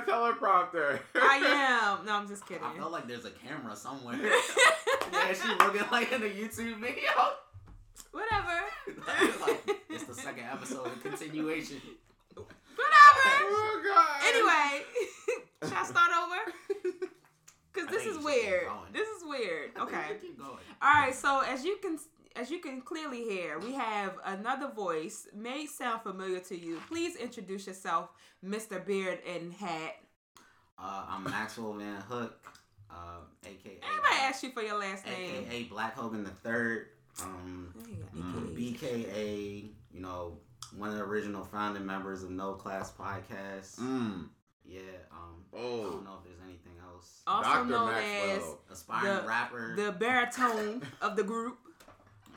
A teleprompter. I am. No, I'm just kidding. I feel like there's a camera somewhere. yeah, she looking like in a YouTube video. Whatever. like, it's the second episode, the continuation. Whatever. Oh god. Anyway, should I start over? Because this is you should keep weird. This is weird. Okay. Keep going. All right. So as you can as you can clearly hear, we have another voice may sound familiar to you. Please introduce yourself, Mr. Beard and Hat. Uh, I'm Maxwell Van Hook, uh, aka Anybody ask you for your last name? aka Black Hogan the Third. Um, There you go, Mm. BKA, you know, one of the original founding members of No Class Podcast. Mm. Yeah, um, I Oh. don't know if there's anything else. Also Dr. known Maxwell. Aspiring the- rapper. the baritone of the group.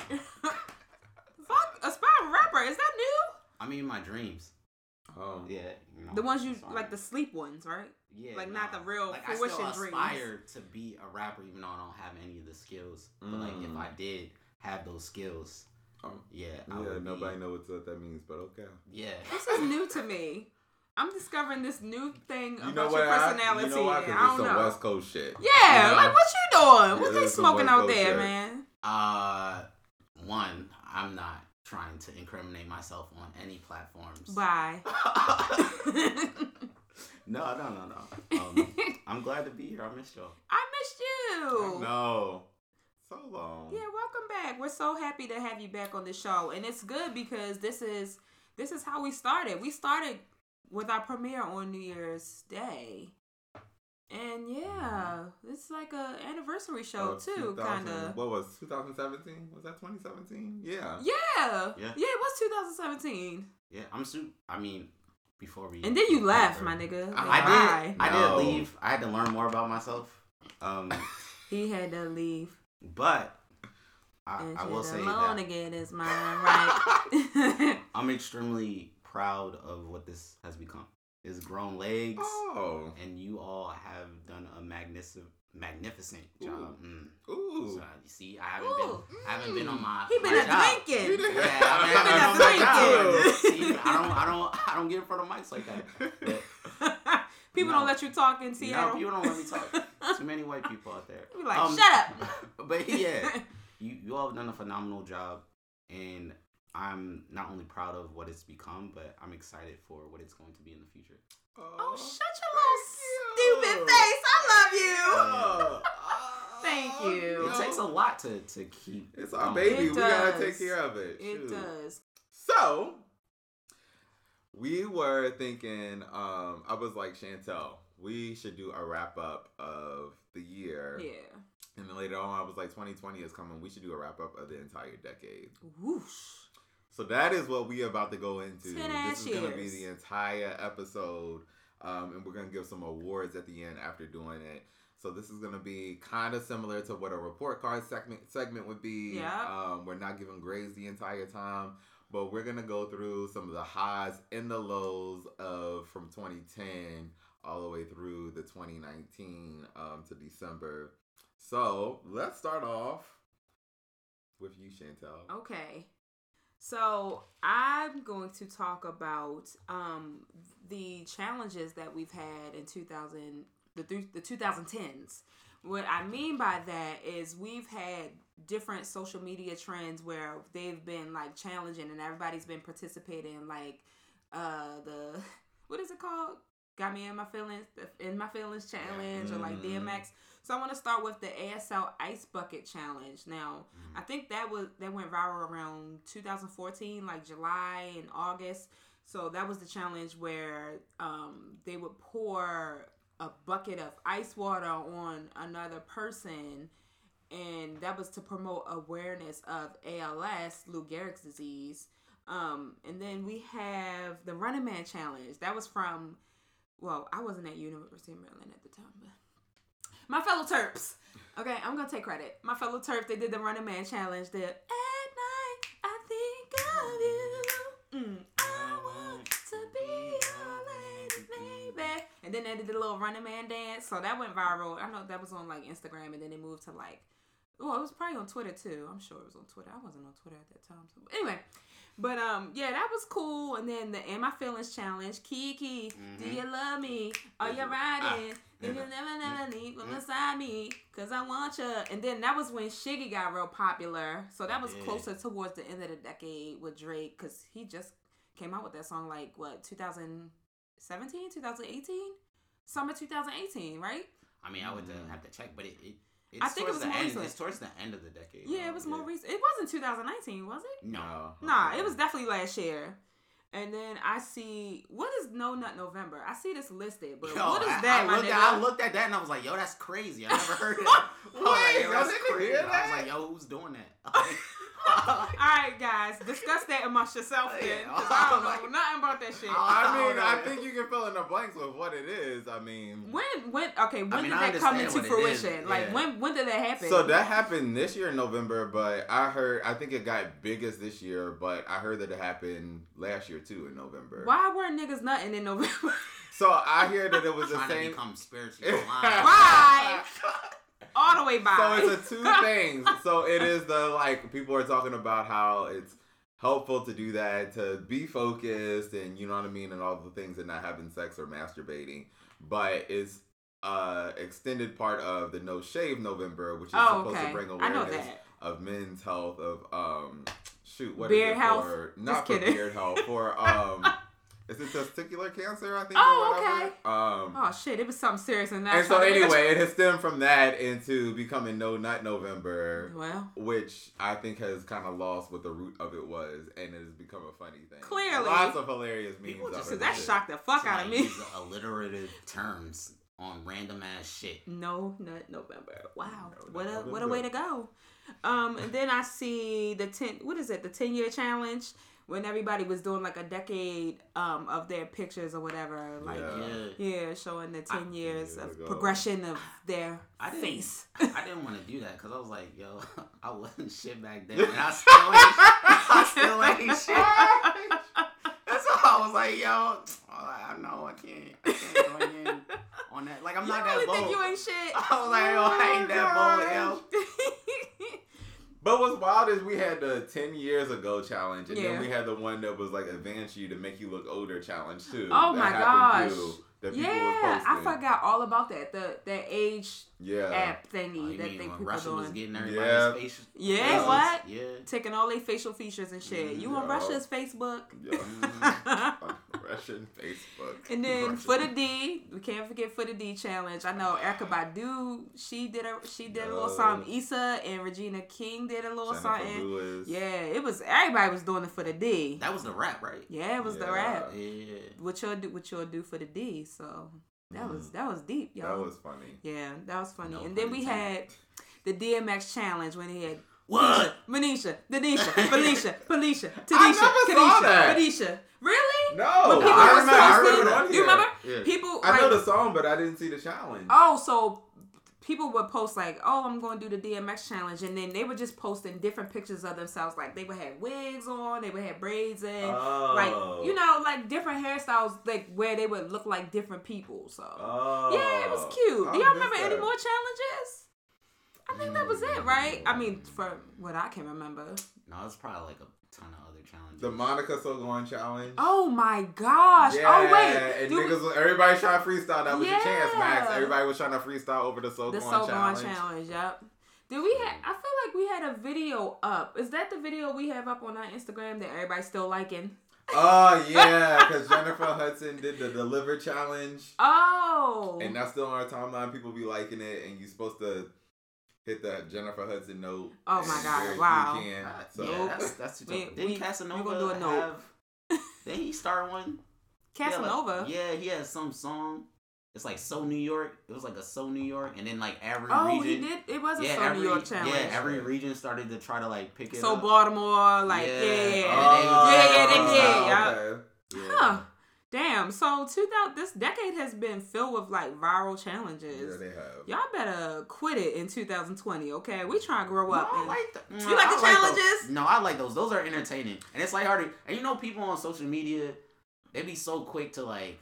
Fuck, aspiring rapper. Is that new? I mean, my dreams. Oh. Yeah, you know, The ones you sorry. like the sleep ones, right? Yeah, Like, not the real like, I fruition still dreams. aspire to be a rapper, even though I don't have any of the skills. But like, if Mm. I did have those skills, Oh. yeah, I Yeah, would nobody Be, knows what that means, but okay. yeah, This is new to me. I'm discovering this new thing You about your what? I, personality. you know why? I Because don't it's some know. West Coast shit. Yeah, You know? like what you doing? What Yeah, they smoking out there, shit. man? Uh, one, I'm not trying to incriminate myself on any platforms. Bye. no, no, no, no. Um, I'm glad to be here. I missed y'all. I missed you. No. So long. Yeah, welcome back. We're so happy to have you back on the show, and it's good because this is this is how we started. We started with our premiere on New Year's Day, and yeah, it's like a anniversary show Of too, kind of. What was 2017? Was that 2017? Yeah. Yeah, Yeah. yeah, it was 2017, Yeah, I'm super. I mean, before we and then you left, my nigga. I, Like, I bye. did. I No. did leave. I had to learn more about myself. Um, He had to leave. but I, And I will shit say alone that again is mine, right? I'm extremely proud of what this has become. It's grown legs, Oh. and you all have done a magnificent, magnificent job. Mm. Ooh. So, you see, I haven't Ooh, been, I haven't been on my. he been my a drinking. Yeah, I mean, been I'm a on my drinking. See, I don't, I don't, I don't get in front of mics like that. But, people No. don't let you talk in no, Seattle. people don't let me talk. Too many white people out there. Be like, Um, shut up. But yeah, you you all have done a phenomenal job, and I'm not only proud of what it's become, but I'm excited for what it's going to be in the future. Oh, shut your little stupid face. I love you. Oh. Thank Oh, you. It no. takes a lot to to keep. It's our going. baby. It we gotta take care of it. It Shoot. does. So we were thinking, um, I was like, Chantel, we should do a wrap up of the year. Yeah. And then later on I was like, 2020 is coming, we should do a wrap up of the entire decade. Whoosh. So that is what we are about to go into. This is gonna be the entire episode. Um, and we're gonna give some awards at the end after doing it. So this is gonna be kind of similar to what a report card segment segment would be. Yeah. Um, we're not giving grades the entire time, but we're gonna go through some of the highs and the lows of from 2010 all the way through the 2019 um, to December. So let's start off with you, Chantel. Okay. So I'm going to talk about um, the challenges that we've had in 2000, the th- the 2010s. What I mean by that is we've had different social media trends where they've been like challenging and everybody's been participating like uh the what is it called? Got me in my feelings in my feelings challenge or like Mhm. DMX. So I want to start with the ASL Ice Bucket Challenge. Now, I think that was that went viral around 2014, like July and August. So that was the challenge where um, they would pour a bucket of ice water on another person, and that was to promote awareness of ALS, Lou Gehrig's disease. Um, and then we have the Running Man Challenge. That was from, well, I wasn't at University of Maryland at the time, but my fellow Terps. Okay, I'm gonna take credit. My fellow Terps, they did the Running Man Challenge. The At night I think of you. Mm, I want to be your lady, baby. And then they did the little Running Man dance, so that went viral. I know that was on like Instagram, and then they moved to like, well, it was probably on Twitter too. I'm sure it was on Twitter. I wasn't on Twitter at that time. So anyway, but um, yeah, that was cool. And then the "In My Feelings" challenge. Kiki, do Mhm. you love me? Are you riding? You Mhm. never, never leave from beside me, cause I want you. And then that was when Shiggy got real popular. So that was Yeah. closer towards the end of the decade with Drake, cause he just came out with that song like what 2017, 2018, summer 2018, right? I mean, I would uh, Mhm. have to check, but it. it it's I think it towards was the more end. recent. It's towards the end of the decade. Yeah, it was more yeah. recent. It wasn't 2019, was it? No. Nah, it was definitely last year. And then I see what is No Nut November. I see this listed, but Yo, what is that, I, my looked nigga? at, I looked at that and I was like, yo, that's crazy. I never heard of that. I was like, Wait, yo, that's crazy. hear I was like, yo, who's doing that? All right, guys, discuss that amongst yourself then, Yeah. 'cause I don't know nothing about that shit. I mean, I think you can fill in the blanks with what it is. I mean, When when okay, when mean, did I that come into what it is, fruition? Like yeah. when when did that happen? so that happened this year in November, but I heard I think it got biggest this year, but I heard that it happened last year too in November. Why weren't niggas nutting in November? So I hear that it was the trying to same. become spiritually aligned. Right. All the way by. So it's a two things. So it is the like people are talking about how it's helpful to do that to be focused and you know what I mean and all the things and not having sex or masturbating, but it's uh extended part of the No Shave November, which is oh, supposed okay. to bring awareness of men's health of um shoot what is Beard it health? for Just not for kidding. beard health for um is it testicular cancer I think Oh, or whatever okay. um Oh shit! It was something serious in that. and so anyway, it has stemmed from that into becoming No Nut November, well, which I think has kind of lost what the root of it was, and it has become a funny thing. Clearly. lots of hilarious memes. People of just- it. that shocked the fuck out of me. use alliterative terms on random ass shit. No Nut November. Wow. No what a Nut what a way to go. Um, and then I see the ten. What is it? The ten year challenge when everybody was doing like a decade um of their pictures or whatever. Like Yeah. Yeah. yeah, showing the ten years years of ago. progression of their I didn't- face. I didn't want to do that because I was like, yo, I wasn't shit back then, and I still ain't, I still ain't shit. That's why I was like, yo, I know I can't, I can't join in on that. Like I'm you not really that bold. think you ain't shit? I was like, yo, I ain't that bold, yo. But what's wild is we had the ten years ago challenge, and Yeah. then we had the one that was like advance you to make you look older challenge too. Oh That my gosh. too, that yeah, I forgot all about that. The that age Yeah. app Oh, thingy you that mean they when people Russia was doing. getting everybody's Yeah. facial? Yeah, faces? what? Yeah. Taking all their facial features and shit. You on Yeah. Russia's Facebook? Yeah. and Russian Facebook. then Russian. for the D, we can't forget for the D challenge. I know Erykah Badu, she did a she did a little Yeah. something. Issa and Regina King did a little Jennifer something. Lewis. Yeah, it was everybody was doing it for the D. That was the rap, right? Yeah, it was the rap. Yeah. What you'll do, what you'll do for the D. So that was Mhm. that was deep, y'all. That was funny. yeah, that was funny. No and then pun we had the DMX challenge when he had What? Manisha, Denisha, Felicia, Felicia, I Tanisha, never Kanisha, that. Tanisha. Really? No, When people I were remember. I remember it on you remember? Yeah. People I know the song, but I didn't see the challenge. oh, so people would post like, oh, I'm going to do the DMX challenge, and then they were just posting different pictures of themselves. Like they would have wigs on, they would have braids in, Oh. like you oh. know, like different hairstyles, like where they would look like different people. So Oh. yeah, it was cute. I Do y'all missed remember any more challenges? I think that was it, mm. right? I mean, for what I can remember. No, it's probably like a ton of other challenges. The Monica So Gone challenge. Oh my gosh! Oh, yeah, oh wait, and do we- niggas, was- everybody trying to freestyle. That was your chance, Max. Everybody was trying to freestyle over the So the Gone so gone challenge. challenge. Yep. Did we have? Mm. I feel like we had a video up. Is that the video we have up on our Instagram that everybody's still liking? Oh yeah, because Jennifer Hudson did the deliver challenge, Oh. and that's still on our timeline. People be liking it, and you're supposed to hit that Jennifer Hudson note. Oh my God, you wow. can. Uh, So yeah, that's that's too We- tough. Didn't we- Casanova we gonna do a note. have? Did he start one? Casanova. Yeah, like- yeah, he had some song. It's like so New York. It was like a so New York, and then like every region Oh, region. he did. It was a yeah, so every, New York challenge. Yeah, every region started to try to like pick it so up. Baltimore, like yeah, yeah, yeah. Oh, yeah, yeah, they oh, did. yeah. okay. Yeah. Huh. Damn. So 2000, this decade has been filled with like viral challenges. Yeah, they have. Y'all better quit it in 2020, okay? We trying to grow No, up. I like the, You like the those. challenges? No, I like those. Those are entertaining, and it's like hard. And you know, people on social media, they be so quick to like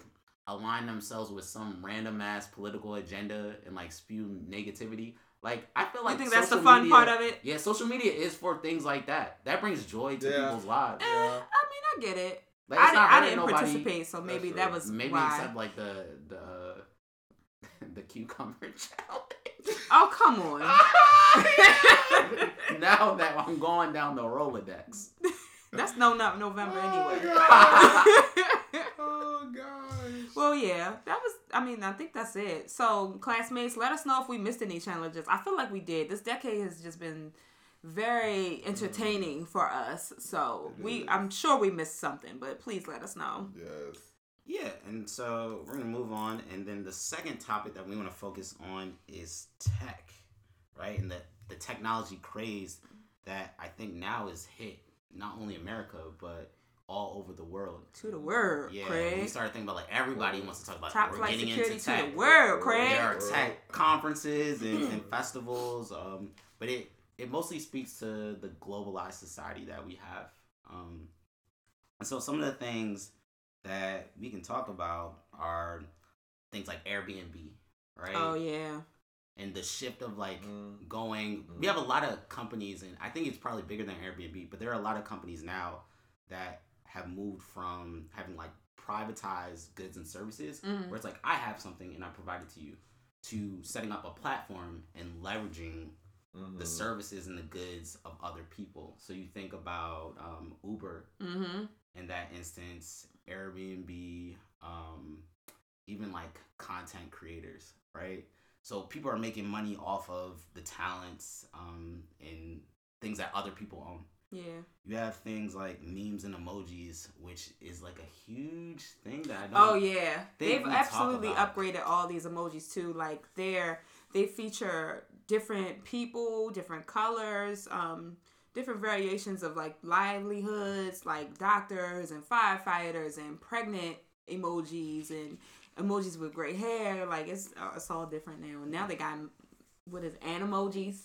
align themselves with some random ass political agenda and like spew negativity. Like I feel like you think that's the fun media- part of it? Yeah, social media is for things like that. That brings joy to Yeah. people's lives. Eh, I mean, I get it. Like, I didn't, not I didn't nobody. participate, so maybe that was Maybe why. except like the the the cucumber challenge. Oh come on! now that I'm going down the Rolodex. That's no not November Oh, anyway. Oh gosh. well, yeah, that was. I mean, I think that's it. So, classmates, let us know if we missed any challenges. I feel like we did. This decade has just been very entertaining for us. So It we, is. I'm sure we missed something, but please let us know. Yes. Yeah, and so we're gonna move on, and then the second topic that we want to focus on is tech, right? And the the technology craze that I think now is hit not only America but all over the world. To the word, Yeah, Craig. we started thinking about like everybody wants to talk about Top we're flight getting security into to tech. the word, Craig. There are tech conferences and, and festivals, um, but it it mostly speaks to the globalized society that we have. Um, and so some of the things that we can talk about are things like Airbnb, right? Oh yeah. And the shift of like Mm. going. Mm. We have a lot of companies, and I think it's probably bigger than Airbnb, but there are a lot of companies now that have moved from having like privatized goods and services Mhm. where it's like I have something and I provide it to you, to setting up a platform and leveraging Mhm. the services and the goods of other people. So you think about um, Uber Mm-hmm. in that instance, Airbnb, um, even like content creators, right? So people are making money off of the talents um, and things that other people own. Yeah. You have things like memes and emojis, which is like a huge thing that I don't. Oh yeah, they've absolutely upgraded all these emojis too. Like they're they feature different people, different colors, um, different variations of like livelihoods, like doctors and firefighters and pregnant emojis and emojis with gray hair. Like it's uh, it's all different now. Now they got what is animojis.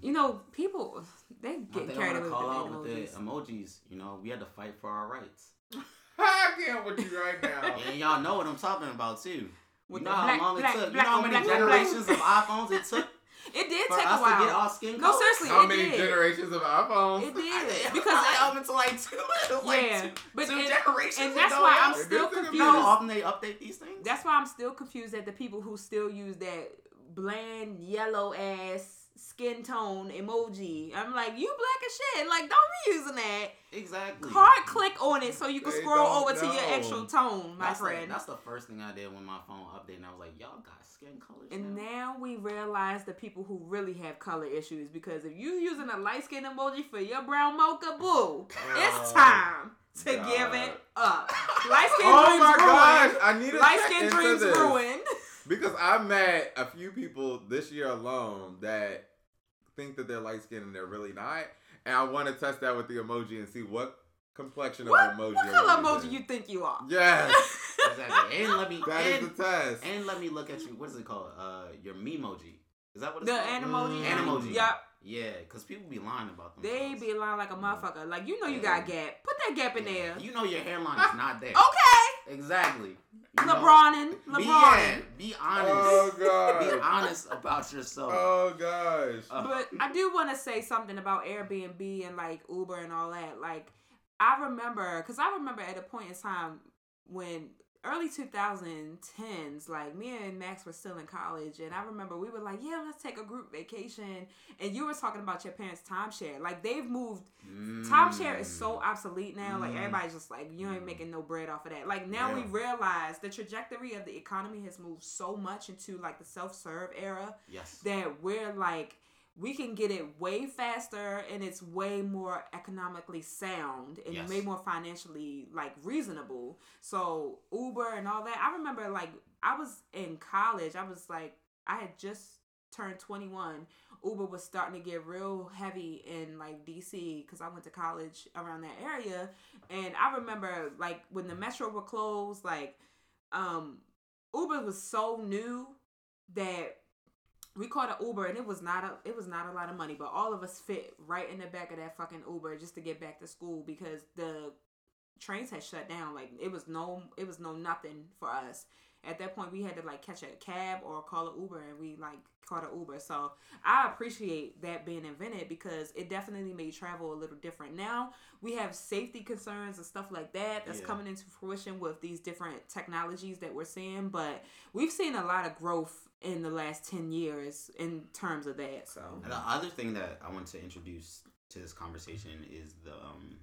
You know, people they get they carried away call with out the with emojis. the emojis. You know, we had to fight for our rights. I can't with you right now. And y'all know what I'm talking about too. With you the know how black- long black- it took. black you know how many black on black. generations of iPhones it took It did for take us a while. to get our skin No, color? seriously, How it many did. generations of iPhones? It did Because because I up until like two, like Yeah, two, but two and- generations and that's ago, why. I'm It still did take a confused. You know how often they update these things? That's why I'm still confused at the people who still use that bland yellow ass skin tone emoji. I'm like, you black as shit. Like, don't be using that. exactly. Hard click on it so you can They scroll over to your actual tone, my that's friend. The, that's the first thing I did when my phone updated. And I was like, y'all got skin colors and now? now we realize the people who really have color issues because if you using a light skin emoji for your brown mocha, boo, it's Oh, time to God. give it up. Light skin Oh dreams my gosh! ruined. I need to Light skin dreams this. ruined. Because I met a few people this year alone that think that they're light skinned and they're really not. And I want to test that with the emoji and see what complexion What, of emoji. what color you emoji using. you think you are? Yes, exactly. And let me that is and, the test. and let me look at you. What is it called? Uh, your memoji. Is that what The it's called? Animoji. Mm. Animoji. Yep. Yeah, because people be lying about them. They be lying like a motherfucker. Like you know you Yeah. got gap. Put that gap in there. You know your hairline is not there. Okay. Exactly. You know, LeBron and Be, LeBron. yeah, be honest. oh Be honest about yourself. Oh gosh. Uh, But I do want to say something about Airbnb and like Uber and all that. Like I remember, cause I remember at a point in time when early 2010s, like me and Max were still in college, and I remember we were like, yeah, let's take a group vacation, and you were talking about your parents' timeshare. Like they've moved. Timeshare is so Mm. obsolete now. Like Mm. everybody's just like, you ain't making no bread off of that. Like now we realize the trajectory of the economy has moved so much into like the self serve era Yes. that we're like we can get it way faster and it's way more economically sound and Yes. way more financially like reasonable. So Uber and all that. I remember like I was in college. I was like I had just turned 21. Uber was starting to get real heavy in like DC because I went to college around that area. And I remember like when the metro were closed, like um Uber was so new that we called an Uber and it was not a it was not a lot of money, but all of us fit right in the back of that fucking Uber just to get back to school because the trains had shut down. Like it was no it was no nothing for us. At that point we had to like catch a cab or call an Uber and we like called an Uber. So I appreciate that being invented because it definitely made travel a little different. Now we have safety concerns and stuff like that that's Yeah. coming into fruition with these different technologies that we're seeing, but we've seen a lot of growth in the last 10 years in terms of that. So And the other thing that I want to introduce to this conversation is the um,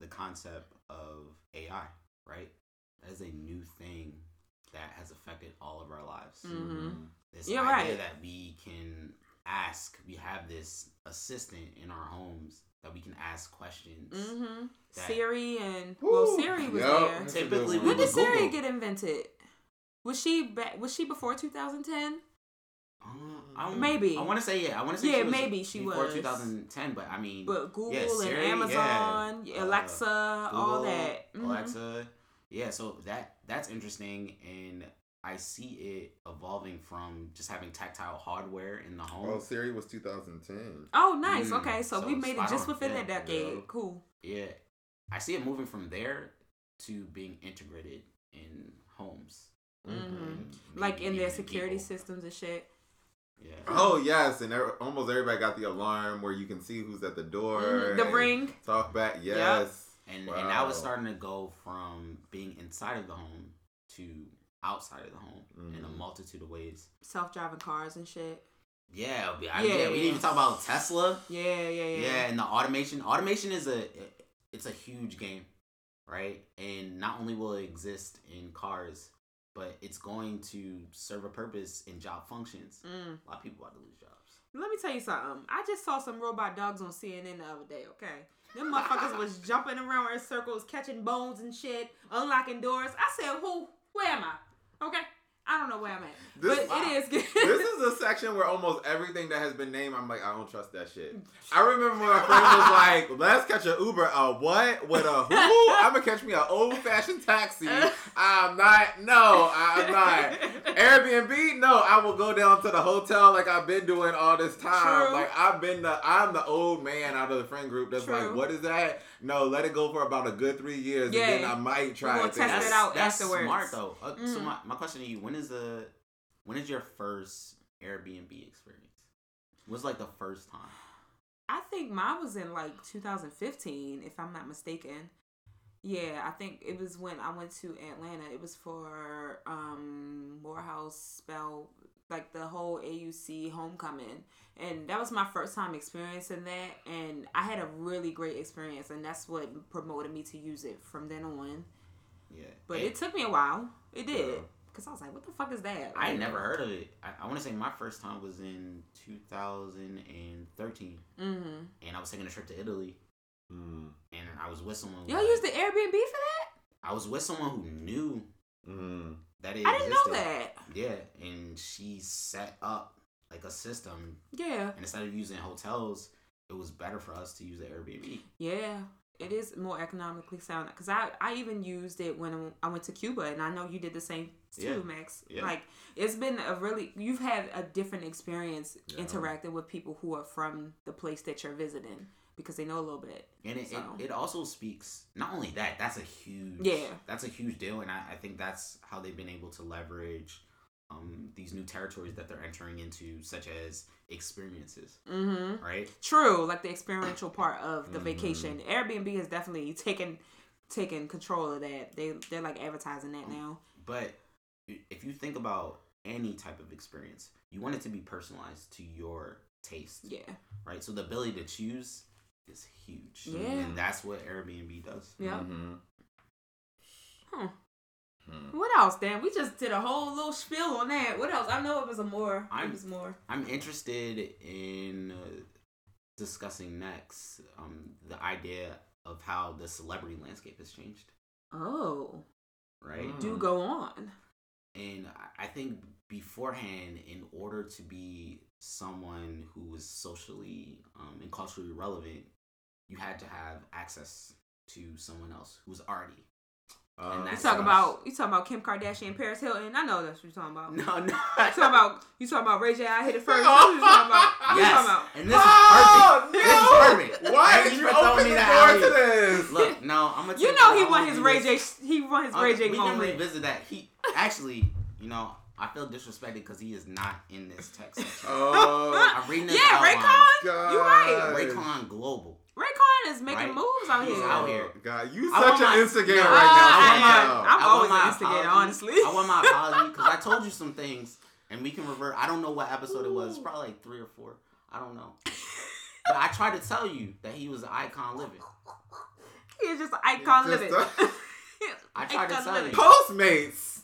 the concept of AI, right? That is a new thing that has affected all of our lives. Mhm. This You're idea right. that we can ask, we have this assistant in our homes that we can ask questions. hmm Siri and well Siri was Yup. there. That's a good Typically, When did Siri Google. get invented? Was she back? Was she before 2010? Uh, I don't- Maybe. I want to say yeah. I want to say Yeah, she was maybe she before was. 2010, but I mean, But Google Yeah, Siri, and Amazon, yeah. Alexa, all Google, that. Mhm. Alexa. Yeah, so that that's interesting, and I see it evolving from just having tactile hardware in the home. Oh, Siri was 2010. Oh, nice. Mm, okay, so, so we made it just within Yeah, that decade. yeah. Cool. Yeah, I see it moving from there to being integrated in homes, Mhm. and Like in their security people. systems and shit. Yeah. Oh yes, and there, almost everybody got the alarm where you can see who's at the door. Mhm. The ring. Talk back. Yes. And and now it's starting to go from being inside of the home to outside of the home in a Mhm. multitude of ways. Self driving cars and shit. Yeah, we, I, Yeah, yeah, we didn't even talk about Tesla. Yeah, yeah, yeah. Yeah. and the automation. Automation is a it's a huge game, right? And not only will it exist in cars, but it's going to serve a purpose in job functions. Mm. A lot of people are about to lose jobs. Let me tell you something. I just saw some robot dogs on CNN the other day, okay? Them motherfuckers was jumping around in circles, catching bones and shit, unlocking doors. I said, who? Where am I? Okay? I don't know where I'm at. This- but it is good. this is a section where almost everything that has been named, I'm like, I don't trust that shit. I remember when my friend was like, "Let's catch an Uber." A what? With a who? I'm gonna catch me an old fashioned taxi. I'm not. No, I'm not. Airbnb? No, I will go down to the hotel like I've been doing all this time. True. Like I've been the I'm the old man out of the friend group that's True. like, what is that? No, let it go for about a good three years, Yeah. and then I might try gonna it. test it out that's afterwards. smart though. Uh, So Mm. my, my question to you: When is the when is your first Airbnb experience? Was like the first time? I think mine was in like 2015, if I'm not mistaken. Yeah, I think it was when I went to Atlanta. It was for um Morehouse spell like the whole AUC homecoming. And that was my first time experiencing that and I had a really great experience and that's what promoted me to use it from then on. Yeah, But And it took me a while. It did. Yeah. Cause I was like, what the fuck is that? I Like, never heard of it. I, I want to say my first time was in 2013, Mm-hmm. and I was taking a trip to Italy, Mm, and I was with someone. Y'all like- used the Airbnb for that? I was with someone who knew mm. that it I didn't know that. Yeah, and she set up like a system, Yeah. and instead of using hotels, it was better for us to use the Airbnb. Yeah, it is more economically sound. Because I, I even used it when I went to Cuba, and I know you did the same too, Yeah. Max. Yeah. Like it's been a really you've had a different experience Yeah. interacting with people who are from the place that you're visiting because they know a little bit. And it, So. it, it also speaks not only that, that's a huge Yeah. that's a huge deal and I, I think that's how they've been able to leverage um, these new territories that they're entering into, such as experiences, Mm-hmm. right? True, like the experiential part of the Mhm. vacation. Airbnb has definitely taken taken control of that. They they're like advertising that now. But if you think about any type of experience, you want it to be personalized to your taste, Yeah. right? So the ability to choose is huge. Yeah. And that's what Airbnb does. Yeah. Mhm. Huh. Hmm. What else, Dan? We just did a whole little spiel on that. What else? I know it was a more. I'm- it was more. I'm interested in uh, discussing next um, the idea of how the celebrity landscape has changed, Oh, right? Mm. do go on. And I- think beforehand, in order to be someone who was socially um, and culturally relevant, you had to have access to someone else who was already. Um, You that's- talking about you talking about Kim Kardashian, Paris Hilton? I know that's what you're talking about. No, no. You talking about you talking about Ray J? I hit it first. That's what you talking about? What you yes, talking about? and this is Oh, perfect. This is perfect. Why Thank did you you open me the that door to alley. this? Look, no, I'm gonna. You know he won his Ray. J. He won his Okay, Ray J we can moment. revisit that. He actually, you know, I feel disrespected because he is not in this text section. Oh, I'm reading this Yeah, outline. Raycon. You right. Raycon Global. Raycon is making Right. moves out He's here. out here. God, you I such an my- instigator No, right Uh, now. I I am. can tell. I'm I always want my an instigator, apology. honestly. I want my apology because I told you some things, and we can revert. I don't know what episode it was. Probably like three or four. I don't know. But I tried to tell you that he was an icon living. He's just an icon Just living. a- I tried to tell living. you. Postmates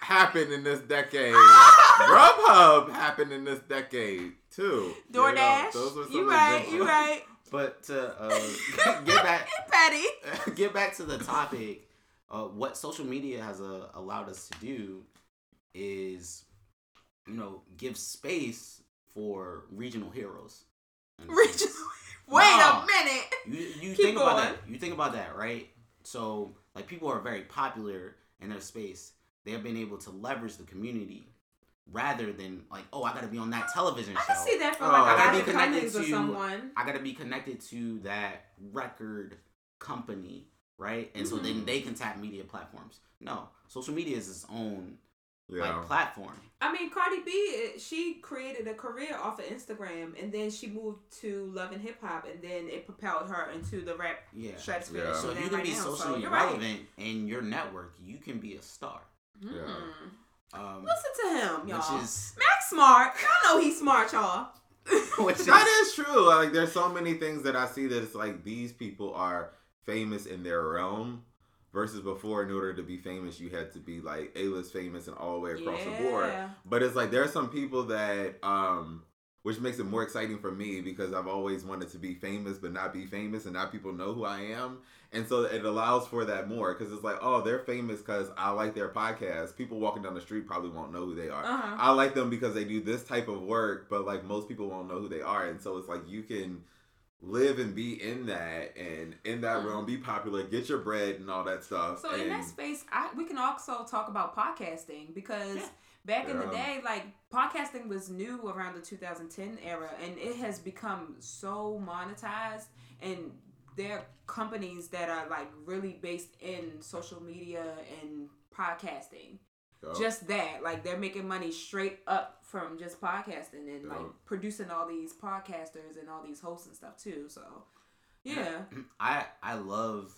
happened in this decade. Grubhub happened in this decade too. You know, DoorDash. those were some you right. You right. but to uh, get back, Patty. get back to the topic. Uh, what social media has uh, allowed us to do is, you know, give space for regional heroes. Regional. Wait Nah. a minute. You you think about that. You think about that, right? So like people are very popular in their space. They have been able to leverage the community rather than like, oh, I gotta be on that television I show. can see that from Oh. like I a gotta be connected to- someone. I gotta be connected to that record company, right? And so then Mhm. they can tap media platforms. No, social media is its own Yeah. like platform. I mean, Cardi B, she created a career off of Instagram, and then she moved to Love and Hip Hop, and then it propelled her into the rap Yeah. stratosphere. Yeah. So if in you can right be now. socially so you're right. relevant in your network, you can be a star. Yeah. Um, Listen to him, y'all. is Max smart. Y'all know he's smart, y'all. which is That is true. Like there's so many things that I see that it's like these people are famous in their realm versus before in order to be famous you had to be like A-list famous and all the way across the board. But it's like there's some people that um which makes it more exciting for me because I've always wanted to be famous but not be famous and not people know who I am. And so it allows for that more because it's like, oh, they're famous because I like their podcast. People walking down the street probably won't know who they are. Uh-huh. I like them because they do this type of work, but like most people won't know who they are. And so it's like you can live and be in that and in that Mhm. realm, be popular, get your bread and all that stuff. So in that space, I, we can also talk about podcasting because Yeah. Back in the day, like podcasting was new around the 2010 era, and it has become so monetized. And there are companies that are like really based in social media and podcasting. Yup. Just that, like they're making money straight up from just podcasting and like producing all these podcasters and all these hosts and stuff too. So yeah, I I love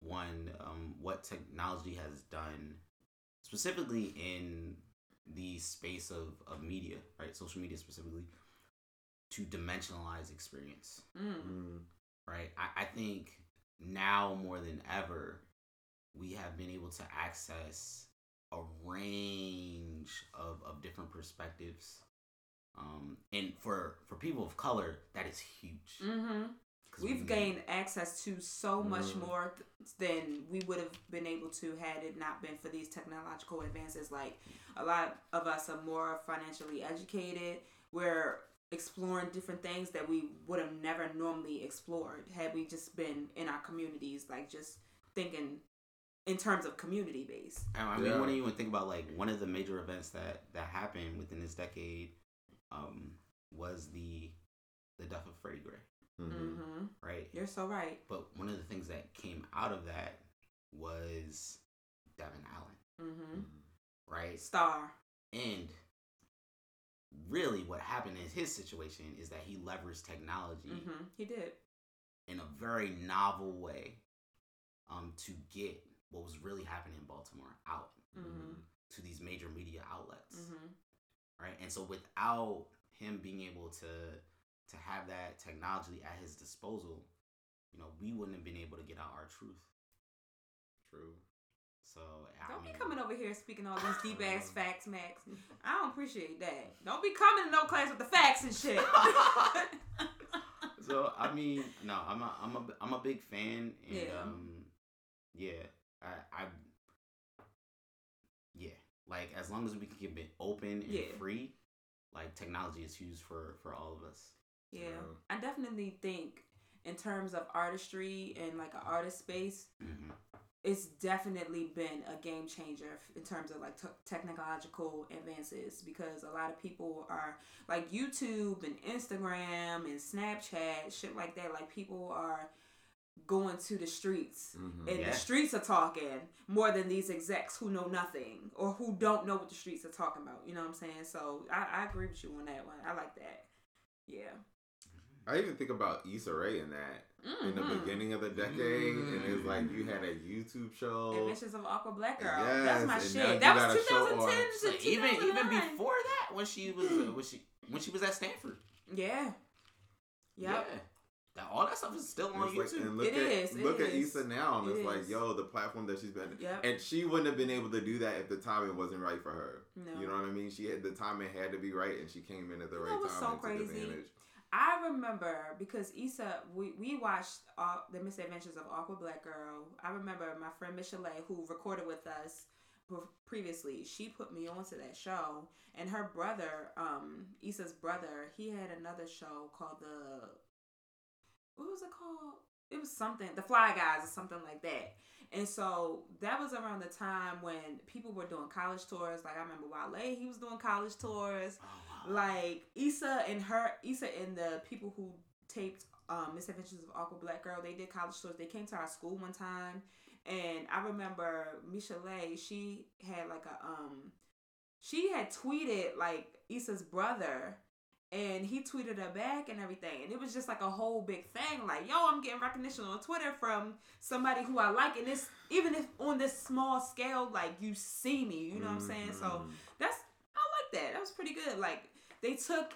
one um, what technology has done specifically in the space of, of media, right? Social media specifically to dimensionalize experience, mm. Mm, right? I, I think now more than ever we have been able to access a range of, of different perspectives. Um, and for, for people of color, that is huge. mm-hmm. 'Cause We've we- gained access to so much Mm. more th- than we would have been able to had it not been for these technological advances. Like a lot of us are more financially educated. We're exploring different things that we would have never normally explored had we just been in our communities, like just thinking in terms of community based. I mean, Yeah. when you even think about like one of the major events that that happened within this decade, um, was the the death of Freddie Gray. Mm-hmm. right? You're so right. But one of the things that came out of that was Devin Allen, Mm-hmm. right? Star. And really, what happened in his situation is that he leveraged technology Mm-hmm. He did. in a very novel way, um, to get what was really happening in Baltimore out Mm-hmm. to these major media outlets. Mm-hmm. right? And so without him being able to to have that technology at his disposal, you know, we wouldn't have been able to get out our truth. True. So I Don't mean, be coming over here speaking all these deep ass facts, Max. I don't appreciate that. Don't be coming to no class with the facts and shit. so I mean, no, I'm a, I'm a, I'm a big fan, and Yeah. um, yeah, I, I, yeah, like as long as we can keep it open and Yeah. free, like technology is used for for all of us. Yeah, True. I definitely think in terms of artistry and like an artist space, hmm it's definitely been a game changer in terms of like t- technological advances because a lot of people are like YouTube and Instagram and Snapchat, shit like that. Like people are going to the streets Mhm. and Yeah. the streets are talking more than these execs who know nothing or who don't know what the streets are talking about. You know what I'm saying? So I, I agree with you on that one. I like that. Yeah. I even think about Issa Rae in that in the Mhm. beginning of the decade, and it's like you had a YouTube show. Adventures of Awkward Black Girl. Yes, That's my shit. That was a 2010 on- to So even even before that, when she was uh, when she when she was at Stanford, Yeah. Yep. yeah, that, all that stuff is still on It's like, YouTube. and look It at is, it look at is. Issa now, and It it's like, yo, the platform that she's been, Yep. and she wouldn't have been able to do that if the timing wasn't right for her. No. You know what I mean? She had the timing had to be right, and she came in at the You right know what's time so and took crazy? I remember because Issa, we, we watched uh, the Misadventures of Awkward Black Girl. I remember my friend Michelle, who recorded with us previously, she put me onto that show. And her brother, um, Issa's brother, he had another show called the. What was it called? It was something, The Fly Guys or something like that. And so that was around the time when people were doing college tours. Like I remember Wale, he was doing college tours Oh. Like Issa and her Issa and the people who taped um Misadventures of Awkward Black Girl, they did college tours. They came to our school one time and I remember Michelle, she had like a um she had tweeted like Issa's brother and he tweeted her back and everything. And it was just like a whole big thing. Like, yo, I'm getting recognition on Twitter from somebody who I like. And this, even if on this small scale, like you see me, you know what I'm saying? So Mhm. that's I like that. That was pretty good. Like they took,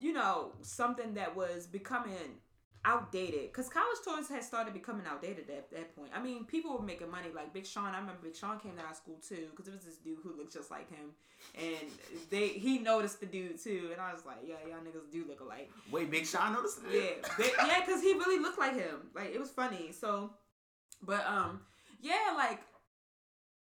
you know, something that was becoming outdated because college tours had started becoming outdated at that point. I mean, people were making money. Like Big Sean, I remember Big Sean came to our school too because it was this dude who looked just like him, and they he noticed the dude too, and I was like, yeah, y'all niggas do look alike. Wait, Big Sean noticed it? Yeah, but, yeah, because he really looked like him. Like it was funny. So, but um, yeah, like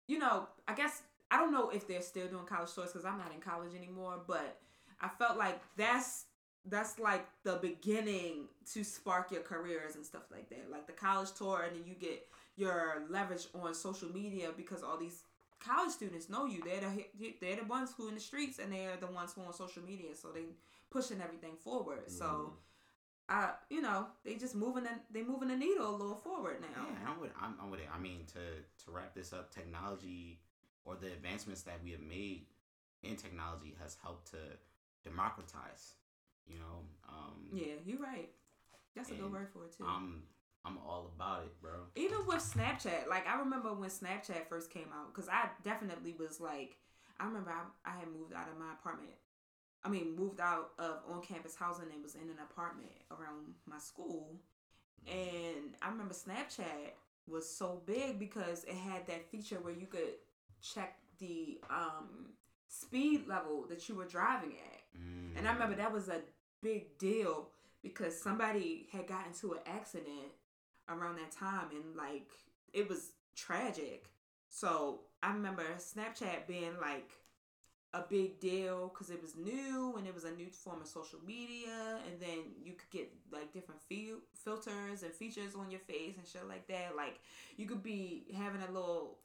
you know, I guess I don't know if they're still doing college tours because I'm not in college anymore. But I felt like that's that's like the beginning to spark your careers and stuff like that. Like the college tour, and then you get your leverage on social media because all these college students know you. They're the they're the ones who in the streets, and they're the ones who on social media. So they pushing everything forward. So. Mhm. I, you know, they just moving the, they moving the needle a little forward now. Yeah, I'm with, I'm, I'm with it. I mean, to to wrap this up, technology or the advancements that we have made in technology has helped to democratize. You know, um, Yeah, you're right. That's a good word for it too. I'm I'm all about it, bro. Even with Snapchat, like I remember when Snapchat first came out, because I definitely was like, I remember I, I had moved out of my apartment. I mean, moved out of on campus housing and was in an apartment around my school. And I remember Snapchat was so big because it had that feature where you could check the um, speed level that you were driving at. And I remember that was a big deal because somebody had gotten into an accident around that time and like it was tragic. So I remember Snapchat being like a big deal because it was new and it was a new form of social media and then you could get like different fil- filters and features on your face and shit like that like you could be having a little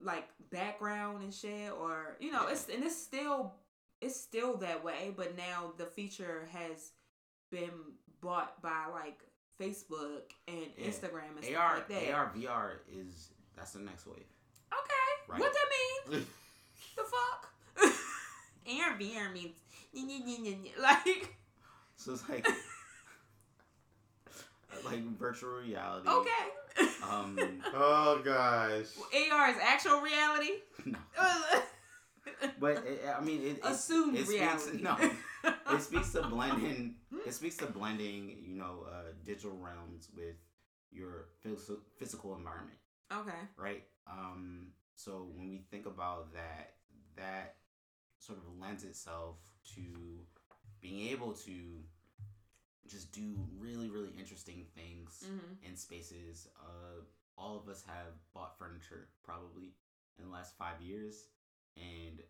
like background and shit or you know Yeah. it's and it's still it's still that way but now the feature has been bought by like facebook and Yeah. instagram and stuff like that AR VR is that's the next wave. okay Right. what that mean the fuck AR VR means like So it's like like virtual reality. okay Um, Oh gosh. AR is actual reality no, but it, I mean, it, it assumed it reality Speaks, no, it speaks to blending. It speaks to blending, you know, uh, digital realms with your phys- physical environment. Okay. right? Um, so when we think about that, that sort of lends itself to being able to just do really, really interesting things Mm-hmm. in spaces. Uh, all of us have bought furniture probably in the last five years, and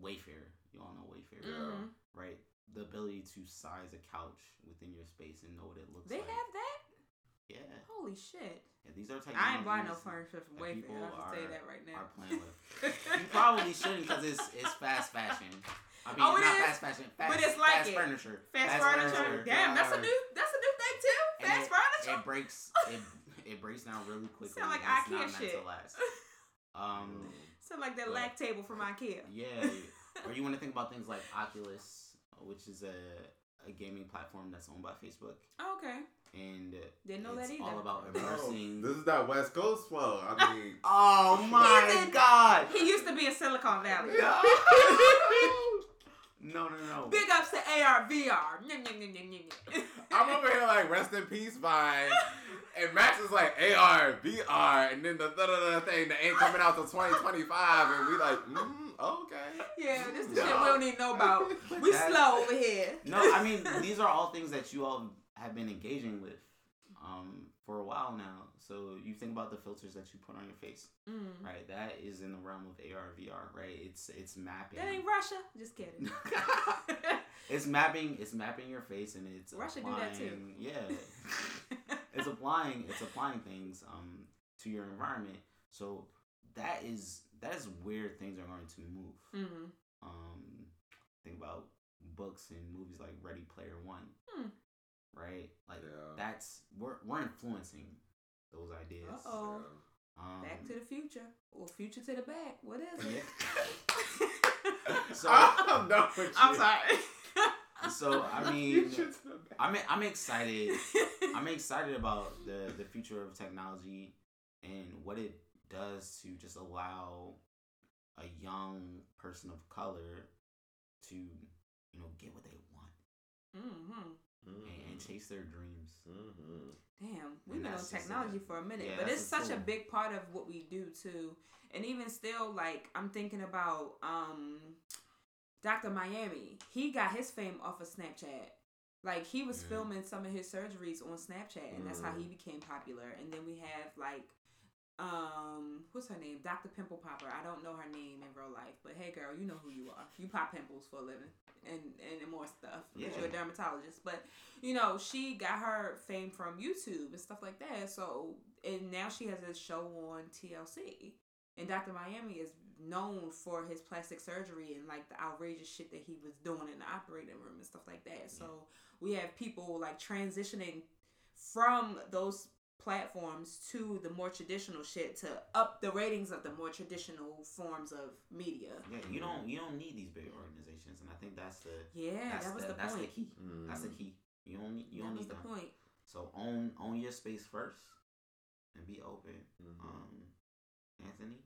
Wayfair. You all know Wayfair, Mm-hmm. right? The ability to size a couch within your space and know what it looks They like. have that. yeah. Holy shit! yeah, these are I ain't buying no furniture from Wayfair. I'll just tell you that right now. Are playing with. You probably shouldn't because it's it's fast fashion. I mean, Oh, it not is? fast fashion. Fast, But it's like fast it. furniture. Fast, furniture. Damn, that's a new that's a new thing too. Fast it, furniture. It breaks. It it breaks down really quickly. Sound like and it's IKEA not meant shit. to last. Um. Sound like that But- LACK table from IKEA. Yeah. or you want to think about things like Oculus, which is a a gaming platform that's owned by Facebook, Oh, Okay. and Didn't know it's that either. all about No, immersing. this is that West Coast flow. I mean, Oh my He's in- god! He used to be in Silicon Valley. No, no, no. Big ups to AR VR. Nyeh, nyeh, nyeh, nyeh, nyeh. I'm over here like rest in peace, Vine. And Max is like AR, VR, and then the da da da thing that ain't coming out till 2025, and we like, mm, okay. Yeah, this the No. shit we don't even know about. We slow over here. No, I mean these are all things that you all have been engaging with um, for a while now. So you think about the filters that you put on your face, Mm. right? That is in the realm of AR VR, right? It's it's mapping. That ain't Russia. Just kidding. it's mapping. It's mapping your face, and it's Russia do applying, that too. Yeah, it's applying. It's applying things um to your environment. So that is that is where things are going to move. mm-hmm. Um, think about books and movies like Ready Player One, Hmm. right? Like Yeah. that's we're we're influencing those ideas. Uh oh. Um, Back to the future. Or future to the back. What is it? so I'm done with you. I'm sorry. so I mean, future to the back. I'm I'm excited. I'm excited about the the future of technology and what it does to just allow a young person of color to you know get what they want mm-hmm. And, and chase their dreams. Mhm. Damn, we've been on technology a- for a minute, yeah, but it's a such a big part of what we do too. And even still, like I'm thinking about um, Dr. Miami. He got his fame off of Snapchat. Like he was Mm. filming some of his surgeries on Snapchat, and that's how he Mm. became popular. And then we have like, um, what's her name? Dr. Pimple Popper. I don't know her name in real life, but hey, girl, you know who you are. You pop pimples for a living, and and more stuff because you're a dermatologist. But you know, she got her fame from YouTube and stuff like that. So, and now she has a show on TLC. And Dr. Miami is known for his plastic surgery and like the outrageous shit that he was doing in the operating room and stuff like that. So, we have people like transitioning from those platforms to the more traditional shit to up the ratings of the more traditional forms of media. Yeah, you don't you don't need these big organizations, and I think that's the Yeah, that's that was the, the, that's point. the key. Mm. That's the key. You don't need you that don't was need the them. point. So own own your space first, and be open. Mhm. Um, Anthony.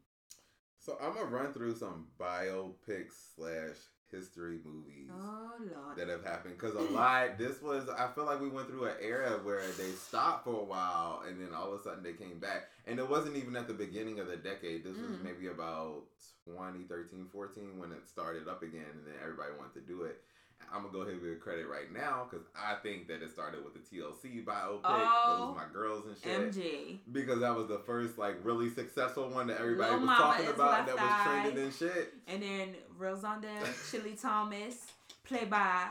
So I'm gonna run through some biopics slash history movies. Oh that have happened because a lot this was i feel like we went through an era where they stopped for a while and then all of a sudden they came back and it wasn't even at the beginning of the decade this was Mm. maybe about 2013 14 when it started up again and then everybody wanted to do it i'm gonna go ahead and give credit right now because i think that it started with the tlc biopic Oh, those my girls and shit MG. because that was the first like really successful one that everybody Lil was Mama talking about that was trending and shit And then Rozonda Chilli Thomas, played by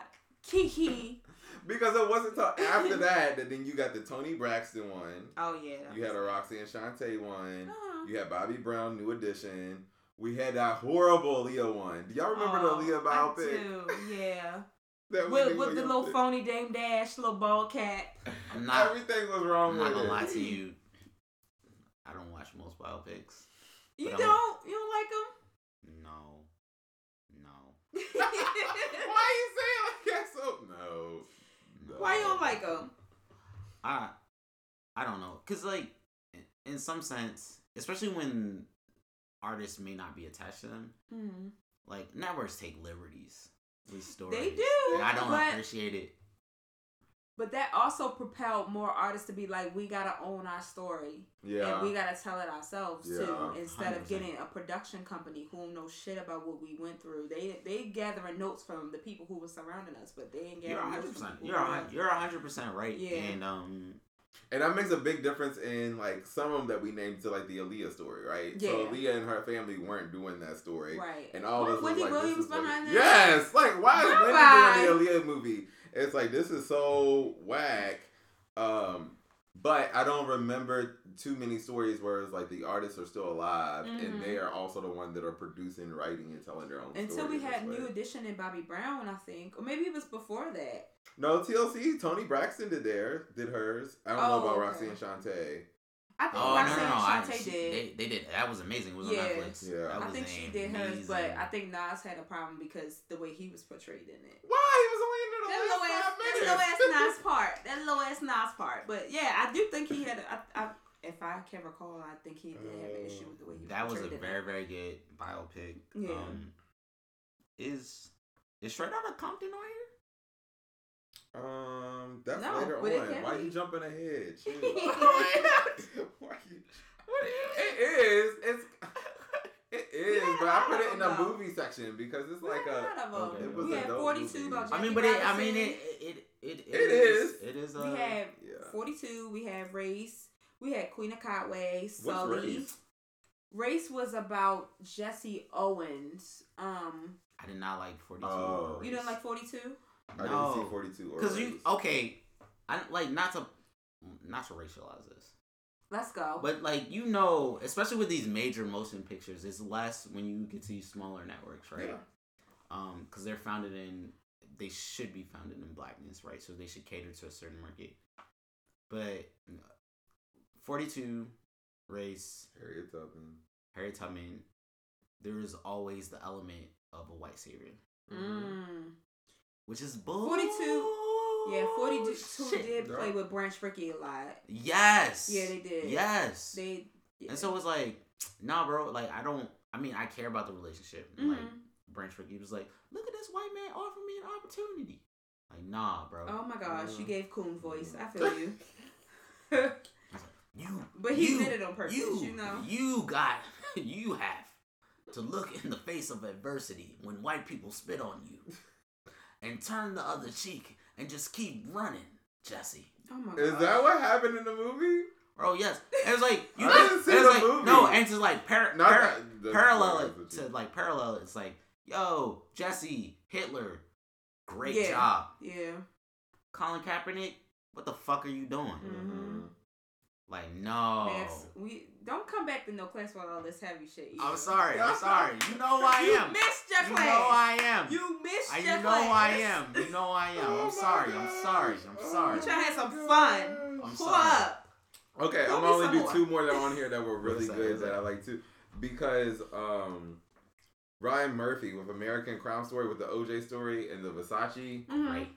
Keke. Because it wasn't until after that that then you got the Toni Braxton one. Oh yeah. You had a Roxanne Shanté one. Uh-huh. You had Bobby Brown, New Edition. We had that horrible Aaliyah one. Do y'all remember Oh, the Aaliyah I biopic? do, Yeah. That with with the little did? phony Dame Dash, little ball cap. I'm not. Everything was wrong I'm with not gonna it. lie to mm. you. I don't watch most biopics. You But I'm- don't? You don't like them? No, no. them? Why you saying like that? So no. no. Why you don't like them? I I don't know, cause like in- in some sense, especially when artists may not be attached to them, Hmm. like networks take liberties with stories. They do, and I don't but appreciate it. but that also propelled more artists to be like, we gotta own our story. Yeah. And we gotta tell it ourselves too, instead of 100%. getting a production company who don't know shit about what we went through. They they gathering notes from the people who were surrounding us, but they ain't You're 100. percent You're a you're hundred percent right. Yeah. And um, And that makes a big difference in like some of them that we named to like the Aaliyah story, right? So Yeah. Aaliyah and her family weren't doing that story. right. And all this was Wendy like, Williams this behind that? Yes, like why is. Wendy doing the Aaliyah movie? It's like this is so whack. Um, but I don't remember too many stories where it's like the artists are still alive Mhm. and they are also the ones that are producing, writing, and telling their own. Stories. Until we had New. Edition and Bobby Brown, I think, or maybe it was before that. No TLC. Toni Braxton did theirs, did hers. I don't know Oh, about okay. Roxanne Shanté. I think oh no, Roxanne no, no, I, she- did. They, they did. That was amazing. It was Yeah. on Netflix. Yeah. That I was think she did hers, but. I think Nas had a problem because the way he was portrayed in it. Why he was only in That there low the ass, last five that minutes? low ass Nas part. That low ass Nas part. But yeah, I do think he had. A, I, I, if I can recall, I think he did have an issue with the way he. that was a portrayed it. very very good biopic. Yeah. Um, is is Straight Outta Compton on here? Um, that's No, later but it on. can Why be. you jumping ahead? Why you? What it is? It's it is, had but I, lot put it in them, the though. movie section because it's like had a. lot of them. okay, it was we a had 42 movie. about I mean, but it, I mean, Robinson. it it it, It is. It is. Uh, we had Yeah. 42. We had Race. We had Queen of Katwe. What's Sully. race? Race was about Jesse Owens. Um, I did not like Forty Two. Oh. you didn't like 42? I didn't No. see forty two or. Because you okay, I like not to not to racialize this, Let's go. but like you know, especially with these major motion pictures, it's less when you get to these smaller networks, right? Yeah. Um, because they're founded in, they should be founded in blackness, right? So they should cater to a certain market. But forty two, race, Harriet Tubman. Harriet Tubman, there is always the element of a white savior, Mm. Which is bull. 42 Yeah, 42 shit. did play with Branch Rickey a lot. Yes. Yeah, they did. Yes. They. Yeah. And so it's like, nah, bro. Like, I don't. I mean, I care about the relationship. And, Like, Mhm. Branch Rickey was like, look at this white man offering me an opportunity. Like, nah, bro. Oh my gosh, you Mm. gave Coon voice. I feel you. You. but he you, did it on purpose, You, you, know. You got. You have to look in the face of adversity when white people spit on you, and turn the other cheek and just keep running, Jesse. Oh my Is that what happened in the movie? Bro, yes. It was like you. I didn't see it was the like, movie. No, and to like par- Not par- that- parallel it to like parallel. It's like, yo, Jesse Hitler, great Yeah. job. Yeah. Colin Kaepernick, what the fuck are you doing? Mhm. Like, no. Max, we don't come back to no class with all this heavy shit. I'm sorry. I'm sorry. You know who I You am. missed your class. You class. know I am. You missed I- your you know class. I am. You know I am. Oh I'm my sorry. I'm sorry. I'm sorry. You trying to have some fun. I'm Pull sorry. up. Okay, Tell I'm me only do two more that are on here that were really good that that? I like too, because um, Ryan Murphy with American Crime Story with the OJ story and the Versace, Mhm. Great.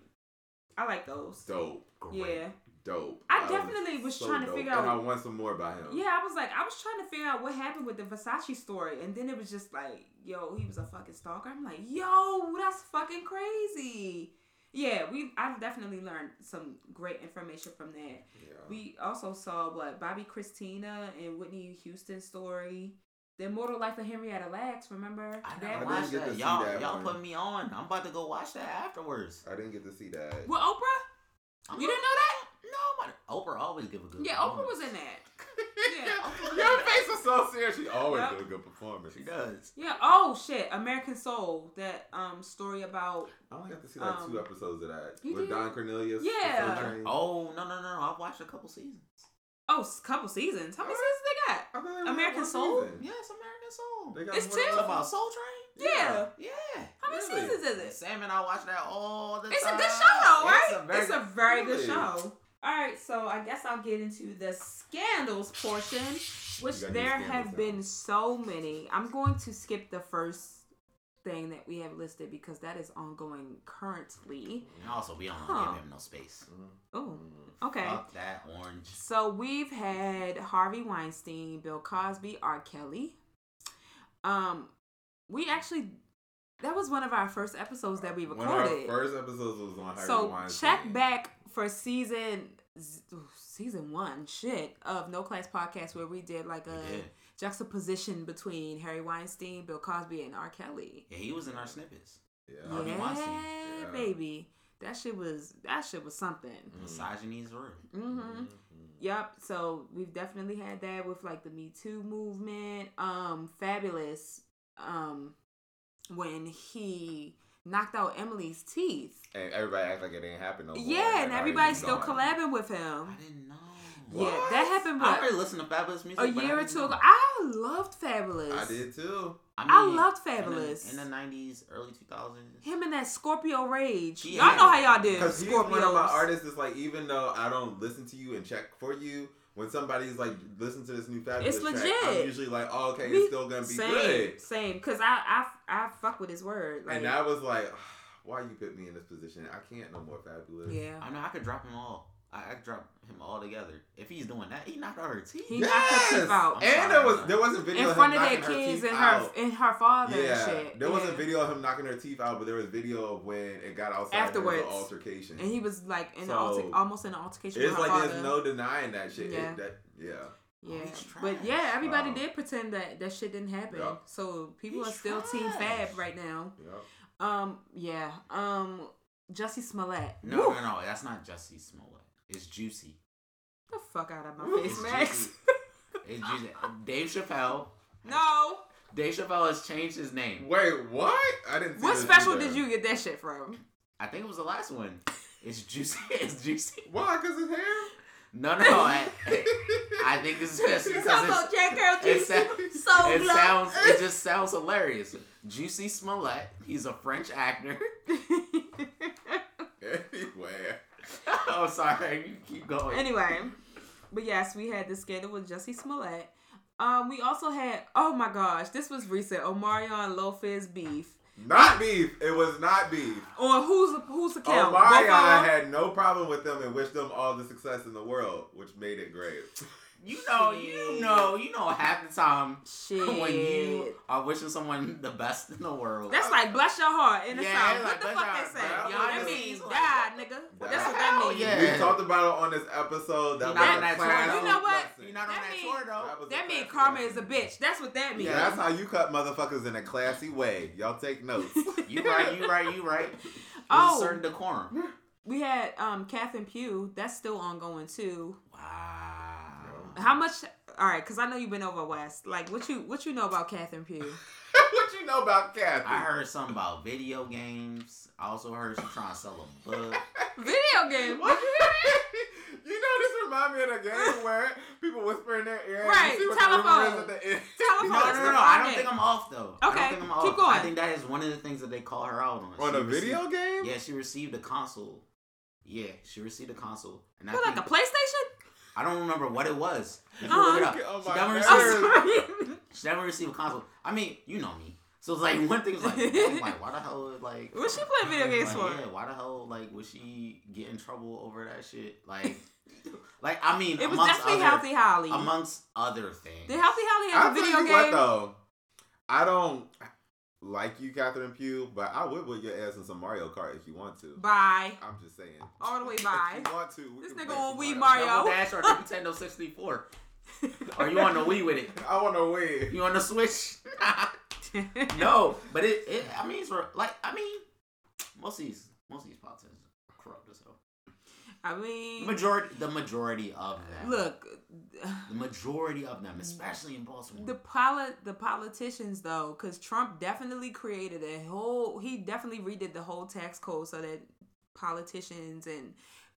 I like those. dope, Great. Yeah. Dope. I That definitely was so trying to dope. figure and I out- want some more about him. Yeah, I was like, I was trying to figure out what happened with the Versace story, and then it was just like, yo, he was a fucking stalker. I'm like, yo, that's fucking crazy. Yeah, we I definitely learned some great information from that. Yeah. We also saw what Bobbi Kristina and Whitney Houston story, the immortal life of Henrietta Lacks. Remember I that? never didn't watched get to that. see Y'all, that y'all one. put me on. I'm about to go watch that afterwards. I didn't get to see that. With Oprah? I'm You not- didn't know that? No, but Oprah always give a good. Yeah, Oprah was in that. Yeah. Your face was so serious. She always Yep. did a good performance. She does. Yeah. Oh shit, American Soul. That um story about. I only got to see like Um, two episodes of that you with did? Don Cornelius. Yeah. Oh no no no! no. I've watched a couple seasons. Oh, s- couple seasons. How many Alright. seasons they got? They American one Soul? season. Yes, American Soul. They got It's two? than about Soul Train. Yeah. Yeah. How many Really? seasons is it? Sam and I watch that all the It's time. It's a good show, though, right? It's a very It's a very good Really? show. All right, so I guess I'll get into the scandals portion, which there have scandals been so many. I'm going to skip the first thing that we have listed because that is ongoing currently. And also, we don't Huh. give him no space. Oh, okay. Fuck that orange. So we've had Harvey Weinstein, Bill Cosby, R. Kelly. Um, we actually that was one of our first episodes that we One of our recorded. first episodes was on Harvey so Weinstein. check back for season season one shit of No Class Podcast where we did like a did. juxtaposition between Harry Weinstein, Bill Cosby, and R. Kelly. Yeah, he was in our snippets. Yeah. Harvey yeah, Weinstein. Yeah. baby. That shit was that shit was something. Misogyny is real. Mm-hmm. Yep. So we've definitely had that with like the Me Too movement. Um, Fabolous. Um, when he knocked out Emily's teeth. And everybody act like it didn't happen no more. Yeah, Like, oh, and everybody's still gone. collabing with him. I didn't know. Yeah, that happened. I What already listened to Fabolous music. a year or didn't two know. ago. I loved Fabolous. I did too. I mean, loved Fabolous. in the nineties, early two thousands. Him and that Scorpio Rage. Yeah. Y'all know how y'all did. Because he's one of my artists. That's like, even though I don't listen to you and check for you, when somebody's like, listen to this new Fabolous It's track, legit. I'm usually like, oh, okay, We- it's still gonna be same, good. Same, cause I I I fuck with his word. Like, and I was like, why you put me in this position? I can't no more Fabolous. yeah. I know I could drop him all. I, I drop him all together. If he's doing that, he knocked out her teeth. He knocked her teeth out. I'm And there was there was a video in of front him of their kids and her out. and her father Yeah, and shit. there was yeah. a video of him knocking her teeth out, but there was video of when it got outside Afterwards. There an altercation. and he was like in So, alter- almost in an altercation it's with her like father. there's no denying that shit. Yeah. It, that, yeah. yeah, Oh, but yeah, everybody Wow. did pretend that that shit didn't happen. Yup. So people He's are still Team. Fab right now. Yep. Um, yeah. Um, Jussie Smollett. No, Woo! no, no. That's not Jussie Smollett. It's Juicy. the fuck out of my face, It's Max. Juicy. It's Juicy. Uh, Dave Chappelle. no. Dave Chappelle has changed his name. Wait, what? I didn't. See What special either. did you get that shit from? I think it was the last one. It's Juicy. It's Juicy. Why? Cause his hair. No, no, no. I, I think it's just You because talking it's, about Jack Earl it, Juicy? sa- So it glow. sounds it just sounds hilarious. Juicy Smollett. He's a French actor. Anywhere. oh, sorry. You keep going. anyway, but yes, we had the scandal with Jussie Smollett. Um, we also had oh my gosh, this was recent. Omarion Lopez beef Not beef. It was not beef. on whose whose account? Both Omarion of had no problem with them and wished them all the success in the world, which made it great. You know, you know, you know. Half the time Shit. when you are wishing someone the best in the world, That's like bless your heart in the Yeah, south. it's What like the fuck they say? that Y'all means just- die, nigga. That's what that means. yeah. We talked about it on this episode. That You're was not on that tour. You know what? lesson. you're not on That that mean- tour though. was a That means karma is a bitch. That's what that means. Yeah. That's how you cut motherfuckers in a classy way. Y'all take notes. You right, you right, you right. There's Oh. a certain decorum. we had um Catherine Pugh. That's still ongoing too. Wow. How much? All right, because I know you've been over west. Like, what you what you know about Catherine Pugh? what you know about Kathy? I heard something about video games. I also heard she trying to sell a book. Video game. What? you know, this remind me of a game where people whisper in their ear. and you Right, see what telephone. The rumor is at the end. Telephone. No, no, no, no. I don't think I'm off though. I Okay, don't think I'm off. keep going. I think that is one of the things that they call her out on. On She a video received- game? Yeah, she received a console. Yeah, she received a console, and I like think a PlayStation? I don't remember what it was. If you look it up, Oh she my never received. She never received a console. I mean, you know me. So it's like one thing is like, oh I'm like, why the hell, like, what she play video games like, for? yeah, why the hell, like, would she get in trouble over that shit? Like, like I mean, It was amongst definitely other, Healthy Holly. amongst other things. Did Healthy Holly I'll have a video game? what though. I don't like you, Catherine Pugh, but I would put your ass in some Mario Kart if you want to. Bye. I'm just saying. All the way bye. If you want to, This nigga play on Wii Kart. Mario. Double Dash or Nintendo 64? Or you on the Wii with it? I want to win. You on the Switch? no, but it, it. I mean, it's like, I mean, most of these, most of these politicians are corrupt as hell. I mean, Majority, the majority of them. look, the majority of them, especially in Baltimore. the poli- the politicians though, because Trump definitely created a whole. He definitely redid the whole tax code so that politicians and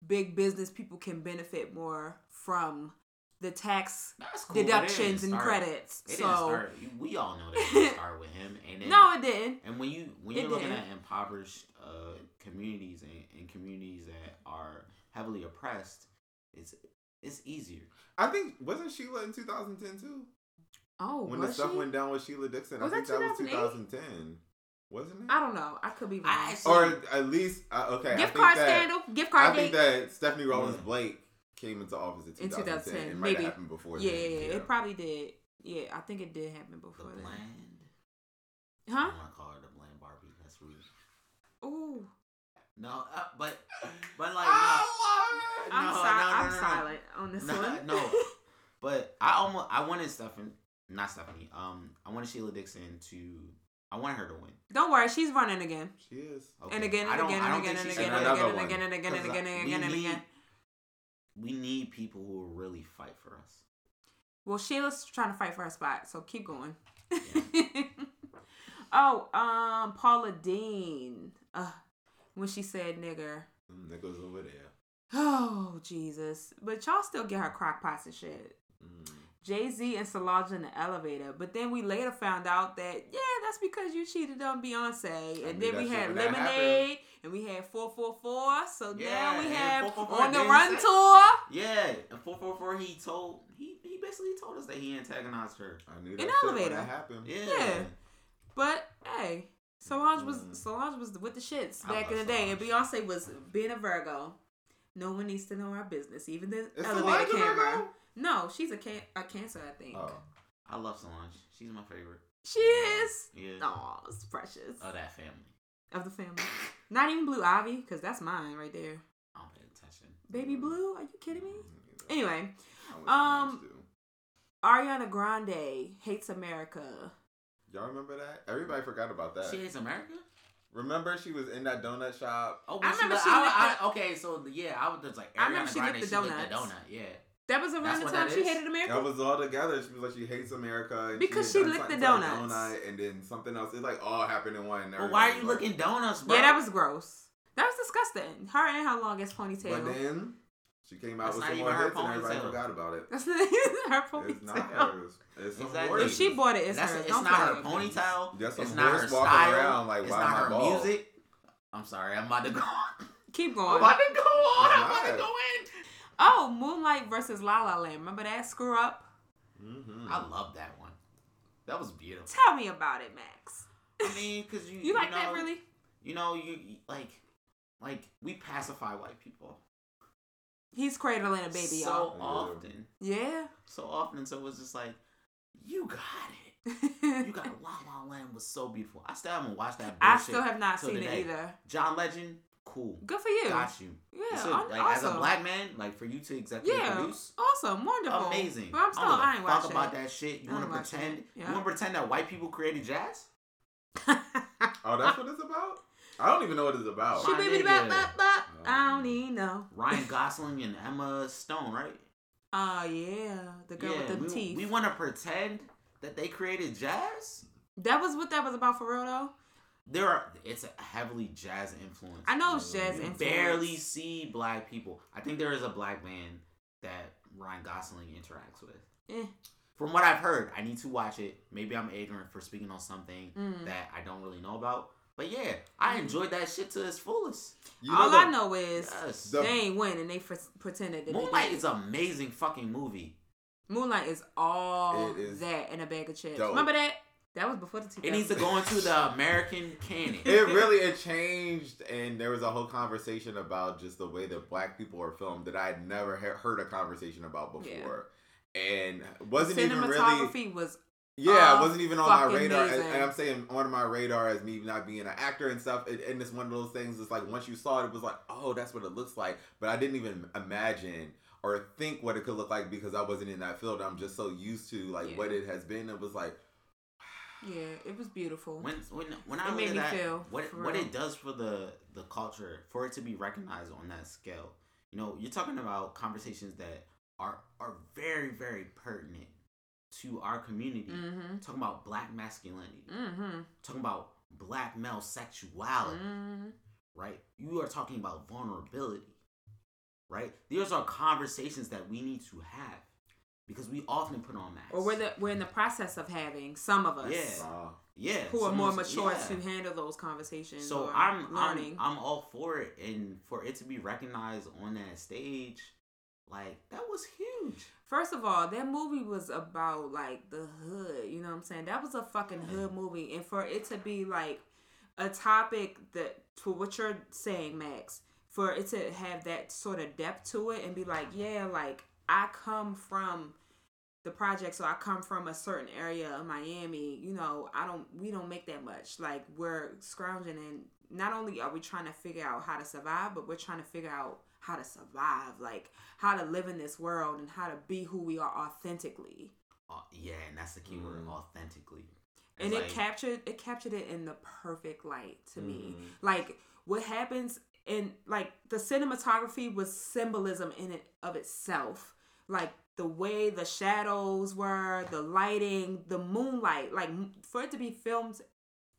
big business people can benefit more from the tax cool. it deductions and credits. It So. We all know that it didn't start with him. And then, no, it didn't. And when you when you're looking didn't. at impoverished uh, communities and, and communities that are heavily oppressed, it's it's easier. I think wasn't Sheila in 2010 too? Oh, when was the stuff she? went down with Sheila Dixon, Was I think that that was 2010, wasn't it? I don't know. I could be wrong. I actually- or at least uh, okay. I Gift think card that, scandal. Gift card I think date. that Stephanie Rawlings Yeah. Blake came into office in In 2010. 2010, It might maybe. have happened before. yeah, then, yeah, yeah, it probably did. Yeah, I think it did happen before that. bland. I Huh? want to call her the bland Barbie. That's rude. Ooh. No, uh, but but like I no. I'm, No, si- no, no, I'm no, no. silent on this No, one. no. But I almost I wanted Stephanie, not Stephanie. Um, I wanted Sheila Dixon to. I want her to win. Don't worry, she's running again. She is. Okay. And again and again and again and again and again and again and again and 'Cause, again and again and again. We need people who will really fight for us. Well, Sheila's trying to fight for her spot, so keep going. oh, um, Paula Deen. Uh, when she said nigger. Them niggas over there. Oh, Jesus. But y'all still get her crock pots and shit. Mm. Jay Z and Solange in the elevator. But then we later found out that, yeah, that's because you cheated on Beyonce. I And knew then we had when that Lemonade and we had 444. So Yeah, now we and have On the Run say- Tour. Yeah, and four four four. He told he he basically told us that he antagonized her. I knew that In shit elevator. that happened. Yeah. Yeah. But hey, Solange was Mm. Solange was with the shits back in the love day, and Beyonce was being a Virgo. No one needs to know our business, even the Is elevator Solange a camera. Virgo? No, she's a can- a Cancer, I think. Oh. I love Solange. She's my favorite. She is. Yeah. Oh, it's precious Of that family. of the family. Not even Blue Ivy, because that's mine right there. I don't pay attention. Baby Blue, are you kidding me? Mm, Anyway, um, Ariana Grande hates America. Y'all remember that? Everybody forgot about that. She hates America. Remember she was in that donut shop. Oh, I but she remember li- she I, licked I, okay, so yeah, I was just like I remember Ariana she Grande, licked the she licked donuts. donut. Yeah. That was around That's the what time she is? hated America. That was all together. She was like she hates America and Because had she done licked the something to a donuts. donut, and then something else. It like all happened in one. and Well, why are you was like- licking donuts, bro? yeah, that was gross. That was disgusting. Her and her longest ponytail. But then she came out That's with some more her hits, and everybody ponytail. forgot about it. That's not even her ponytail. It's not hers. It's some Exactly. If she bought it, it's That's hers. it's Don't not her ponytail. That's it's not her horse walking style. around like, it's not her bald? music. I'm sorry, I'm about to go. Keep going. I'm about to go on. I'm It's about to go in. Oh, Moonlight versus La La Land. Remember that screw up? Mhm. I love that one. That was beautiful. Tell me about it, Max. I mean, cause you You like know, that really? You know, you, you like like we pacify white people He's cradling a baby, so y'all. Yeah. often, Yeah. so often. So it was just like you got it. You got La La Land was so beautiful. I still haven't watched that. I still have not till seen it either. John Legend, cool. Good for you. Got you. Yeah. So, like, awesome. as a black man, like for you to executive yeah. produce, Awesome. Wonderful. amazing. But I'm still, I, I, ain't a fuck watching about that shit. You want to pretend? it. You want to pretend that white people created jazz? Oh, that's what it's about. I don't even know what it's about. She My baby nigga. bop bop bop. I Um, don't even know. Ryan Gosling and Emma Stone, right? Oh yeah, the girl with the we, teeth. We want to pretend that they created jazz. that was what that was about for real though. There are. It's a heavily jazz influence. I know it's jazz You influence. barely see black people. I think there is a black man that Ryan Gosling interacts with. Eh. From what I've heard, I need to watch it. Maybe I'm ignorant for speaking on something Mm. that I don't really know about. But yeah, I Mm. enjoyed that shit to its fullest. You All the- I know is Yes. The- they ain't win and they fr- pretended that Moonlight they is an amazing fucking movie. Moonlight is all It is that in a bag of chips. dope. Remember that? That was before the 2000s. It needs to go into the American canon. It really it changed, and there was a whole conversation about just the way that black people are filmed that I had never he- heard a conversation about before, and wasn't even really. Cinematography was Yeah, uh, it wasn't even on my radar, and, and I'm saying on my radar as me not being an actor and stuff. And, and it's one of those things. It's like once you saw it, it was like, oh, that's what it looks like. But I didn't even imagine or think what it could look like because I wasn't in that field. I'm just so used to like Yeah. what it has been. It was like, yeah, it was beautiful. when when when I It look made me that, feel, what what real. it does for the the culture, for it to be recognized on that scale. You know, you're talking about conversations that are are very very pertinent to our community. mm-hmm. Talking about black masculinity, Mm-hmm. talking about black male sexuality, mm-hmm. right? You are talking about vulnerability, right? These are conversations that we need to have because we often put on masks. Or we're the we're in the process of having some of us Yeah. wow. yeah, who are more mature yeah. to handle those conversations. So or I'm, learning. I'm I'm all for it, and for it to be recognized on that stage, like that was huge. First of all, that movie was about like the hood. You know what I'm saying? That was a fucking hood movie, and for it to be like a topic that for what you're saying, Max, for it to have that sort of depth to it and be like, yeah, like I come from the project. So I come from a certain area of Miami. You know, I don't. We don't make that much. Like we're scrounging, and not only are we trying to figure out how to survive, but we're trying to figure out how to survive, like how to live in this world and how to be who we are authentically. Uh, yeah, and that's the key word, Mm. authentically. and it like- captured it captured it in the perfect light to me Mhm. like what happens in like the cinematography was symbolism in it of itself like the way the shadows were the lighting the moonlight like for it to be filmed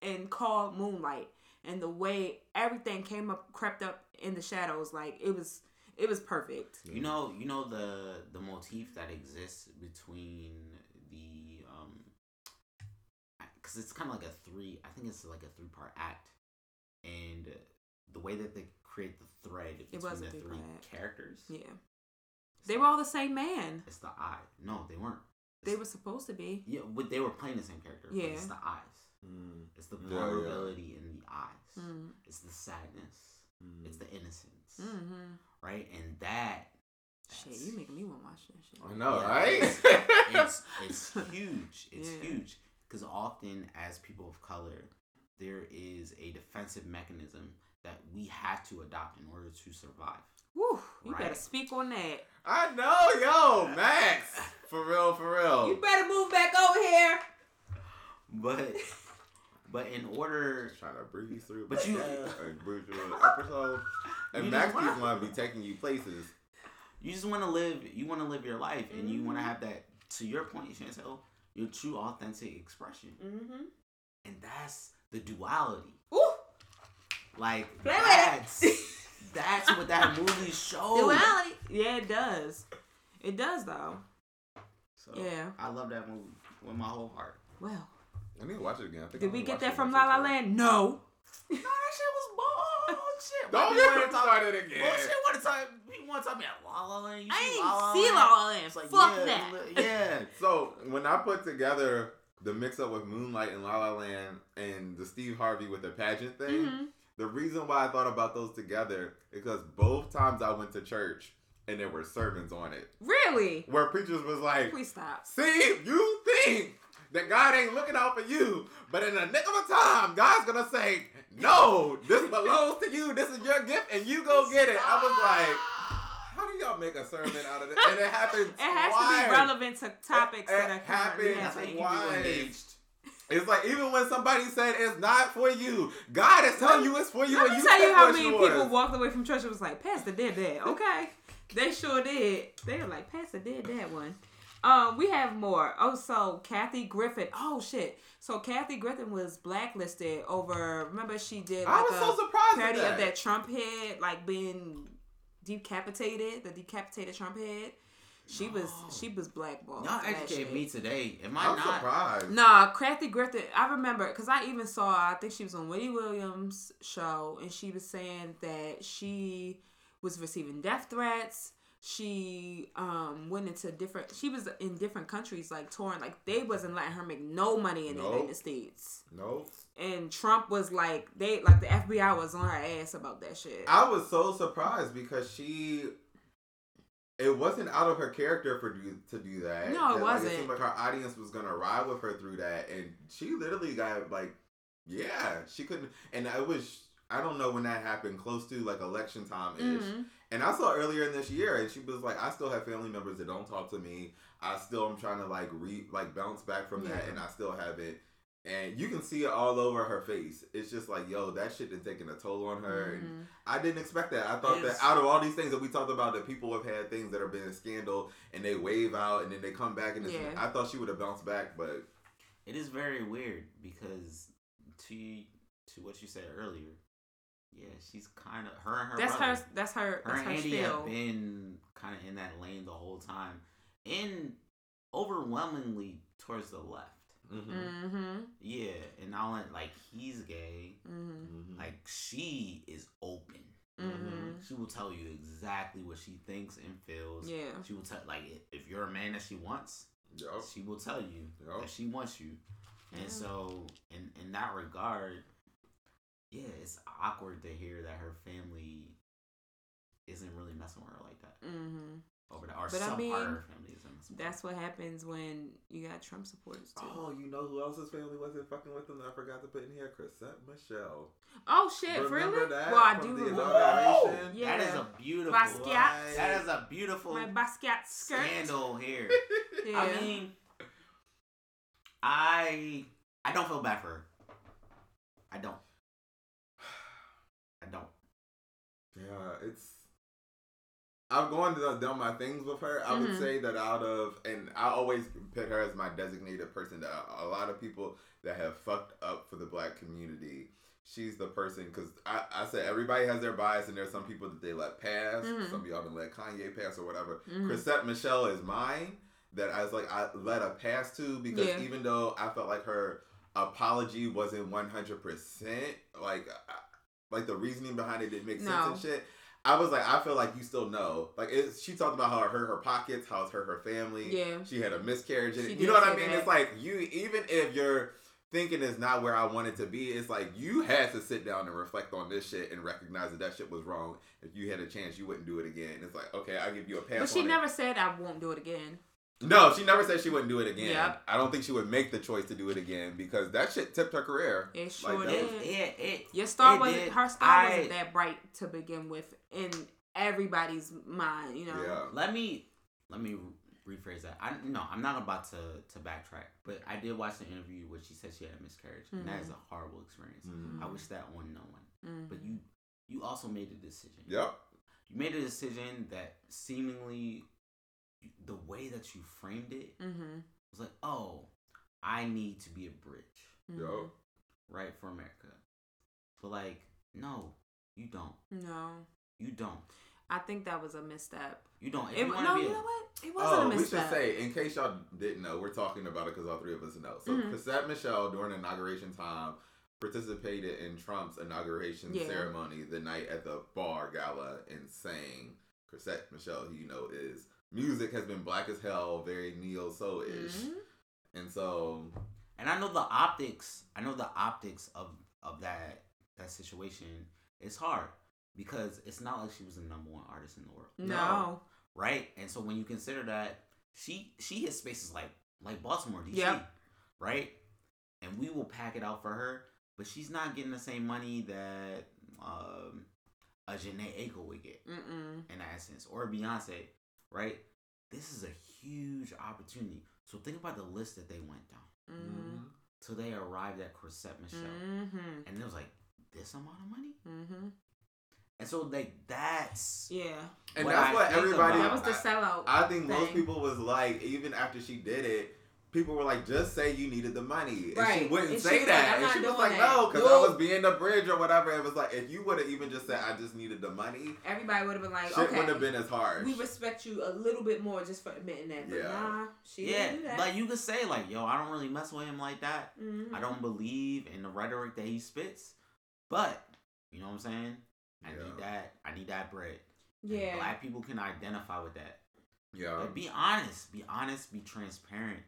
and called moonlight and the way everything came up crept up in the shadows like it was it was perfect You know, you know the the motif that exists between the um, because it's kind of like a three. I think it's like a three part act, and the way that they create the thread between was the three act. characters. yeah they were all the same man It's the eye. No, they weren't. they were supposed to be Yeah, but they were playing the same character. Yeah, Yeah. it's the eyes. Mm. It's the Yeah, yeah. vulnerability in the eyes. mm. It's the sadness. Mm. It's the innocence. mm-hmm Right, and that. Shit, you making me want to watch that shit. I know, Yeah. right? it's it's huge. It's Yeah. huge because often as people of color, there is a defensive mechanism that we have to adopt in order to survive. Woo, you Right. better speak on that. I know, yo, Max. For real, for real. You better move back over here. But but in order, Trying to breeze through, But you- and breeze through an episode, and Max just wanna- keeps want to be taking you places. you just want to live, you want to live your life, and you want to have that. To your point, Chantel, your true authentic expression, Mm-hmm. and that's the duality. Ooh, Like Play that's that's what that movie shows. duality. Yeah, it does. It does though. So Yeah. I love that movie with my whole heart. Well, I need to watch it again. I think did I we get that from La La Land? No. No, that shit was bullshit. Don't Why get you me started again. Bullshit. Want to talk? You want to talk about La La Land? You I see ain't La La see Land? La La Land. It's like, Fuck yeah, that. Yeah. So when I put together the mix up with Moonlight and La La Land and the Steve Harvey with the pageant thing, Mhm. the reason why I thought about those together is because both times I went to church and there were sermons on it Really? where preachers was like, Please stop. "See, you think that God ain't looking out for you, but in the nick of a time, God's gonna say." No, this belongs to you. This is your gift, and you go get it. I was like, "How do y'all make a sermon out of this?" And it happened. It has to be relevant to topics It that are currently happens That's happening. keep people engaged. It's like even when somebody said it's not for you, God is telling you it's for you, Let and me you tell you how many yours. people walked away from church and was like, Pastor did that. Okay. they sure did. They were like, Pastor did that one. Um, we have more. Oh, so Kathy Griffin. Oh shit. So Kathy Griffin was blacklisted over. Remember she did I like was a so surprised parody that. of that Trump head, like being decapitated, the decapitated Trump head. She was she was blackballed. Y'all for that educate shit. me today. Am I I'm not? surprised. Nah, Kathy Griffin. I remember because I even saw. I think she was on Whitney Williams' show, and she was saying that she was receiving death threats. She um went into different. She was in different countries, like touring. Like they wasn't letting her make no money in the United States. Nope. And Trump was like, they like the FBI was on her ass about that shit. I was so surprised because she. It wasn't out of her character for do, to do that. No, it That, like, wasn't. it seemed like her audience was gonna ride with her through that, and she literally got like, yeah, she couldn't. And i was, I don't know when that happened, close to like election time ish. Mhm. And I saw earlier in this year, and she was like, I still have family members that don't talk to me. I still am trying to like re like bounce back from that, Yeah. and I still haven't. And you can see it all over her face. It's just like, yo, that shit is taking a toll on her. And Mhm. I didn't expect that. I thought It's- that out of all these things that we talked about, that people have had things that have been a scandal, and they wave out, and then they come back, and it's, Yeah. I thought she would have bounced back, but It is very weird because to to what you said earlier, yeah, she's kind of her and her That's brother. her. That's her. her That's and her Andy have been kind of in that lane the whole time, and overwhelmingly towards the left. Mm-hmm. Yeah, and now like he's gay, Mm-hmm. like she is open. Mm-hmm. She will tell you exactly what she thinks and feels. Yeah. She will tell like if- if you're a man that she wants, Yup. she will tell you Yup. that she wants you. And Yeah. so in in that regard, yeah, it's awkward to hear that her family isn't really messing with her like that. Mm-hmm. over that, or But I mean, part of her family is in the support. That's what happens when you got Trump supporters too. Oh, you know who else's family wasn't fucking with them? that I forgot to put in here. Chrisette Michele. Oh shit, Remember really? that well, I do the remember. inauguration? Yeah. That is a beautiful. Basquiat. That is a beautiful My Basquiat skirt. scandal here. Yeah. I mean, I I don't feel bad for her. I don't. I don't. Yeah, it's. I've gone to done my things with her. I would Mhm. say that out of, and I always put her as my designated person. That a lot of people that have fucked up for the black community, she's the person. Because I, I said everybody has their bias, and there's some people that they let pass. Mhm. Some of y'all been let Kanye pass or whatever. Mhm. Chrisette Michele is mine that I was like I let a pass to because Yeah. even though I felt like her apology wasn't one hundred percent like I- like the reasoning behind it didn't make sense No. and shit. I was like, I feel like you still know. Like it, she talked about how it hurt her pockets, how it hurt her family. Yeah. She had a miscarriage. And She you know what I mean? that. It's like you even if your thinking is not where I wanted to be, it's like you had to sit down and reflect on this shit and recognize that that shit was wrong. If you had a chance, you wouldn't do it again. It's like, okay, I'll give you a pass. But she on it. never said I won't do it again. No, she never said she wouldn't do it again. Yep. I don't think she would make the choice to do it again because that shit tipped her career. It sure Like, did. that It, it, it, Your star it wasn't did. her star I- wasn't that bright to begin with in everybody's mind, you know. Yeah. Let me let me rephrase that. I no, I'm not about to to backtrack, but I did watch the interview where she said she had a miscarriage, and that is a horrible experience. Mhm. I wish that on no one. Mhm. But you you also made a decision. Yep. You made a decision that seemingly the way that you framed it Mhm. was like, oh, I need to be a bridge, Mhm. Yo. right, for America. But like, no, you don't. No. You don't. I think that was a misstep. You don't. If It, you no, be you know what? It wasn't Oh, a misstep. we should say, in case y'all didn't know, we're talking about it because all three of us know. So, Mhm. Chrisette Michele, during inauguration time, participated in Trump's inauguration Yeah. ceremony the night at the bar gala and sang. Chrisette Michele, who you know, is music has been black as hell, very neo soul ish. Mhm. And so, and I know the optics. I know the optics of of that that situation. It's hard because it's not like she was the number one artist in the world, No. right? And so when you consider that she she hits spaces like like Baltimore, DC, Yep. right? And we will pack it out for her, but she's not getting the same money that um, a Jhené Aiko would get Mm-mm. in that sense, or Beyonce, right? This is a huge opportunity. So think about the list that they went down Mm-hmm. till they arrived at Chrisette Michele, Mm-hmm. and it was like this amount of money, Mm-hmm. and so like that's Yeah. and What that's I what everybody. about- That was the I- sellout. I think most people was like, even after she did it, people were like, just say you needed the money. And she wouldn't And say was that. like, and she was like, that. no, because I was being the bridge or whatever. It was like, if you would have even just said, I just needed the money, Everybody would have been like, shit okay, wouldn't have been as hard. we respect you a little bit more just for admitting that. But Yeah. nah, she yeah, didn't do that. like you could say like yo, I don't really mess with him like that. Mhm. I don't believe in the rhetoric that he spits, but you know what I'm saying. I Yeah. need that. I need that bread. And Yeah. black people can identify with that. yeah. Like, be honest. Be honest. Be transparent.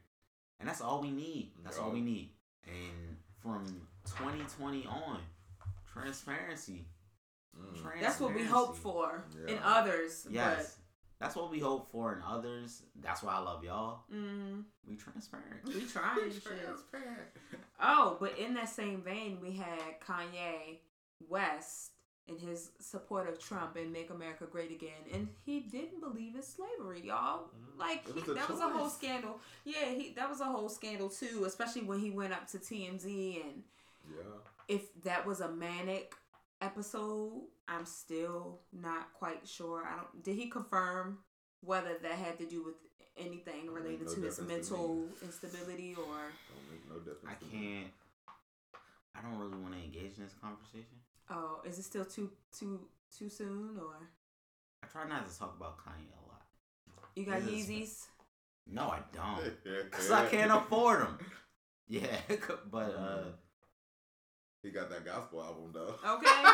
And that's all we need. That's all we need. And from 2020 on, transparency. Mm. That's what we hope Transparency. for in others. Yes. That's what we hope for in others. That's why I love y'all. But mm, We transparent. we trying shit. Oh, but in that same vein, we had Kanye West in his support of Trump and Make America Great Again, and he didn't believe in slavery, y'all. Mm-hmm. Like It he, was a that was a whole scandal. Yeah, he that was a whole scandal too, especially when he went up to TMZ and Yeah. if that was a manic episode, I'm still not quite sure. I don't. Did he confirm whether that had to do with anything related no to his difference to mental instability or? Don't make no difference. I can't. I don't really want to engage in this conversation. Oh, is it still too too too soon or I try not to talk about Kanye a lot. you got It is- Yeezys? No, I don't. Because I can't afford them. Yeah, but uh, He got that gospel album though. Okay.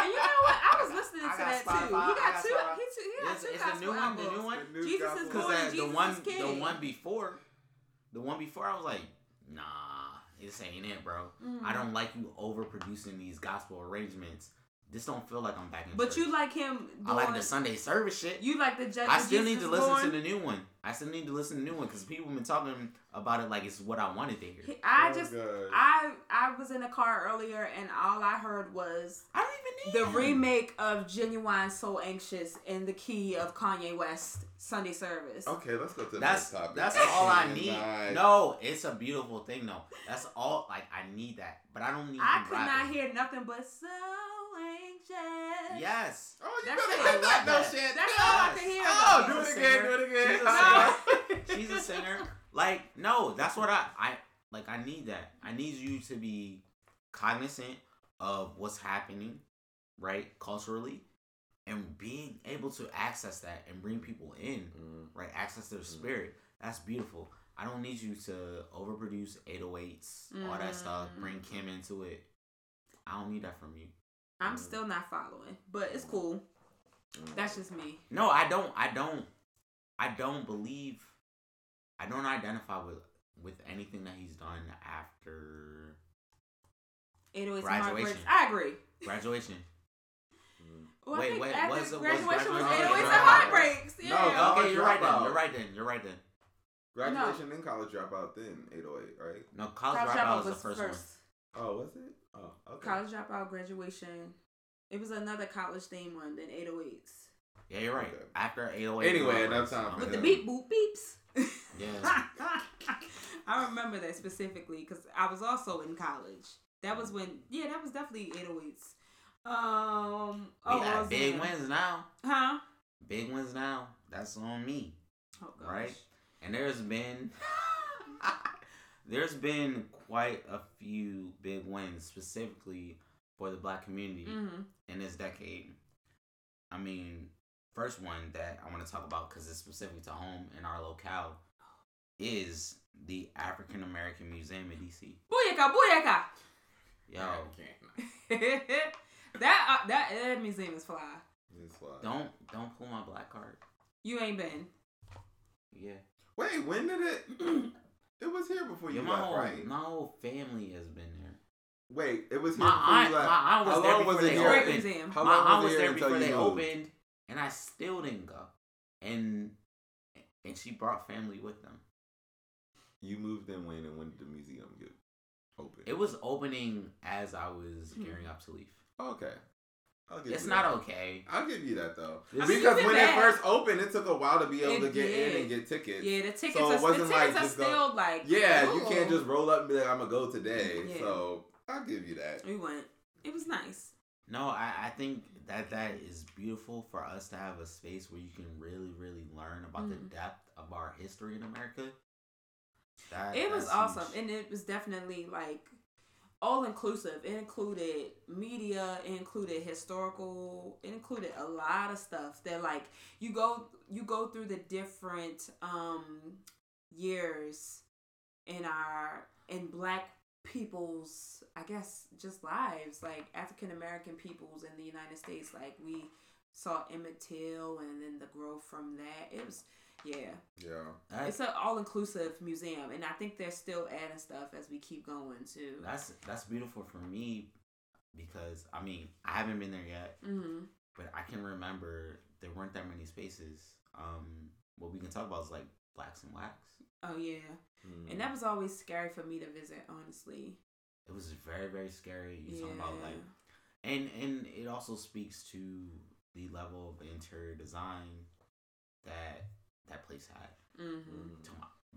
And you know what? I was listening I to got that too. He got got two. Spotify. He, two, he got it's, two it's the gospel new one. The albums. new one. The new Jesus is gospel Lord Because and the one, is King. the one before, the one before, I was like, nah, this ain't it, bro. Mhm. I don't like you overproducing these gospel arrangements. this don't feel like I'm back in. But church. you like him. I like the Sunday service shit. You like the judge. I still need to listen to the new one. I still need to listen to the new one because people been talking about it like it's what I wanted to hear. I Oh, just. God. I I was in a car earlier and all I heard was I don't even the remake of Ginuwine So Anxious in the key of Kanye West Sunday Service. Okay, let's go to the That's next topic. that's all I Nice. need. No, it's a beautiful thing though. That's all. Like I need that, but I don't need. I could rapping. not hear nothing but so anxious. Yes. Oh, you That's better it. hit that I no shit. That's no. all I can hear. Oh, do it again, do it again. She's a No. She's a singer. Like no, that's what I I like. I need that. I need you to be cognizant of what's happening, right, culturally, and being able to access that and bring people in, Mm. right, access their spirit. That's beautiful. I don't need you to overproduce 808s, all that stuff. Mm. Bring Kim into it. I don't need that from you. I'm still not following, but it's cool. Mm. That's just me. No, I don't. I don't. I don't believe. I don't identify with with anything that he's done after 808s and Graduation. I agree. graduation. Well, Wait, think wait, after was it- was graduation was graduation- 808s and No, Heartbreaks. no, Yeah. no. okay, you're right then. You're right then. You're right then. Graduation and college dropout then 808, right? No, college, College dropout Dropout was the was first, first. Oh, was it? Oh, okay. College Dropout, graduation. It was another college theme one then 808s. Yeah, you're right. Okay. After 808. Anyway, was enough first. time for With Yeah. the beep boop beeps. Yeah. I remember that specifically because I was also in college. That was when, yeah, that was definitely 808s. Um, We oh, got big Roseanne. wins now. Huh? Big wins now. That's on me. Oh, gosh. Right? And there's been there's been quite a few big wins specifically for the black community Mm-hmm. in this decade. I mean, first one that I want to talk about because it's specific to home in our locale is the African American Museum in DC. Booyaka, booyaka. Yo, that, uh, that that museum is fly. It's fly. don't don't pull my black card. You ain't been. Yeah, Wait, when did it? it was here before you yeah my left, whole right? my whole family has been there. Wait, it was here My before aunt, you my left. aunt was How there long before was it they here? Opened. museum. How my long aunt was was there before they moved? opened, and I still didn't go. And and she brought family with them. You moved in when and when did the museum get open? It was opening as I was Hmm. gearing up to leave. Okay. I'll give It's you not that. okay. I'll give you that though. I mean, because when feel it first opened, it took a while to be able It to get in and get tickets. Yeah, the tickets So it are, the wasn't like tickets are just go- like Yeah, you can't just roll up and be like, "I'm gonna go today." Yeah. So I'll give you that. We went. It was nice. No, I, I think that that is beautiful for us to have a space where you can really, really learn about Mhm. the depth of our history in America. That, It was awesome, huge. and it was definitely like all inclusive. It included media, it included historical, it included a lot of stuff that like you go you go through the different um years in our in black people's I guess just lives like African American peoples in the United States like we saw Emmett Till and then the growth from that it was yeah Yeah. That- it's an all inclusive museum, and I think they're still adding stuff as we keep going too. that's that's beautiful for me because I mean I haven't been there yet, hmm but I can remember there weren't that many spaces. Um, what we can talk about is like Blacks in Wax. Oh yeah, Mm. and that was always scary for me to visit. Honestly, It was very very scary. You yeah. talking about like and and it also speaks to the level of interior design that that place had. hmm To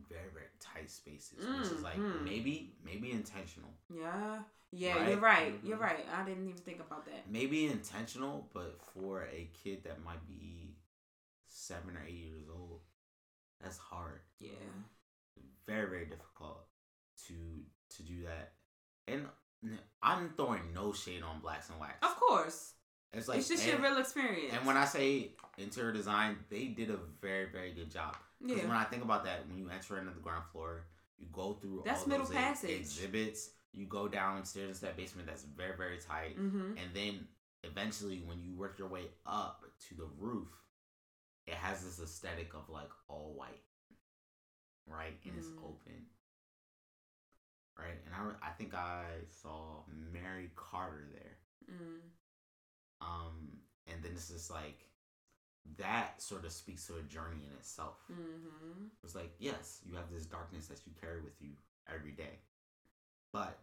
very very tight spaces, which is like Mhm. maybe maybe intentional, Yeah, yeah, Right? you're right. Mhm. You're right. I didn't even think about that. maybe intentional, but for a kid that might be seven or eight years old, that's hard. Yeah, Very very difficult to to do that. And I'm throwing no shade on blacks and whites. of course. It's like it's just and, your real experience. and when I say interior design, they did a very very good job. Because yeah, when I think about that, when you enter into the ground floor, you go through That's all middle those passage. exhibits. You go downstairs into that basement that's very very tight, hmm and then eventually, when you work your way up to the roof, it has this aesthetic of like all white, right? And it's Mm. open, right? And I, I think I saw Mary Carter there, mm. Um, and then it's just like that sort of speaks to a journey in itself. Mm-hmm. It's like, yes, you have this darkness that you carry with you every day, but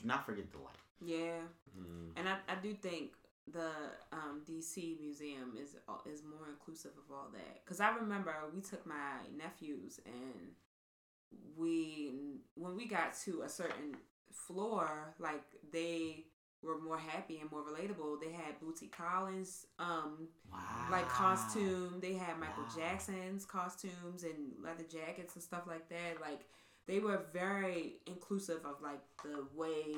do not forget the light. Yeah, Mhm. and I, I do think the um, DC museum is is more inclusive of all that. Cause I remember we took my nephews and we when we got to a certain floor, like they were more happy and more relatable. They had Bootsy Collins, um, Wow. like costume. They had Michael Wow. Jackson's costumes and leather jackets and stuff like that. Like they were very inclusive of like the way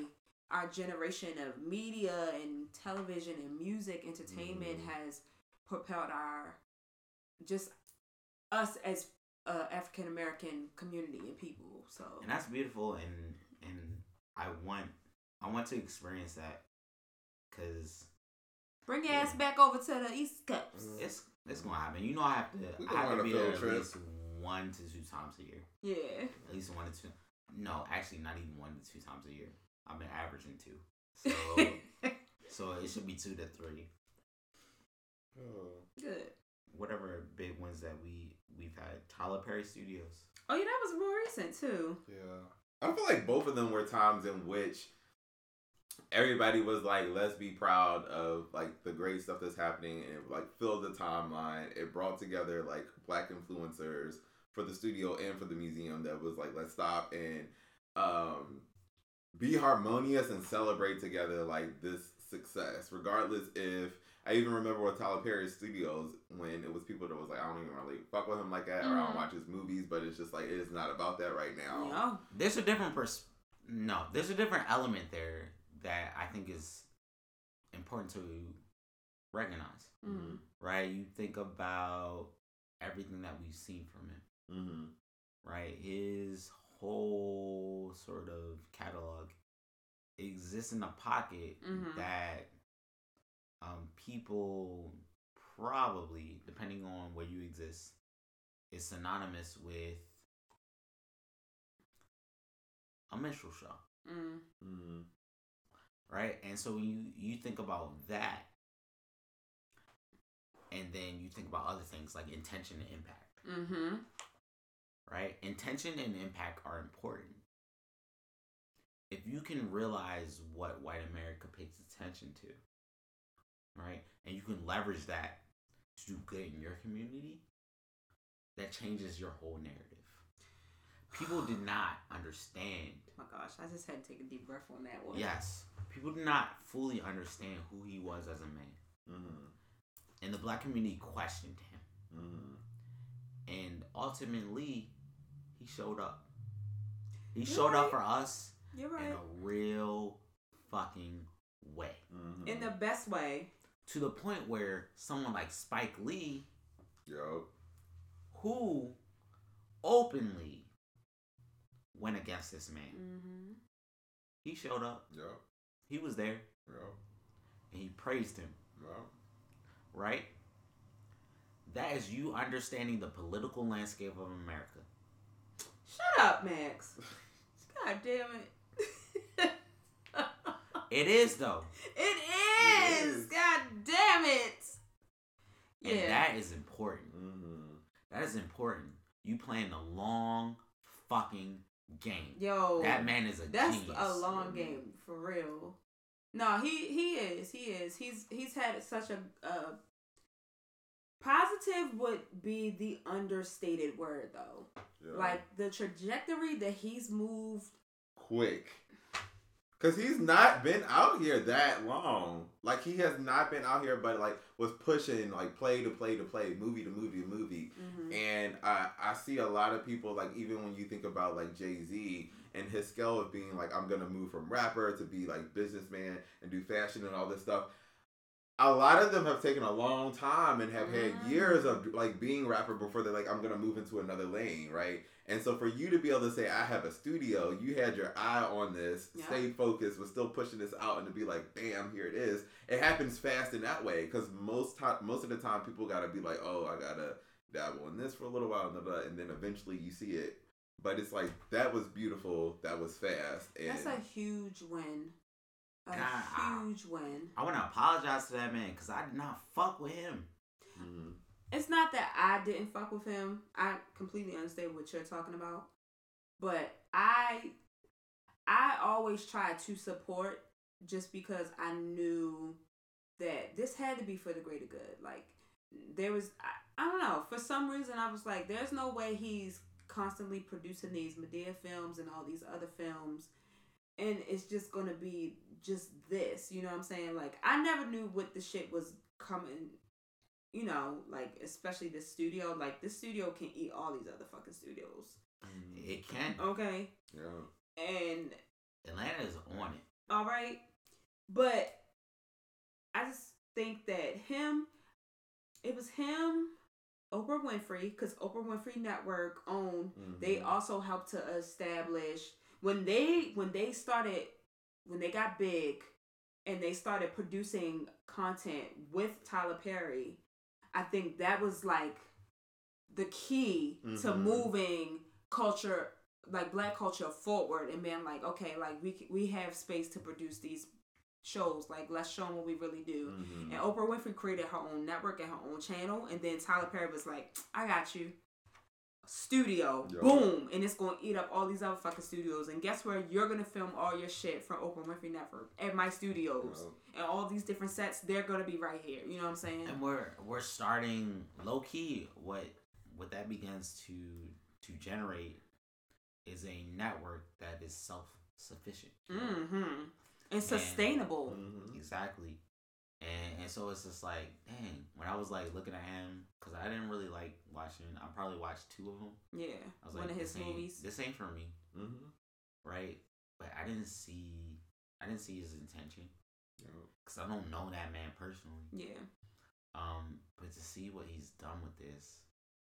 our generation of media and television and music entertainment Mhm. has propelled our just us as uh, African American community and people. So and that's beautiful and and i want i want to experience that because bring your ass back over to the East Coast. Mhm. it's it's gonna happen you know i have to i have to be field there at trip. least one to two times a year Yeah. at least one to two no actually not even one to two times a year i've been averaging two so so it should be two to three Oh. Good. whatever big ones that we we've had tyler perry studios Oh yeah, that was more recent too. Yeah. I feel like both of them were times in which everybody was like, let's be proud of like the great stuff that's happening and it like filled the timeline. It brought together like black influencers for the studio and for the museum that was like, let's stop and um be harmonious and celebrate together like this success. Regardless if I even remember with Tyler Perry Studios when it was people that was like, I don't even really fuck with him like that, or I don't Mhm. watch his movies, but it's just like it is not about that right now. No. there's a different pers no there's a different element there that i think is important to recognize Mm-hmm. right you think about everything that we've seen from him Mm-hmm. right his whole sort of catalog exists in a pocket Mhm. that um, people probably depending on where you exist is synonymous with a minstrel show Mm. Mm-hmm. Right? And so when you you think about that, and then you think about other things like intention and impact, Mm-hmm. right? Intention and impact are important. If you can realize what white America pays attention to, right, and you can leverage that to do good in your community, that changes your whole narrative. People did not understand Oh my gosh, I just had to take a deep breath on that one. Yes. People did not fully understand who he was as a man. Mm-hmm. And the black community questioned him. Mm-hmm. And ultimately, he showed up. He showed up for us You're in a real fucking way. Mm-hmm. In the best way. To the point where someone like Spike Lee, Yo. who openly went against this man, Mm-hmm. he showed up. Yo. He was there Yo. and he praised him. Yo. right? That is you understanding the political landscape of America. Shut up, Max. God damn it. It is though, it It is. is. God damn it. and Yeah. that is important. Mm-hmm. That is important. You playing a long fucking game. Yo. That man is a That's genius. a long game for real. No, he he is. He is. He's he's had such a uh positive would be the understated word though. Yo. Like the trajectory that he's moved. quick. Cause he's not been out here that long. Like he has not been out here, but like was pushing like play to play to play, movie to movie to movie. Mhm. And I I see a lot of people like even when you think about like Jay Z and his scale of being like I'm gonna move from rapper to be like businessman and do fashion and all this stuff. A lot of them have taken a long time and have had Mhm. years of like being rapper before they're like I'm gonna move into another lane, right? And so for you to be able to say I have a studio, you had your eye on this, Yeah. stayed focused, was still pushing this out, and to be like, bam, here it is. It happens fast in that way because most time, most of the time, people gotta be like, oh, I gotta dabble in this for a little while, blah, blah, and then eventually you see it. But it's like that was beautiful, that was fast, and That's a huge win. A God, I- huge win. I want to apologize to that man because I did not fuck with him. Mhm. It's not that I didn't fuck with him. I completely understand what you're talking about. But I I always try to support just because I knew that this had to be for the greater good. Like there was I, I don't know, for some reason I was like there's no way he's constantly producing these Madea films and all these other films and it's just gonna be just this, you know what I'm saying? Like I never knew what the shit was coming you know, like especially this studio, like this studio can eat all these other fucking studios. It can. Okay. Yeah. And Atlanta is on it. all right. But I just think that him it was him, Oprah Winfrey, because Oprah Winfrey Network owned they Mhm. also helped to establish when they when they started when they got big and they started producing content with Tyler Perry, I think that was like the key to Mhm. moving culture like black culture forward and being like okay like we we have space to produce these shows like let's show them what we really do Mhm. and Oprah Winfrey created her own network and her own channel. And then Tyler Perry was like, I got you. Studio. Yo. Boom. And it's going to eat up all these other fucking studios. And guess where? You're going to film all your shit from Oprah Winfrey Network at my studios. And all these different sets, they're going to be right here. You know what I'm saying? And we're we're starting low key. What what that begins to to generate is a network that is self sufficient. Mm-hmm. And sustainable. Mhm. Exactly. And and so it's just like, dang, when I was like looking at him, because I didn't really like watching, I probably watched two of them. Yeah. I was One like, of his movies. This ain't for me, Mhm. right? But I didn't see, I didn't see his intention, Yeah. because I don't know that man personally. Yeah. Um, but to see what he's done with this,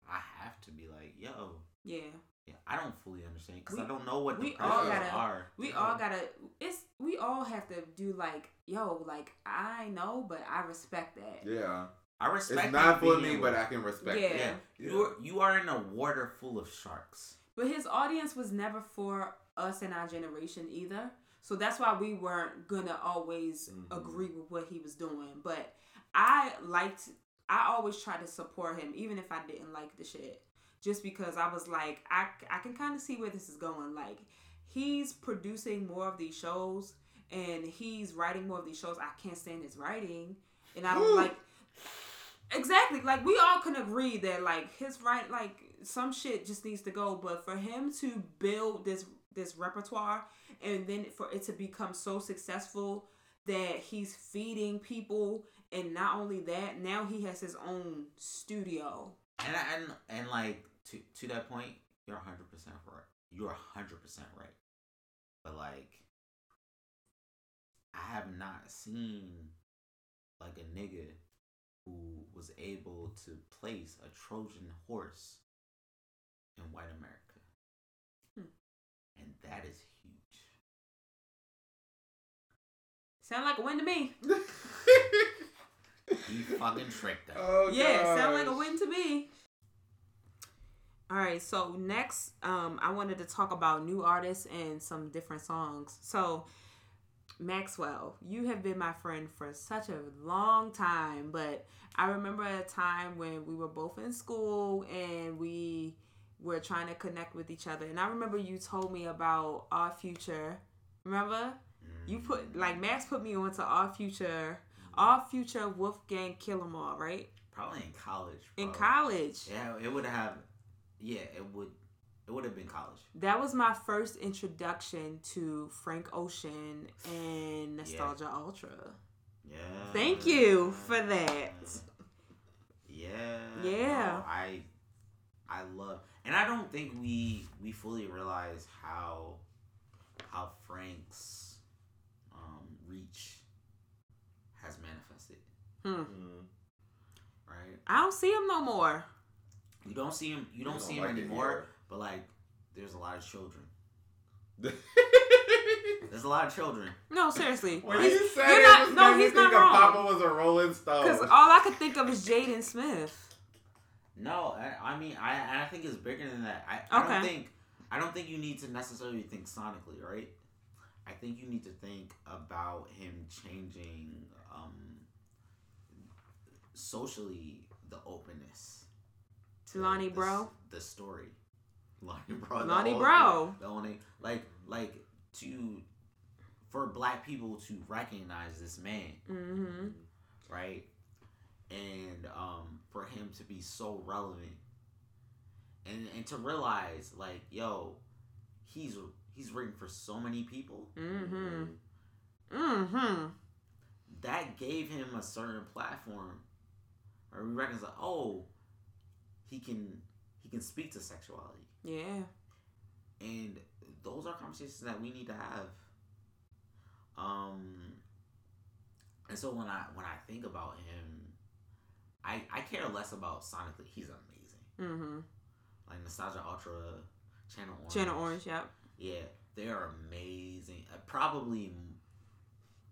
I have to be like, yo, Yeah. yeah, I don't fully understand because I don't know what the we all gotta- are. We Yeah. all gotta. It's we all have to do like yo like I know, but I respect that. Yeah. I respect. It's not for me, but I can respect Yeah. it. yeah, Yeah. you're you are in a water full of sharks. But his audience was never for us and our generation either. So that's why we weren't gonna always Mhm. agree with what he was doing. But I liked I always tried to support him, even if I didn't like the shit. Just because I was like, I, I can kind of see where this is going. Like, he's producing more of these shows and he's writing more of these shows. I can't stand his writing. And I don't like Exactly. Like we all can agree that like his right like some shit just needs to go, but for him to build this this repertoire and then for it to become so successful that he's feeding people and not only that, now he has his own studio. And and and like to to that point, you're hundred percent right. You're hundred percent right. But like, I have not seen like a nigga who was able to place a Trojan horse in white America, Hmm. and that is huge. Sound like a win to me. He fucking tricked us. oh, yeah, sound like a win to me. All right, so next, um, I wanted to talk about new artists and some different songs. So, Maxwell, you have been my friend for such a long time, but I remember a time when we were both in school and we were trying to connect with each other. And I remember you told me about Odd Future. Remember? You put like Max put me onto Odd Future, Odd Future Wolfgang Killamore, right? probably in college. In college. Yeah, it would have. Yeah, it would. It would have been college. That was my first introduction to Frank Ocean and Nostalgia Ultra. Yeah. Thank you for that. Yeah. Yeah. no, I I love and I don't think we we fully realize how how Frank's um reach has manifested, Hmm. Mhm. right? I don't see him no more. You don't see him you don't see him like it anymore, but like there's a lot of children. There's a lot of children. No, seriously. when He's- you said you're it, not- this no, he's not of wrong. Papa was a Rolling Stone. Because all I could think of is Jaden Smith. No, I, I mean I I think it's bigger than that. I, I Okay. don't think I don't think you need to necessarily think sonically, right? I think you need to think about him changing um, socially the openness. To Lonnie the, Bro? The story. Lonnie Bro. Lonnie whole Bro. The only like like to for black people to recognize this man, Mm-hmm. right? And um for him to be so relevant. And and to realize like, yo, he's he's written for so many people. Mm-hmm. Mm-hmm. that gave him a certain platform or we recognize like oh he can he can speak to sexuality Yeah. and those are conversations that we need to have um and so when i when i think about him i i care less about sonically he's amazing Mm-hmm. like nostalgia ultra channel orange Channel Orange, yep. yeah they are amazing uh, probably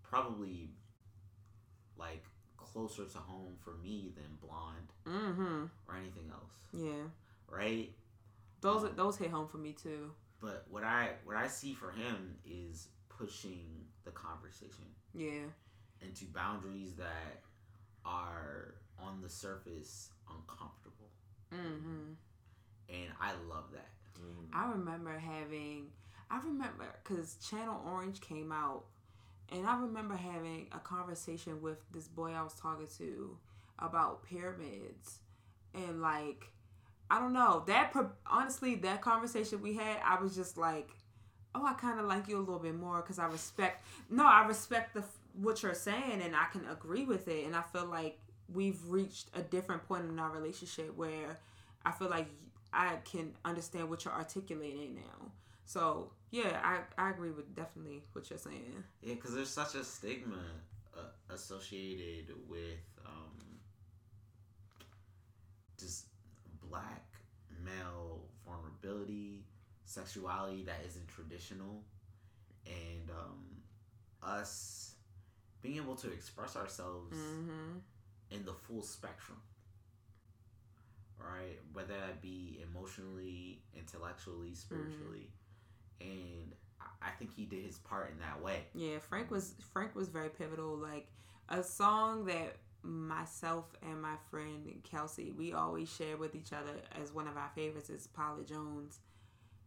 probably like closer to home for me than blonde Mm-hmm. or anything else Yeah. right Those Um, those hit home for me too. but what i what i see for him is pushing the conversation Yeah. into boundaries that are on the surface uncomfortable Mm-hmm. and i love that I remember having, I remember because Channel Orange came out, and I remember having a conversation with this boy I was talking to about pyramids, and like, I don't know that honestly that conversation we had, I was just like, oh, I kind of like you a little bit more because I respect. No, I respect the what you're saying, and I can agree with it, and I feel like we've reached a different point in our relationship where I feel like I can understand what you're articulating now. So yeah, I, I agree with definitely what you're saying. yeah because there's such a stigma uh, associated with um just black male vulnerability sexuality that isn't traditional and um us being able to express ourselves Mm-hmm. in the full spectrum right whether that be emotionally intellectually spiritually and I- think he did his part in that way Yeah, Frank was Frank was very pivotal. Like a song that myself and my friend Kelsey we always share with each other as one of our favorites is Pilot Jones.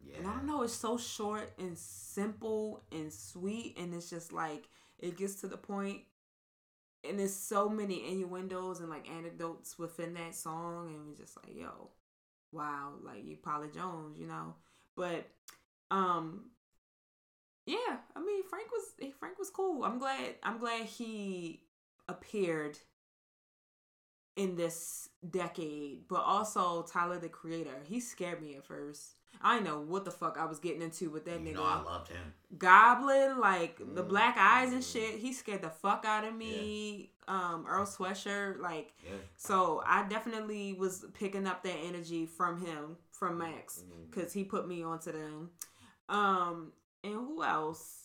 yeah And I don't know, it's so short and simple and sweet, and it's just like it gets to the point, and there's so many innuendos and like anecdotes within that song, and we're just like, yo, wow, like you Pilot Jones, you know. But, um, yeah, I mean Frank was Frank was cool. I'm glad I'm glad he appeared in this decade, but also Tyler the Creator. He scared me at first. I didn't know what the fuck I was getting into with that you nigga. know i loved him Goblin, like the Mm. black eyes and shit. He scared the fuck out of me. Um, Earl Sweatshirt, like yeah so. I definitely was picking up that energy from him, from Max, Mm-hmm. because he put me onto them. Um, and who else?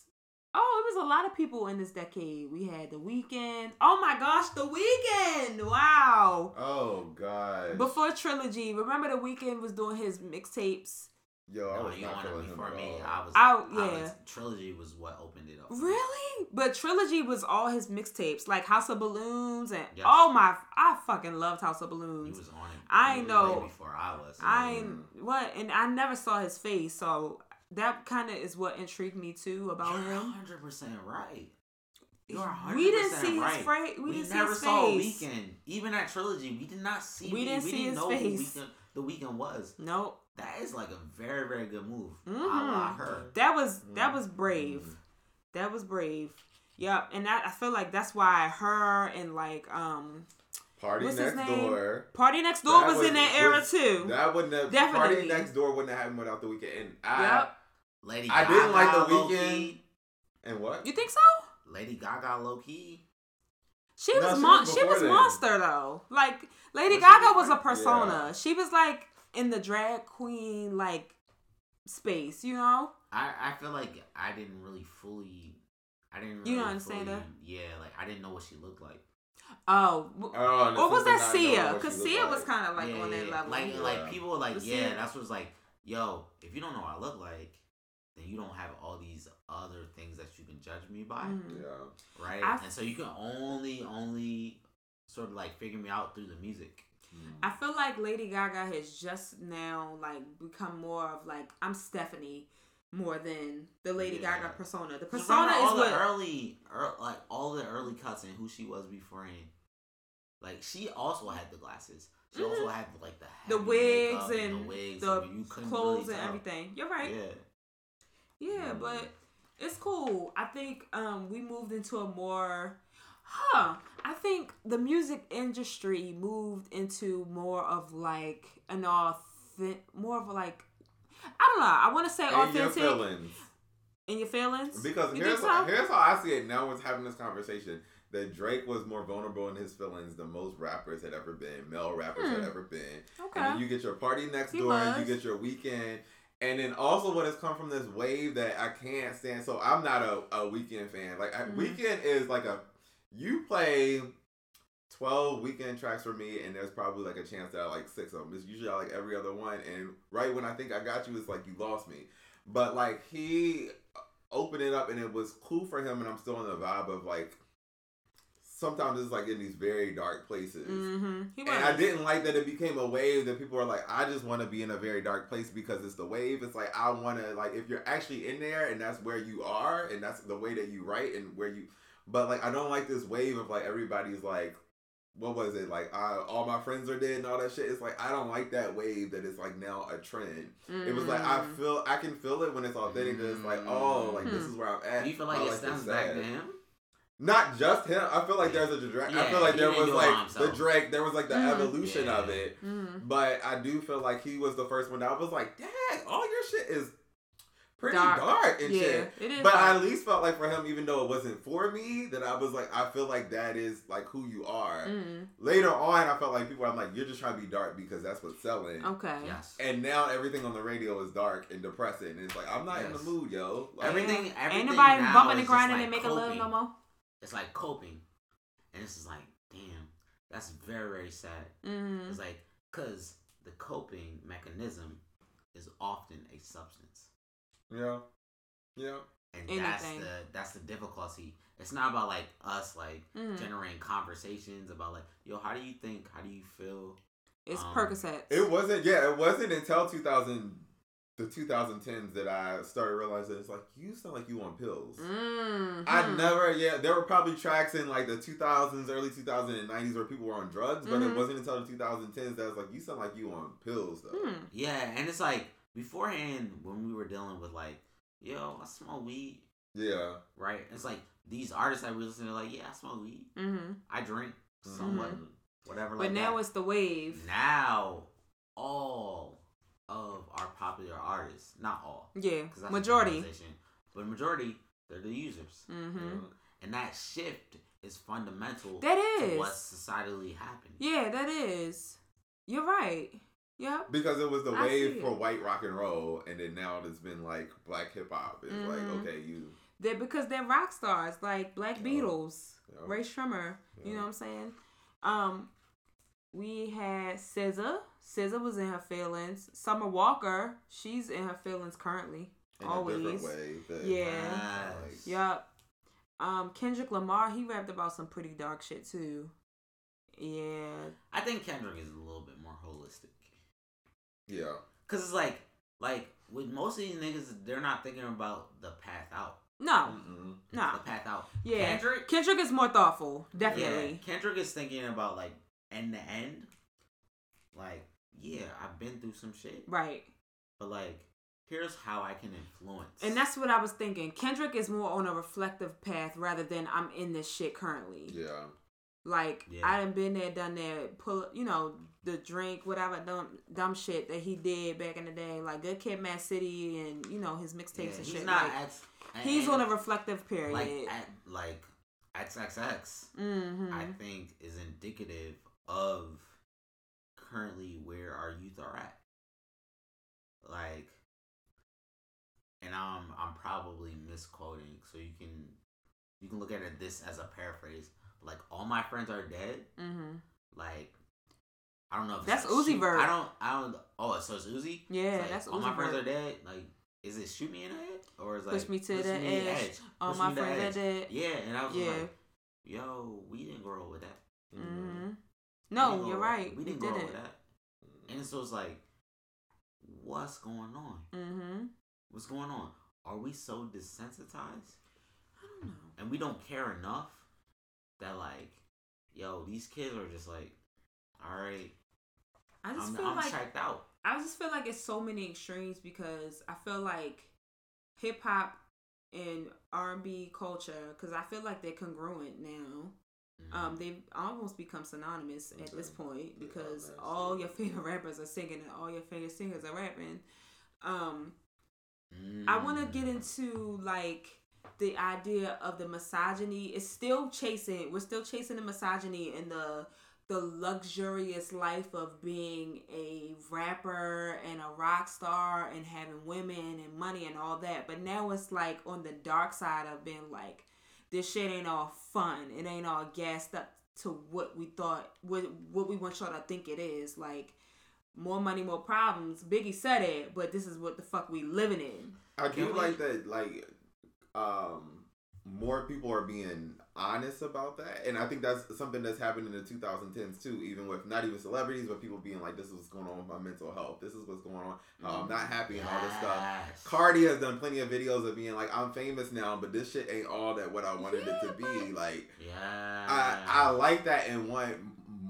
Oh, it was a lot of people in this decade. We had the Weeknd. Oh my gosh, the Weeknd! Wow. Oh god. Before trilogy, remember the Weeknd was doing his mixtapes. Yo, I No, was you not wanted feeling him before at me all. i was Oh, I yeah. was- trilogy was what opened it up Really? But trilogy was all his mixtapes, like House of Balloons, and Yes. oh my, I fucking loved House of Balloons. he was on it I know. before i was I what, and I never saw his face, so that kind of is what intrigued me too about You're him. 100% right You're 100% We didn't see right. his face. We, we didn't never see his saw face. Weeknd. Even at trilogy, we did not see. We didn't see his know face. Who Weeknd, the Weeknd was. Nope. That is like a very very good move. Mhm. I like her. That was that was brave. Mhm. That was brave. Yep, and that I feel like that's why her and like um Party What's his next name? door. PartyNextDoor That was, in that era too. That wouldn't have Definitely. PartyNextDoor wouldn't have happened without the Weeknd. And I Yep. Lady Gaga. I Gaga, didn't like The low Weeknd. key. and what? You think so? Lady Gaga low key. She No, was she mon- was she was then. monster though. Like Lady Was Gaga was a persona. Yeah. She was like in the drag queen like space, you know? I I feel like I didn't really fully. I didn't. Really You don't understand fully, her? Yeah, like I didn't know what she looked like. Oh, w- Oh, and or was that sister Sia? Because she looked Sia was kind of like yeah, on that yeah. level. Like Yeah. like people were like, The yeah, Sia- that's what's like, yo, if you don't know what I look like, then you don't have all these other things that you can judge me by, Mhm. Yeah. right? I- and so you can only only sort of like figure me out through the music. I feel like Lady Gaga has just now like become more of like I'm Stephanie more than the Lady Yeah. Gaga persona. The persona remember is all what the early, ear like all the early cuts and who she was before. And, Like she also had the glasses. She also had like the Mm-hmm. the wigs makeup and the wigs. the and clothes really and everything. You're right. Yeah. Yeah, but it's cool. I think um we moved into a more huh. I think the music industry moved into more of like an authentic more of like I don't know. I want to say And your authentic feelings. in your feelings. Because You here's so? here's how I see it. Now, we're having this conversation that Drake was more vulnerable in his feelings than most rappers had ever been, male rappers had Hmm. ever been. okay. And then you get your party next He door, and you get your Weeknd. And then also what has come from this wave that I can't stand. So I'm not a, a Weeknd fan. Like I Mhm. Weeknd is like a you play twelve Weeknd tracks for me, and there's probably like a chance that I like six of them. It's usually I like every other one, and right when I think I got you, it's like you lost me. But like he opened it up, and it was cool for him, and I'm still in the vibe of like sometimes it's like in these very dark places. Mm-hmm. He. And I didn't like that it became a wave that people are like, I just want to be in a very dark place because it's the wave. It's like I want to like if you're actually in there and that's where you are and that's the way that you write and where you. But like I don't like this wave of like everybody's like, what was it like? I, all my friends are dead and all that shit. It's like I don't like that wave that is like now a trend. It was like I Mm. feel I can feel it when it's authentic. that It's like oh like this Hmm. is where I'm at. Do you feel like I it this stems back sad. To him? Not just him. I feel like there's a direct. I feel like there was do like the. Drake. There was like the Mhm. evolution of Yeah. it. Mhm. But I do feel like he was the first one. That I was like, dang, all your shit is pretty Dark. dark, and yeah, shit. it is. But I at least felt like for him, even though it wasn't for me, that I was like, I feel like that is like who you are. Mm. Later on, I felt like people. I'm like, you're just trying to be dark because that's what's selling. Okay. Yes. And now everything on the radio is dark and depressing. And it's like I'm not in the mood, yo. Like, Everything- Ain't nobody bumping is and grinding like and making love coping. no more. It's like coping, and this is like, damn, that's very very sad. Mm. It's like because the coping mechanism is often a substance. Yeah. Yeah. and Anything. that's the that's the difficulty. It's not about like us like Mhm. generating conversations about like yo, how do you think? How do you feel? It's Um, Percocets. It wasn't. Yeah, it wasn't until 2000, the 2010s that I started realizing it's like you sound like you on pills. Mm. I never. Yeah, there were probably tracks in like the 2000s, early 2090s where people were on drugs, but Mhm. it wasn't until the 2010s that I was like, you sound like you on pills though. Hmm. Yeah, and it's like beforehand when we were dealing with like yo, I smoke weed, Yeah. right? It's like these artists that we listen to like yeah, I smoke weed, Mm-hmm. I drink somewhat, Mhm. whatever. But like now that. it's the wave. now all of our popular artists, not all, Yeah. 'cause that's a Majority. generalization, but majority they're the users, Mm-hmm. and that shift is fundamental That is to what's societally happening. Yeah, that is. You're right. Yep. Because it was the I wave for white rock and roll, and then now it's been like black hip hop. It's Mhm. like okay, you. They're because they're rock stars like Black Yeah. Beatles, Yeah. Rae Sremmurd. You know what I'm saying? Um, we had SZA. SZA was in her feelings. Summer Walker, she's in her feelings currently. In Always. a different way. Yeah. Nice. Yup. Um, Kendrick Lamar, he rapped about some pretty dark shit too. Yeah. I think Kendrick is a little bit more holistic. Yeah. Cause it's like, like with most of these niggas, they're not thinking about the path out. No. Mm-mm. No. The path out. Yeah. Kendrick, Kendrick is more thoughtful. yeah, Definitely. Kendrick is thinking about like end to end. Like, yeah, I've been through some shit, Right. but like, here's how I can influence. And that's what I was thinking. Kendrick is more on a reflective path rather than I'm in this shit currently. Yeah. Like Yeah. I done been there, done that. Pull, you know, the drink, whatever dumb dumb shit that he did back in the day, like Good Kid, Mad City, and you know his mixtapes yeah, and he's shit. not like, at, and- he's and on a reflective period. like at, like XXX. mm-hmm. I think is indicative of currently where our youth are at. Like, and I'm I'm probably misquoting, so you can you can look at it this as a paraphrase. Like, all my friends are dead. mm-hmm. Like, I don't know if That's it's Uzi shoot- Vert. I don't I don't. Oh, so it's Uzi. Yeah, It's like, that's all Uzi my friends are dead. Like, is it shoot me in the head? or Push like me to the me edge. All Push my me to the friends are dead. Yeah, and I was Yeah. like, yo, we didn't grow up with that. Mm-hmm. No, you're grow right. We didn't grow up didn't. with that. And so it's like, what's going on? Mm-hmm. What's going on? Are we so desensitized? I don't know. and we don't care enough that like, yo, these kids are just like, all right, I just I'm, feel I'm like checked out. I just feel like it's so many extremes because I feel like hip hop and R and B culture because I feel like they're congruent now. Mhm. Um, they've almost become synonymous at this point because that's all your favorite rappers are singing and all your favorite singers are rapping. Um, Mm. I want to get into like the idea of the misogyny. It's still chasing. We're still chasing the misogyny and the the luxurious life of being a rapper and a rock star and having women and money and all that. But now it's like on the dark side of being like this shit ain't all fun. It ain't all gassed up to what we thought what what we want y'all to think it is. Like more money, more problems. Biggie said it, but this is what the fuck we living in. I Can do we- like that. Like, um, more people are being honest about that, and I think that's something that's happened in the 2010s too. Even with not even celebrities, but people being like, "This is what's going on with my mental health. This is what's going on. How I'm not happy and all this stuff." Cardi has done plenty of videos of being like, "I'm famous now, but this shit ain't all that what I wanted it to be." Like, Yeah. I I like that and want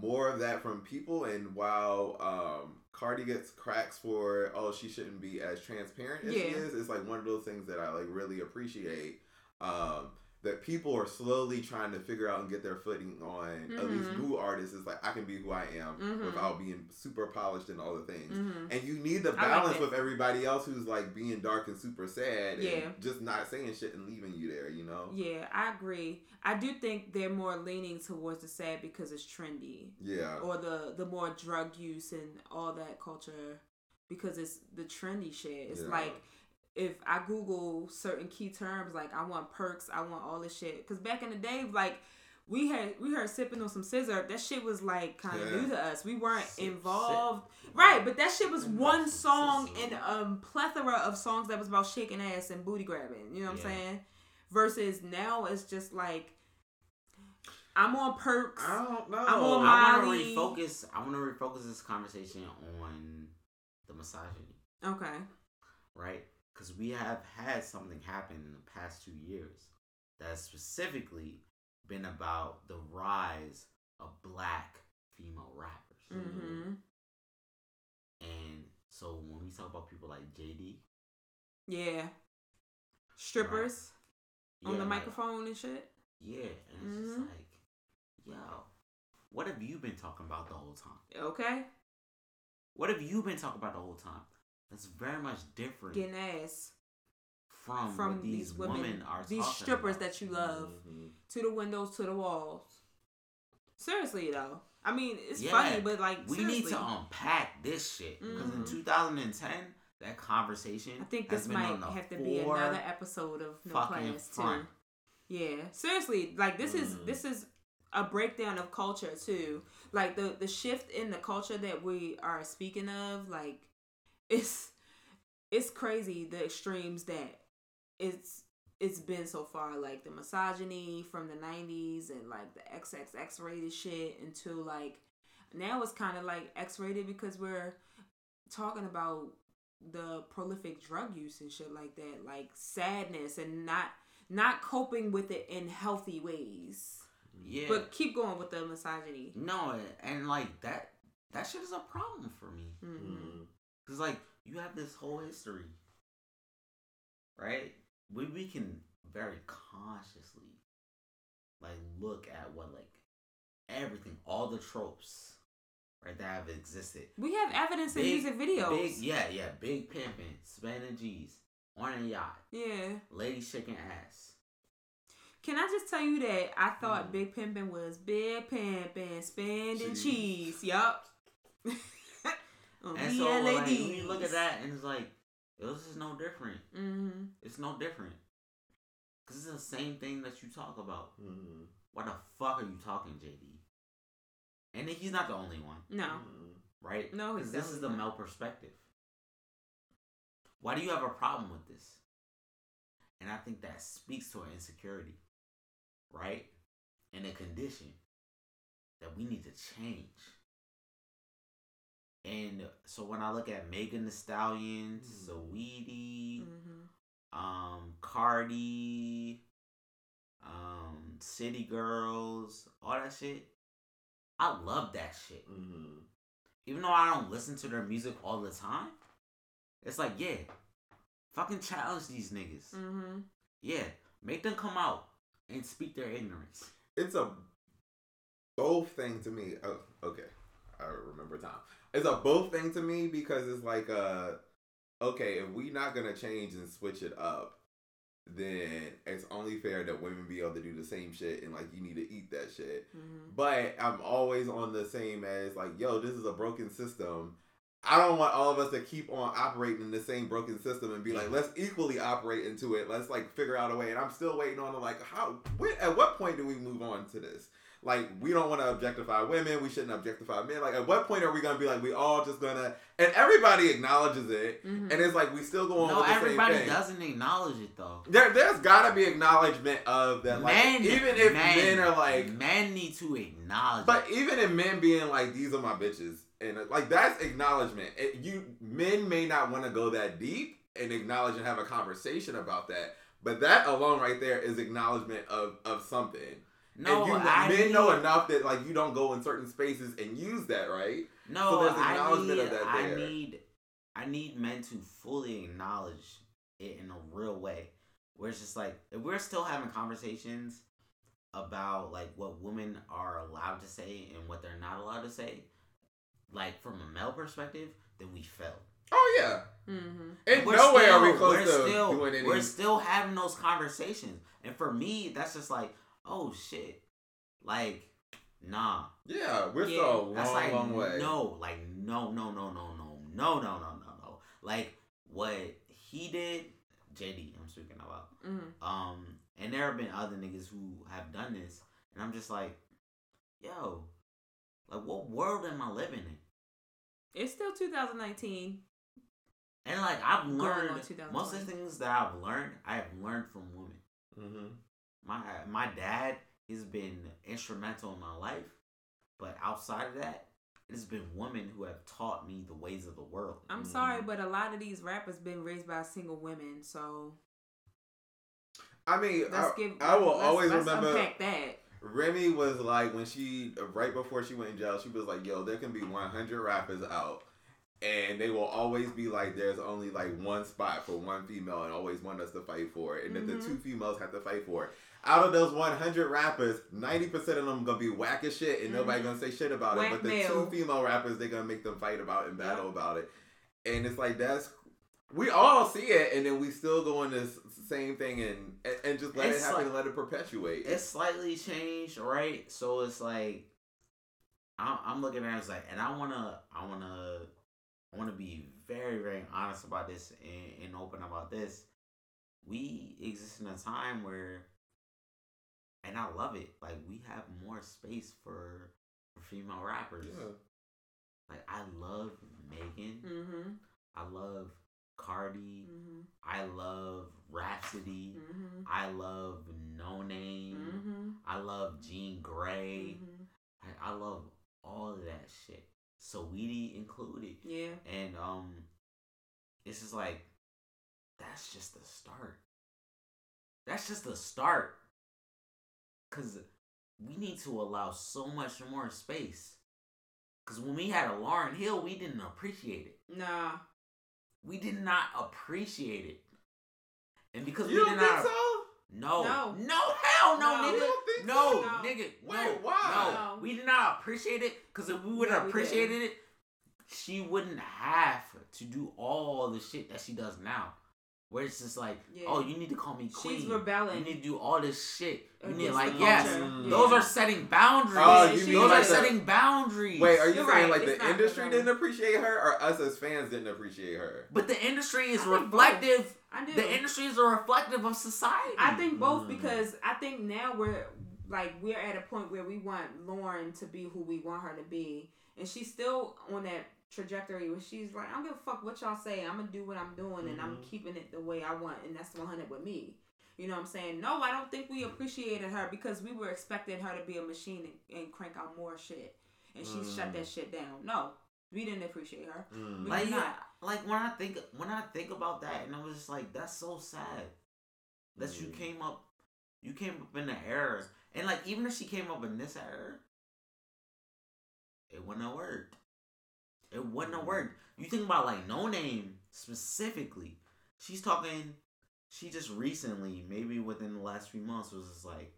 more of that from people. And while um, Cardi gets cracks for oh she shouldn't be as transparent as she is, it's like one of those things that I like really appreciate. Um, that people are slowly trying to figure out and get their footing on. At least Mhm. new artists is like I can be who I am Mhm. without being super polished and all the things. Mm-hmm. And you need the I like balance with everybody else who's like being dark and super sad Yeah. and just not saying shit and leaving you there, you know? Yeah, I agree. I do think they're more leaning towards the sad because it's trendy, Yeah. or the the more drug use and all that culture because it's the trendy shit. It's Yeah. like if I Google certain key terms, like I want perks, I want all this shit. Because back in the day, like we had we heard sipping on some sizzurp. That shit was like kind of Yeah. new to us. We weren't Sip, involved, sip. right? But that shit was Mm, one song in a plethora of songs that was about shaking ass and booty grabbing. You know what I'm saying? Versus now it's just like I'm on perks. I don't know. I'm on I want to refocus. I want to refocus this conversation on the misogyny, Okay. right? Because we have had something happen in the past two years that has specifically been about the rise of black female rappers. Mm-hmm. And so when we talk about people like JD, Yeah. Strippers on yeah, the like, microphone and shit. yeah, and it's just Mhm. like, yo, what have you been talking about the whole time? Okay. What have you been talking about the whole time? That's very much different Getting ass from, from what these these, women, women are these strippers about. that you love, Mhm. to the windows, to the walls. Seriously though, I mean it's Yeah. funny, but like We seriously, need to unpack this shit because in Mhm. 2010, that conversation I think this might have to be another episode of No Class too. Yeah, seriously, like this is Mm. this is a breakdown of culture too. Like the the shift in the culture that we are speaking of, like it's it's crazy the extremes that it's it's been so far. Like the misogyny from the '90s and like the XXX rated shit into like now it's kind of like X rated because we're talking about the prolific drug use and shit like that, like sadness and not not coping with it in healthy ways. Yeah. But keep going with the misogyny. no, and, and like that that shit is a problem for me. hmm Mhm. Cause like you have this whole history, right? We we can very consciously like look at what like everything, all the tropes, right, that have existed. We have evidence in Big- music videos. Big, yeah, yeah, big pimping, spending G's on a yacht, Yeah. lady shaking ass. Can I just tell you that I thought Mm. Big Pimpin' was Big Pimpin' spending Cheese. cheese. Yup. On And so like, when you look at that, and it's like, yo, this is no different. Mhm. It's no different. Cause it's the same thing that you talk about. Mhm. Why the fuck are you talking, JD? And he's not the only one, No. Mhm. right? No, he's Because this is the definitely male perspective. Why do you have a problem with this? And I think that speaks to our insecurity, right? And a condition that we need to change. And so when I look at Megan Thee Stallion, Mhm. Saweetie, Mm-hmm. um, Cardi, um, City Girls, all that shit, I love that shit. Mm-hmm. Even though I don't listen to their music all the time, it's like, yeah, fucking challenge these niggas. Mm-hmm. Yeah, make them come out and speak their ignorance. It's a both thing to me. Oh, okay. I remember time. It's a both thing to me because it's like uh okay, if we not gonna change and switch it up, then it's only fair that women be able to do the same shit and like you need to eat that shit. Mm-hmm. But I'm always on the same as like, yo, this is a broken system. I don't want all of us to keep on operating in the same broken system and be like, let's equally operate into it. Let's like figure out a way. And I'm still waiting on the like, how? When, at what point do we move on to this? Like, we don't want to objectify women. We shouldn't objectify men. Like, at what point are we gonna be like, we all just gonna? And everybody acknowledges it, Mm-hmm. and it's like we still go on No, with the everybody same thing. doesn't acknowledge it though. There, there's gotta be acknowledgement of that. Like, men, even if men, men are like, men need to acknowledge. But it. even in men being like, these are my bitches, and uh, like that's acknowledgement. It, you men may not want to go that deep and acknowledge and have a conversation about that, but that alone right there is acknowledgement of of something. No, and you, I men need, know enough that like you don't go in certain spaces and use that, right? No, So there's I need, of that I need, I need men to fully acknowledge it in a real way. Where it's just like if we're still having conversations about like what women are allowed to say and what they're not allowed to say, like from a male perspective, then we failed. Oh yeah. Mm-hmm. In We're no way are we still- close we're to still, doing any. We're still having those conversations, and for me, that's just like, oh shit, like, nah. yeah, we're Yeah, still a long, That's like long way. no, like no, no, no, no, no, no, no, no, no, no. Like what he did, JD. I'm speaking about. Mm-hmm. Um, and there have been other niggas who have done this, and I'm just like, yo, like what world am I living in? It's still 2019. And like I've learned most of the things that I've learned, I have learned from women. Mm-hmm. My my dad, he's been instrumental in my life, but outside of that, it's been women who have taught me the ways of the world. I'm Mm. sorry, but a lot of these rappers been raised by single women, so I mean, let's I, give. I will let's, always let's remember. unpack that. Remy was like when she right before she went in jail, she was like, "Yo, there can be 100 rappers out, and they will always be like, there's only like one spot for one female, and always want us to fight for it, and if Mhm. the two females have to fight for it." Out of those 100 rappers, 90% of them gonna be whack as shit, and nobody Mhm. gonna say shit about it. But the male. two female rappers, they gonna make them fight about and battle Yep. about it, and it's like that's. We all see it, and then we still go in this same thing, and and, just let It's it happen, like- and let it perpetuate. It's slightly changed, right? So it's like I'm, I'm looking at it like, and I wanna, I wanna, I wanna be very, very honest about this and, and open about this. We exist in a time where, and I love it. Like we have more space for for female rappers. Yeah. Like I love Megan. Mm-hmm. I love Cardi. Mm-hmm. I love Rapsody. Mm-hmm. I love Noname. Mm-hmm. I love Jean Grae. Mm-hmm. I, I love all of that shit. Saweetie included. Yeah. And um it's just like that's just the start. That's just the start. Cause we need to allow so much more space. Cause when we had a Lauryn Hill, we didn't appreciate it. Nah. We did not appreciate it. And because You we did think not so? no, No. no, hell no, No. nigga. No, so? No. nigga. Wait, no, why? No, No. we did not appreciate it because if we would have Yeah, appreciated it, she wouldn't have to do all the shit that she does now. Where it's just like, Yeah. oh, you need to call me queen. She's rebelling. You need to do all this shit. You need against like, yes, culture. Mm. those are setting boundaries. Oh, you those mean are like the- setting boundaries. Wait, are you You're saying right, like it's the industry rebellion. didn't appreciate her, or us as fans didn't appreciate her? But the industry is I reflective. I do. The industry is a reflective of society. I think both Mm. because I think now we're like we're at a point where we want Lauryn to be who we want her to be, and she's still on that trajectory where she's like, I don't give a fuck what y'all say. I'm gonna do what I'm doing, and I'm Mhm. keeping it the way I want, and that's 100 with me. You know what I'm saying? No, I don't think we appreciated her because we were expecting her to be a machine and, and crank out more shit. And she Mm. shut that shit down. No, we didn't appreciate her. Mm. We Like did yeah, not. like when I think when I think about that, and I was just like, that's so sad that you Mm. came up, you came up in the era, and like even if she came up in this era, it wouldn't have worked. It wouldn't have worked. You think about like Noname specifically. She's talking. She just recently, maybe within the last few months, was just like,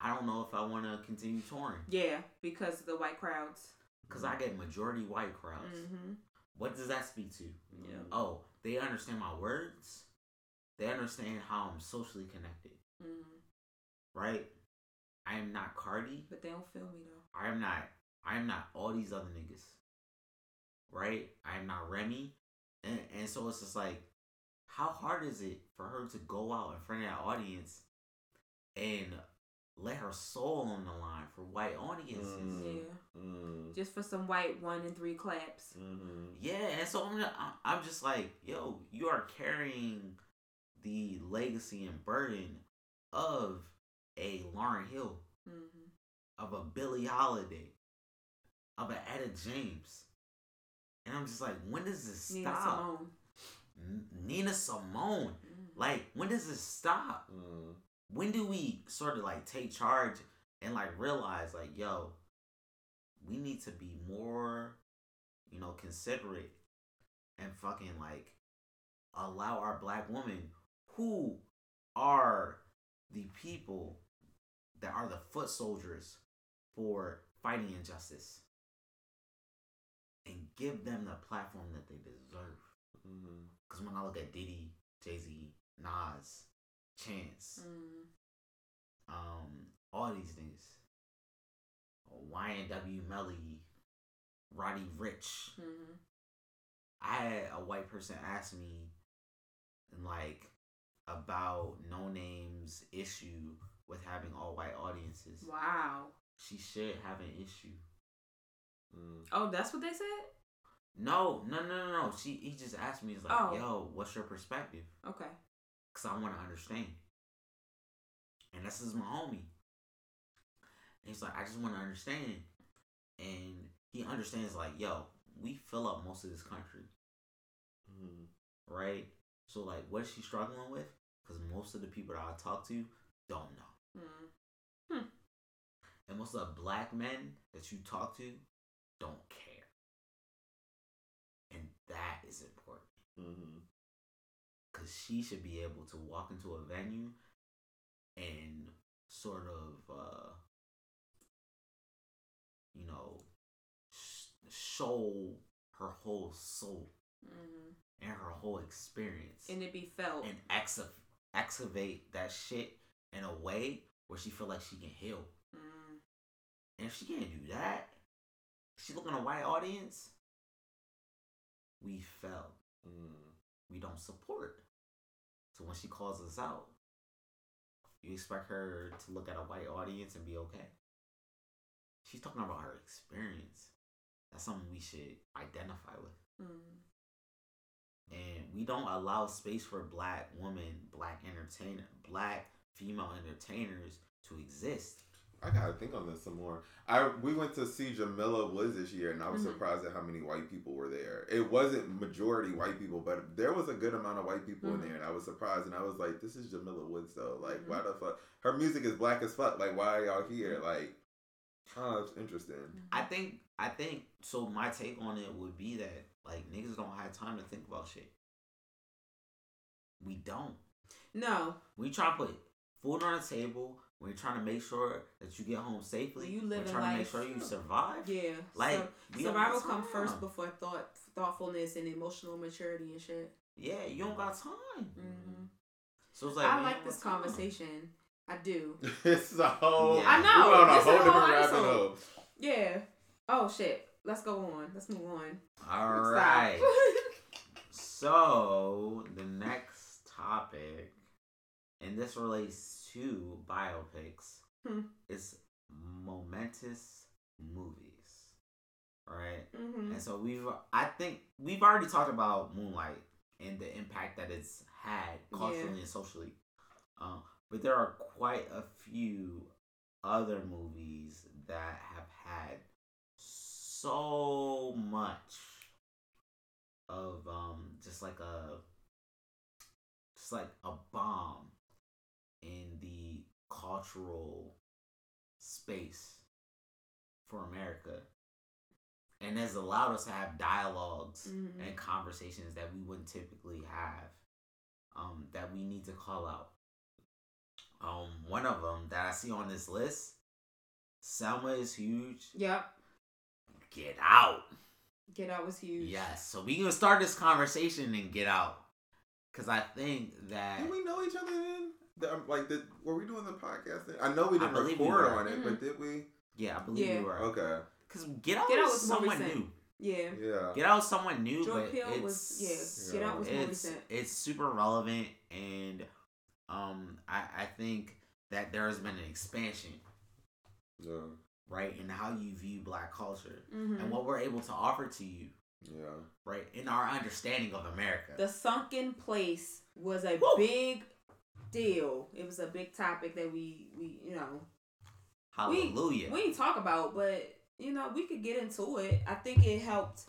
I don't know if I want to continue touring Yeah, because of the white crowds. because I get majority white crowds. Mm-hmm. What does that speak to? Yeah. Oh, they understand my words. They understand how I'm socially connected, Mm-hmm. right? I am not Cardi. But they don't feel me though. I am not. I am not all these other niggas, right? I am not Remy, and and so it's just like, how hard is it for her to go out in front of that audience and let her soul on the line for white audiences? Mm. Yeah. Mm. Just for some white one and three claps. Mhm. Yeah, and so I'm, I- I'm just like, yo, you are carrying the legacy and burden of a Lauryn Hill, Mm-hmm. of a Billie Holiday, of an Etta James, and I'm just like, when does this Nina stop? Simone. N- Nina Simone, Mhm. like, when does this stop? Mm. When do we sort of like take charge and like realize, like, yo, we need to be more, you know, considerate and fucking like allow our black women who are the people that are the foot soldiers for fighting injustice and give them the platform that they deserve. Because when I look at Diddy, Jay Z, Nas, Chance, Mm. um, all these things, YNW Melly, Roddy Ricch, Mhm. I had a white person ask me, like, about Noname's issue with having all white audiences. Wow. She should have an issue. Mm. Oh, that's what they said? No, no, no, no, no. She he just asked me, he's like, Oh. yo, what's your perspective? Okay. Cause I want to understand. And this is my homie. And he's like, I just want to understand. And he understands, like, yo, we fill up most of this country. Mm. right? So like, what is she struggling with? Because most of the people that I talk to don't know, Mm. and most of the black men that you talk to don't care, and that is important Mhm. because she should be able to walk into a venue and sort of, uh, you know, sh- show her whole soul hmm and her whole experience. And it be felt. and exca- excavate that shit in a way where she feel like she can heal. Mm. And if she can't do that, she looking a white audience. We fell. Mm. We don't support. So when she calls us out, you expect her to look at a white audience and be okay. She's talking about her experience. That's something we should identify with. Mm. and we don't allow space for black women, black entertainer, black female entertainers to exist. I gotta think on this some more. I we went to see Jamila Woods this year, and I was Mhm. surprised at how many white people were there. It wasn't majority white people, but there was a good amount of white people Mhm. in there, and I was surprised. And I was like, "This is Jamila Woods, though. Like, Mhm. why the fuck? Her music is black as fuck. Like, why are y'all here? Like, oh, it's interesting. I think I think so my take on it would be that like niggas don't have time to think about shit. We don't. No. We try to put food on the table. We're trying to make sure that you get home safely. You We're living trying to make sure you survive. Yeah. Like so, survival got come first before thought, thoughtfulness, and emotional maturity and shit. Yeah, you don't got time. hmm So it's like I we like this got time. conversation. I do. this is a whole. Yeah. I know. We went on a This is whole a whole different rabbit episode. hole. Yeah. Oh shit. Let's go on. Let's move on. All Stop. right. So the next topic, and this relates to biopics, Hmm. is momentous movies, right? hmm And so we've, I think we've already talked about Moonlight and the impact that it's had culturally and socially. Um, but there are quite a few other movies that have had so much of um just like a just like a bomb in the cultural space for America and has allowed us to have dialogs Mhm. and conversations that we wouldn't typically have um, that we need to call out. Um, one of them that I see on this list, Selma is huge. Yep. Get out. Get Out was huge. Yes. So we gonna start this conversation and get out, because I think that Did we know each other then? The- um, Like, did, were we doing the podcast then? I know we didn't believe we record on it, Mhm. but did we? yeah, I believe Yeah. you were. Okay. Because Get Out Get Out was was someone new. Yeah. Yeah. Get Out was someone new, Jordan but Peele it's was yeah. Yeah. Get Out was more it's it's super relevant and um I I think that there has been an expansion Yeah. right in how you view black culture Mhm. and what we're able to offer to you Yeah. right in our understanding of America. The sunken place was a Woo! big deal. It was a big topic that we we you know Hallelujah. we didn't talk about, but you know we could get into it. I think it helped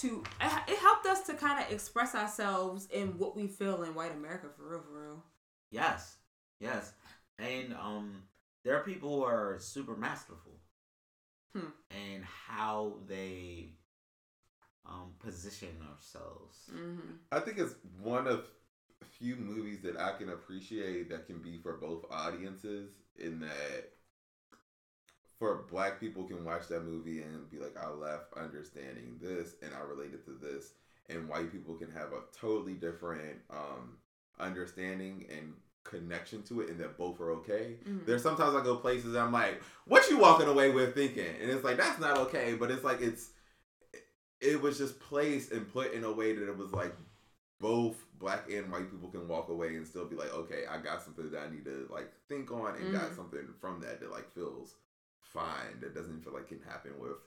to it it helped us to kind of express ourselves in what we feel in white America for real, for real. yes, yes, and um, there are people who are super masterful, Hmm. and how they um position ourselves. Mm-hmm. I think it's one of few movies that I can appreciate that can be for both audiences in that for black people can watch that movie and be like, I left understanding this and I related to this. And white people can have a totally different um, understanding and connection to it and that both are okay. Mhm. There's sometimes I go places I'm like, what you walking away with thinking? And it's like, that's not okay. But it's like, it's, it was just placed and put in a way that it was like both black and white people can walk away and still be like, okay, I got something that I need to like think on and got Mhm. something from that that like feels fine. That doesn't feel like can happen with.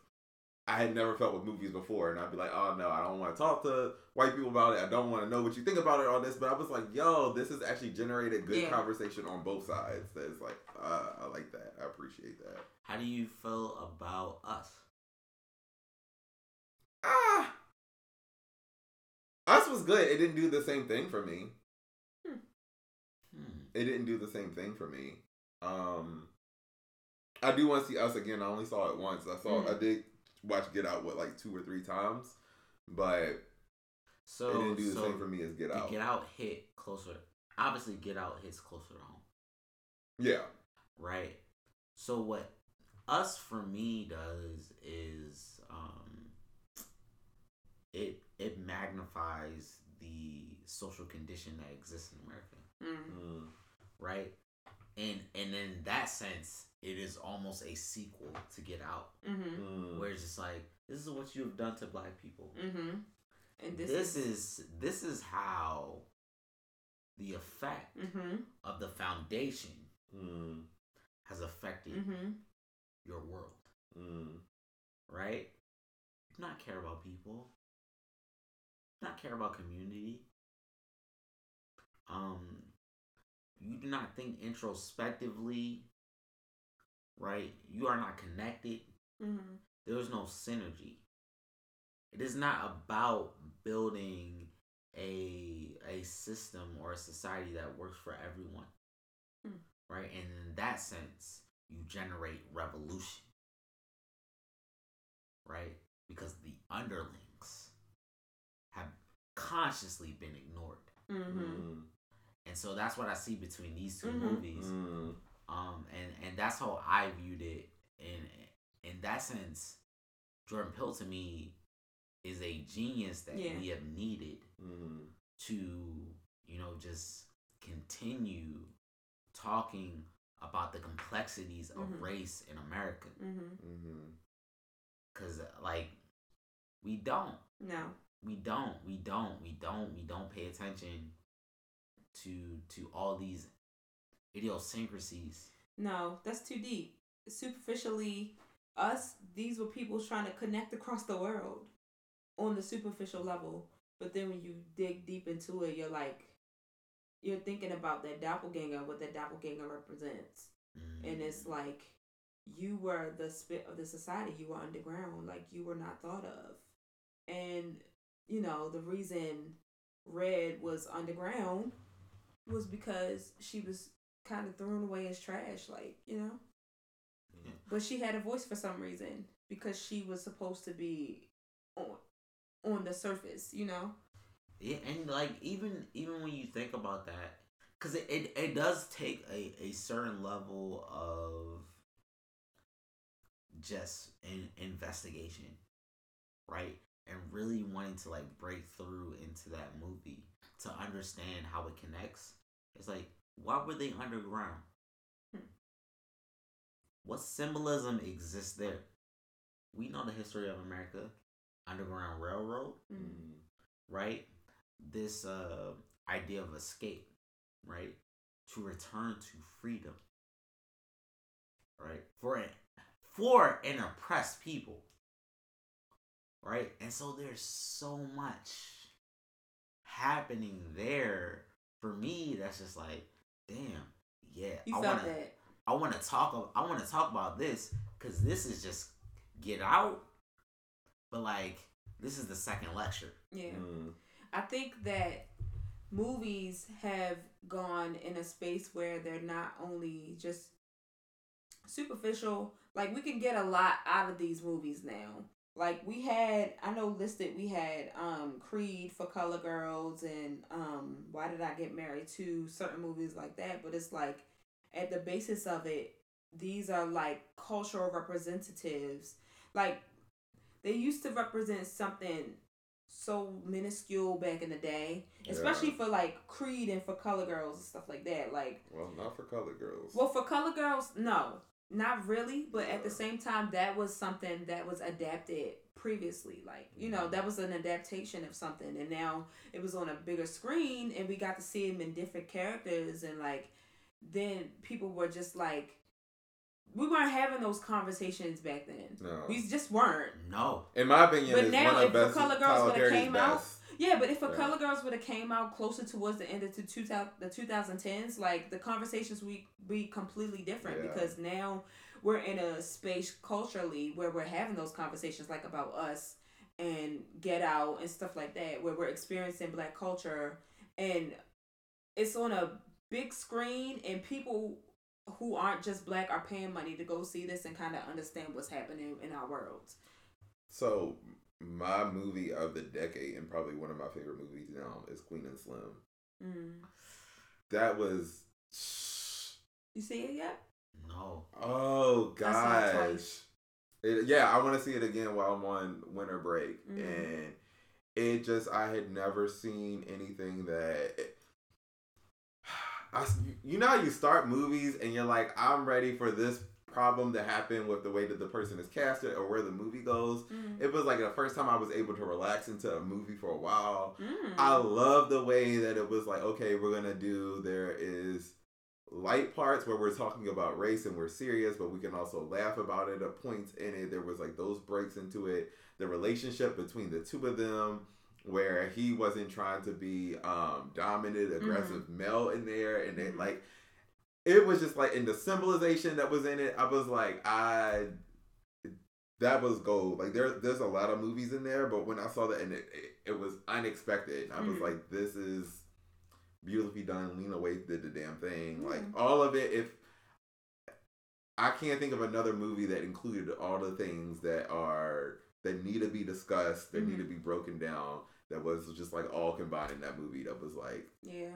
I had never felt with movies before, and I'd be like, oh no, I don't want to talk to white people about it. I don't want to know what you think about it, all this. But I was like, yo, this has actually generated good Yeah. conversation on both sides. That is like, uh, I like that. I appreciate that. How do you feel about us? Ah, Us was good. It didn't do the same thing for me. Hmm. it didn't do the same thing for me. Um, I do want to see Us again. I only saw it once. I saw. Mhm. I did watch Get Out what like two or three times, but So it didn't do the so same for me as Get Out. Get Out hit closer. Obviously, Get Out hits closer to home, Yeah. right? So what us for me does is um, it it magnifies the social condition that exists in America, Mm-hmm. Mm. right? And and in that sense, it is almost a sequel to Get Out, Mm-hmm. Mm. where it's just like this is what you have done to black people. Mm-hmm. And this, this, is, is this is how the effect Mm-hmm. of the foundation Mm. has affected Mm-hmm. your world, Mm. right? Not care about people. Not care about community. Um, you do not think introspectively, right? You are not connected. Mm-hmm. There is no synergy. It is not about building a a system or a society that works for everyone. Hmm. Right? And in that sense, you generate revolution. Right? Because the underlings have consciously been ignored. Mm-hmm. Mm. And so that's what I see between these 2 Mhm. movies. Mm. Um, and and that's how I viewed it. And in that sense, Jordan Peele to me is a genius that Yeah. we have needed Mm. to you know just continue talking about the complexities of Mhm. race in America. Mm-hmm. Mm. Cause like we don't, No. We don't, we don't, we don't, we don't pay attention to to all these idiosyncrasies. No, that's too deep. Superficially, us, these were people trying to connect across the world on the superficial level. But then when you dig deep into it, you're like, you're thinking about that doppelganger, what that doppelganger represents, and Mm. it's like you were the spit of the society. You were underground, like you were not thought of, and you know the reason Red was underground was because she was kind of thrown away as trash, like you know. Yeah. But she had a voice for some reason because she was supposed to be on on the surface, you know. Yeah, and like even even when you think about that, because it, it it does take a a certain level of just an investigation, right? And really wanting to like break through into that movie to understand how it connects. It's like, why were they underground? Hmm. What symbolism exists there? We know the history of America, Underground Railroad, Mm. right? This uh, idea of escape, right? To return to freedom, right? For an, for an oppressed people, right? And so there's so much happening there for me. That's just like, damn, yeah. You I felt wanna, that. I want to talk. I want to talk about this because this is just get out. But like, this is the second lecture. Yeah. Mm. I think that movies have gone in a space where they're not only just superficial, like we can get a lot out of these movies now. Like we had I know listed we had um Creed for Color Girls and um Why Did I Get Married to certain movies like that, but it's like at the basis of it, these are like cultural representatives. Like they used to represent something so minuscule back in the day, especially for like Creed and for Color Girls and stuff like that. Like, Well, not for color girls. well, for Color Girls, no, not really. But at the same time, that was something that was adapted previously. Like, you know, that was an adaptation of something, and now it was on a bigger screen, and we got to see him in different characters, and like, then people were just like. We weren't having those conversations back then. no. We just weren't. No, In my opinion, But now, one if the. Color Girls Tyler would've Perry's came out, best. Yeah, but if a Yeah. Color Girls would have came out closer towards the end of the two thousand the two thousand tens, like the conversations we be completely different Yeah. because now we're in a space culturally where we're having those conversations like about us and Get Out and stuff like that, where we're experiencing Black culture and it's on a big screen and people who aren't just black are paying money to go see this and kind of understand what's happening in our world. So my movie of the decade and probably one of my favorite movies now is Queen and Slim. Mm. That was You see it yet? no. oh I saw it gosh. twice. It, yeah, I want to see it again while I'm on winter break, Mhm. and it just I had never seen anything that. I, you know how you start movies and you're like, I'm ready for this problem that happened with the way that the person is casted or where the movie goes. Mm. It was like the first time I was able to relax into a movie for a while. Mm. I love the way that it was like, okay, we're gonna do there is light parts where we're talking about race and we're serious, but we can also laugh about it at points in it. There was like those breaks into it. The relationship between the two of them, where he wasn't trying to be um dominant, aggressive male in there, and it Mhm. like it was just like in the symbolization that was in it, I was like, I that was gold. Like there, there's a lot of movies in there, but when I saw that and it, it, it was unexpected. I was Mhm. like, this is beautifully done. Lena Waithe did the damn thing. Like Mhm. all of it. If I can't think of another movie that included all the things that are that need to be discussed, that need to Mhm. be broken down. That was just like all combined in that movie. That was like Yeah.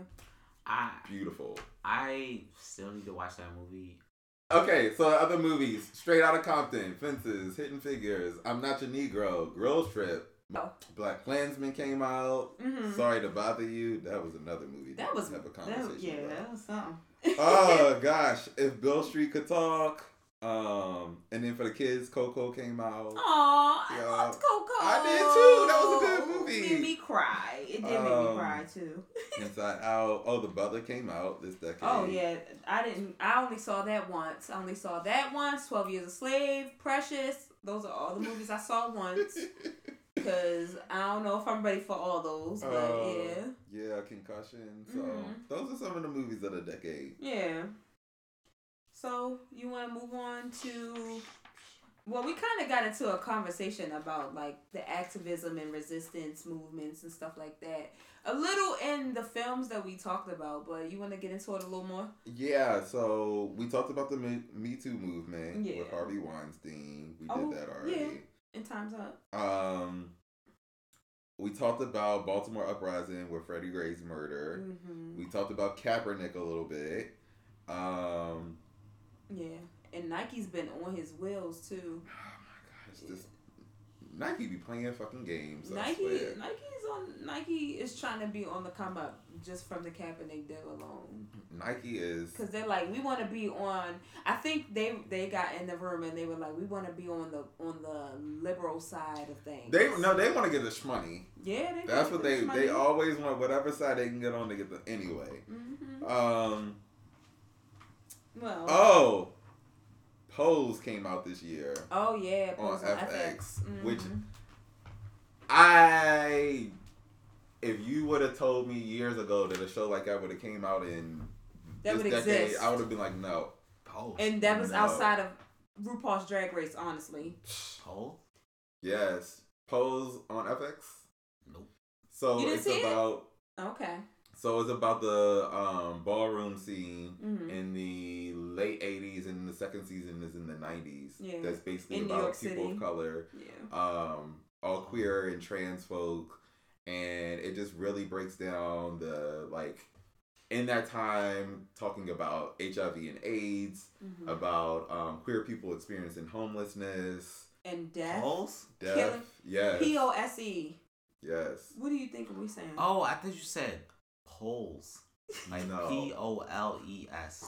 I beautiful. I still need to watch that movie. Okay, so other movies: Straight Outta Compton, Fences, Hidden Figures, I'm Not Your Negro, Girls Trip, Oh. BlacKkKlansman came out. Mhm. Sorry to bother you. That was another movie. That was have a that, conversation yeah, about. that was something. oh gosh, if Beale Street could talk. Um, and then for the kids, Coco came out. Aw, I loved Coco. I did too. That was a good movie. It made me cry. It did make me Um, cry too. Inside Out. Oh, The Butler came out this decade. Oh yeah, I didn't. I only saw that once. I only saw that once. Twelve Years a Slave, Precious. Those are all the movies I saw once. Cause I don't know if I'm ready for all those, but Uh, yeah, Yeah, concussion. So Mhm. those are some of the movies of the decade. yeah. So you want to move on to? Well, we kind of got into a conversation about like the activism and resistance movements and stuff like that. A little in the films that we talked about, but you want to get into it a little more? Yeah, so we talked about the Me, Too movement Yeah. with Harvey Weinstein. We Oh, did that already. yeah. And time's up. Um, we talked about Baltimore uprising with Freddie Gray's murder. Mm-hmm. We talked about Kaepernick a little bit. Um, Yeah, and Nike's been on his wheels too. oh my gosh, this Nike be playing fucking games. Nike. Nike's on. Nike is trying to be on the come up just from the Kaepernick deal alone. Nike is. Cause they're like, we want to be on. I think they they got in the room and they were like, we want to be on the on the liberal side of things. They no, they want to get the money. yeah, they That's what they they always want. Whatever side they can get on to get the anyway. hmm Um. Well. Oh, Pose came out this year. Oh yeah, on Pose on FX, FX, which- Mhm. I, if you would have told me years ago that a show like that would have came out in That this would decade, exist. I would have been like, no. Pole. and that was No. outside of RuPaul's Drag Race, honestly. Pole? Yes, Pose on FX. Nope. So You didn't it's see it? about. Okay. So it's about the um, ballroom scene hmm in the late '80s, and the second season is in the '90s. Yeah. That's basically In about people City. of color, Yeah. um, all queer and trans folk, and it just really breaks down the like in that time talking about HIV and AIDS, hmm about um, queer people experiencing homelessness, And death. Poles? death. Killing- Yes, P O S E. yes. What do you think are we saying? Oh, I thought you said poles. Like No. P O L E S.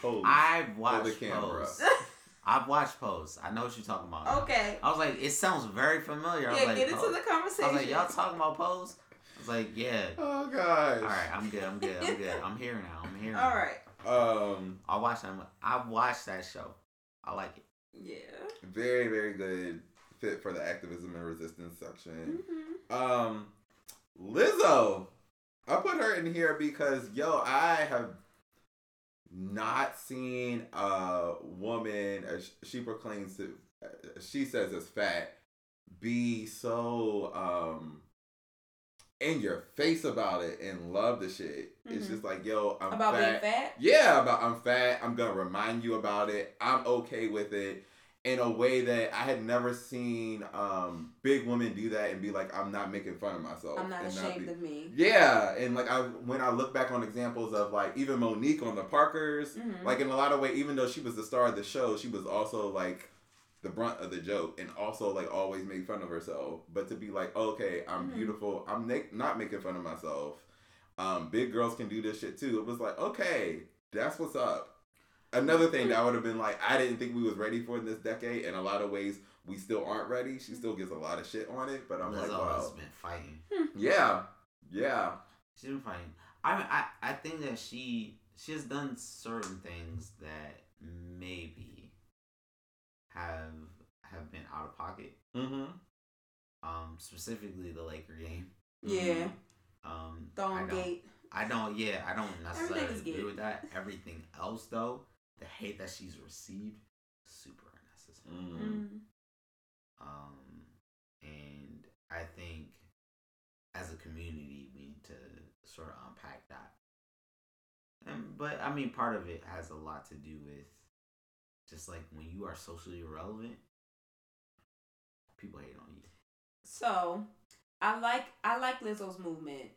Pose. I've watched the. Pose. I've watched Pose. I know what you're talking about. okay. I was like, it sounds very familiar. I was Yeah, like, get into Pose. the I was like, y'all talking about Pose? I was like, yeah. oh gosh. All right, I'm good. I'm good. I'm good. I'm here now. I'm here. All now. right. Um, I'll watch that. I watched that show. I like it. Yeah. very very good fit for the activism and resistance section. hmm Um, Lizzo, I put her in here because yo, I have not seen a woman as she proclaims to, she says as fat, be so um in your face about it and love the shit. It's Mhm. just like yo, I'm About fat. being fat. Yeah, about I'm fat. I'm gonna remind you about it. I'm okay with it in a way that I had never seen um, big women do that and be like, I'm not making fun of myself. I'm not ashamed be- of me. Yeah, and like I when I look back on examples of like even Mo'Nique on the Parkers, Mhm. like in a lot of ways, even though she was the star of the show, she was also like the brunt of the joke and also like always made fun of herself. But to be like, okay, I'm Mhm. beautiful. I'm na- not making fun of myself. Um, big girls can do this shit too. It was like, okay, that's what's up. Another thing that I would have been like, I didn't think we was ready for in this decade. In a lot of ways, we still aren't ready. She still gets a lot of shit on it, but I'm like, Lizzo has wow, been fighting. yeah, yeah. She's been fighting. I mean, I I think that she she has done certain things that maybe have have been out of pocket. Mm-hmm. Um, specifically the Laker game. Yeah. Um, I Thorn don't, gate. I don't. Yeah, I don't necessarily agree with that. Everything else, though, the hate that she's received, super unnecessary. Mm-hmm. Mm. Um, and I think as a community, we need to sort of unpack that. And but I mean, part of it has a lot to do with just like when you are socially irrelevant, people hate on you. So, I like I like Lizzo's movement,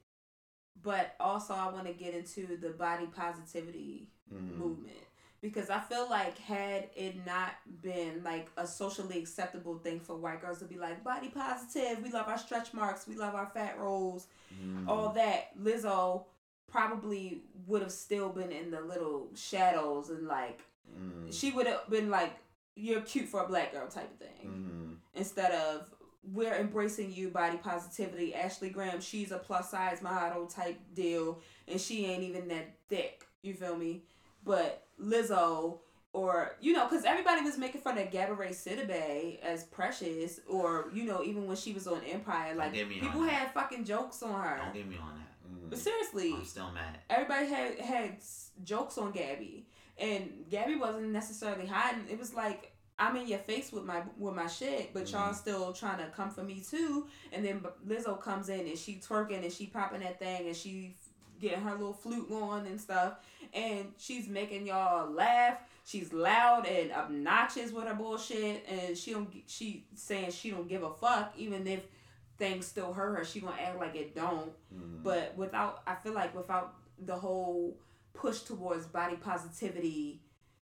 but also I want to get into the body positivity Mm-hmm. movement because I feel like had it not been like a socially acceptable thing for white girls to be like body positive, we love our stretch marks, we love our fat rolls, Mm-hmm. all that, Lizzo probably would have still been in the little shadows and like Mm-hmm. she would have been like you're cute for a black girl type of thing Mm-hmm. instead of we're embracing you body positivity ashley graham she's a plus size model type deal and she ain't even that thick you feel me but lizzo or you know, because everybody was making fun of Gabourey Sidibe as Precious, or you know, even when she was on Empire, like people had fucking jokes on her. Don't get me on that. But seriously, I'm still mad. everybody had had jokes on Gabby, and Gabby wasn't necessarily hiding. It was like I'm in your face with my with my shit, but y'all Mhm. still trying to come for me too. And then Lizzo comes in and she twerking and she popping that thing and she getting her little flute going and stuff, and she's making y'all laugh. She's loud and obnoxious with her bullshit, and she don't. She saying she don't give a fuck, even if things still hurt her. She gonna act like it don't Mhm. but without i feel like without the whole push towards body positivity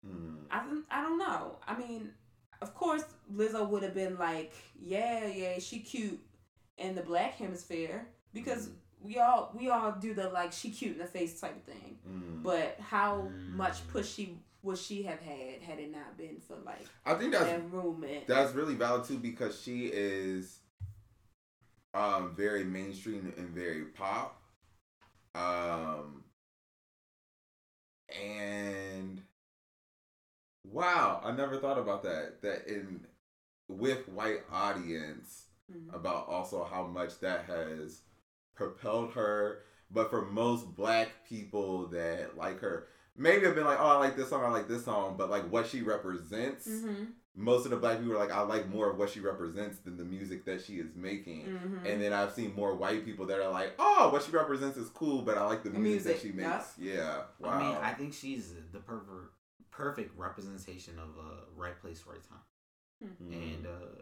Mhm. i don't, I don't know i mean of course lizzo would have been like yeah yeah she cute in the black hemisphere because we all we all do the like she cute in the face type of thing Mhm. but how Mm. much push she would she have had had it not been for like I think that's that movement That's really valid too because she is um very mainstream and very pop. Um and wow, I never thought about that. That in with white audience Mhm. about also how much that has propelled her. But for most black people that like her, maybe have been like, oh, I like this song, I like this song, but like what she represents Mhm. most of the black people are like, I like more of what she represents than the music that she is making. Mhm. And then I've seen more white people that are like, oh, what she represents is cool, but I like the The music, music, that she makes. Yeah. Wow. I mean, I think she's the perfect perfect representation of uh, right place, right time. Mm-hmm. Mm. And uh,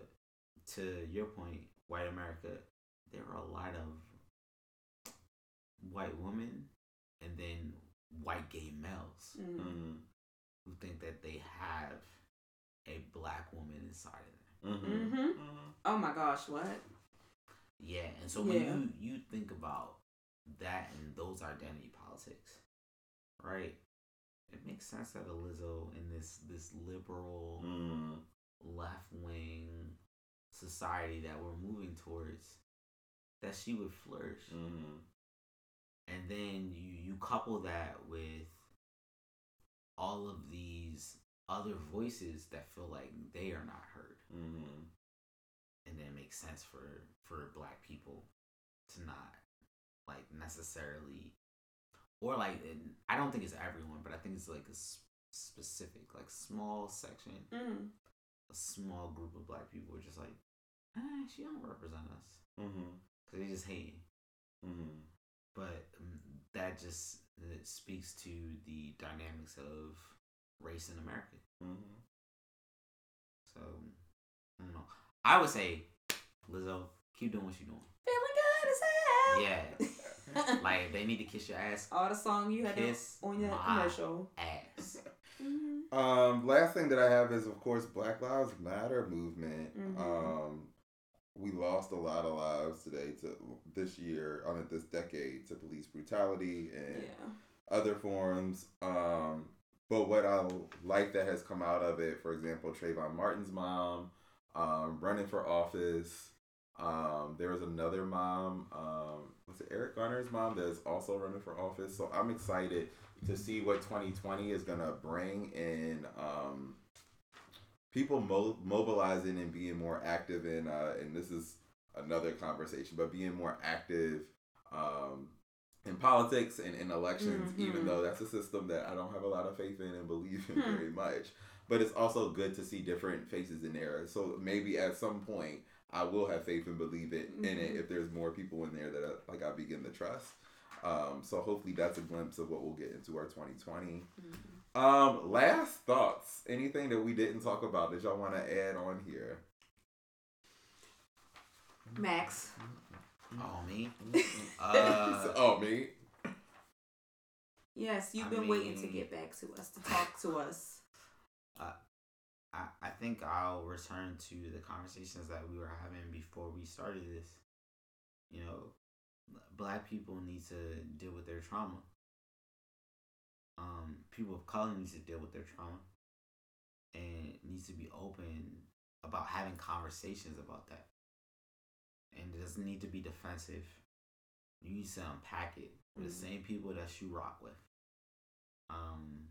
to your point, white America, there are a lot of white women and then white gay males Mhm. Mhm. who think that they have a black woman inside of them. Mhm. Mhm. Mhm. oh my gosh what Yeah, and so when Yeah. you you think about that and those identity politics, right? It makes sense that a Lizzo in this this liberal Mhm. left wing society that we're moving towards, that she would flourish. Mhm. And then you you couple that with all of these other voices that feel like they are not heard. Mhm. and then it makes sense for for black people to not like necessarily or like and I don't think it's everyone, but I think it's like a s- specific like small section, Mm. a small group of black people are just like, ah, she don't represent us Mhm. because they just hate. Mhm. But um, that just it speaks to the dynamics of race in America. Mhm. So I don't know. I would say, Lizzo, keep doing what you're doing. feeling good as hell Yeah. like they need to kiss your ass, all the song you had Kiss on your my commercial. ass. Mhm. Um, last thing that I have is, of course, Black Lives Matter movement. Mhm. Um, we lost a lot of lives today to this year, I mean, this decade to police brutality and Yeah. other forms. Um, but what I like that has come out of it, for example, Trayvon Martin's mom um, running for office. Um, there was another mom, um, was it Eric Garner's mom, that's also running for office. So I'm excited to see what 2020 is gonna bring in um, people mo- mobilizing and being more active in. Uh, and this is another conversation, but being more active um, in politics and in elections, Mhm. even though that's a system that I don't have a lot of faith in and believe in Hmm. very much. But it's also good to see different faces in there. So maybe at some point I will have faith and believe it in it if there's more people in there that I, like I begin to trust. Um, so hopefully that's a glimpse of what we'll get into our 2020. Mhm. Um, last thoughts. Anything that we didn't talk about that y'all want to add on here? Max. Oh me. Uh, oh me. Yes, you've I been waiting to get back to us to talk to us. I, I think I'll return to the conversations that we were having before we started this. You know, black people need to deal with their trauma. Um, people of color need to deal with their trauma, and needs to be open about having conversations about that. And it doesn't need to be defensive. You need to unpack it with Mhm. the same people that you rock with. Um,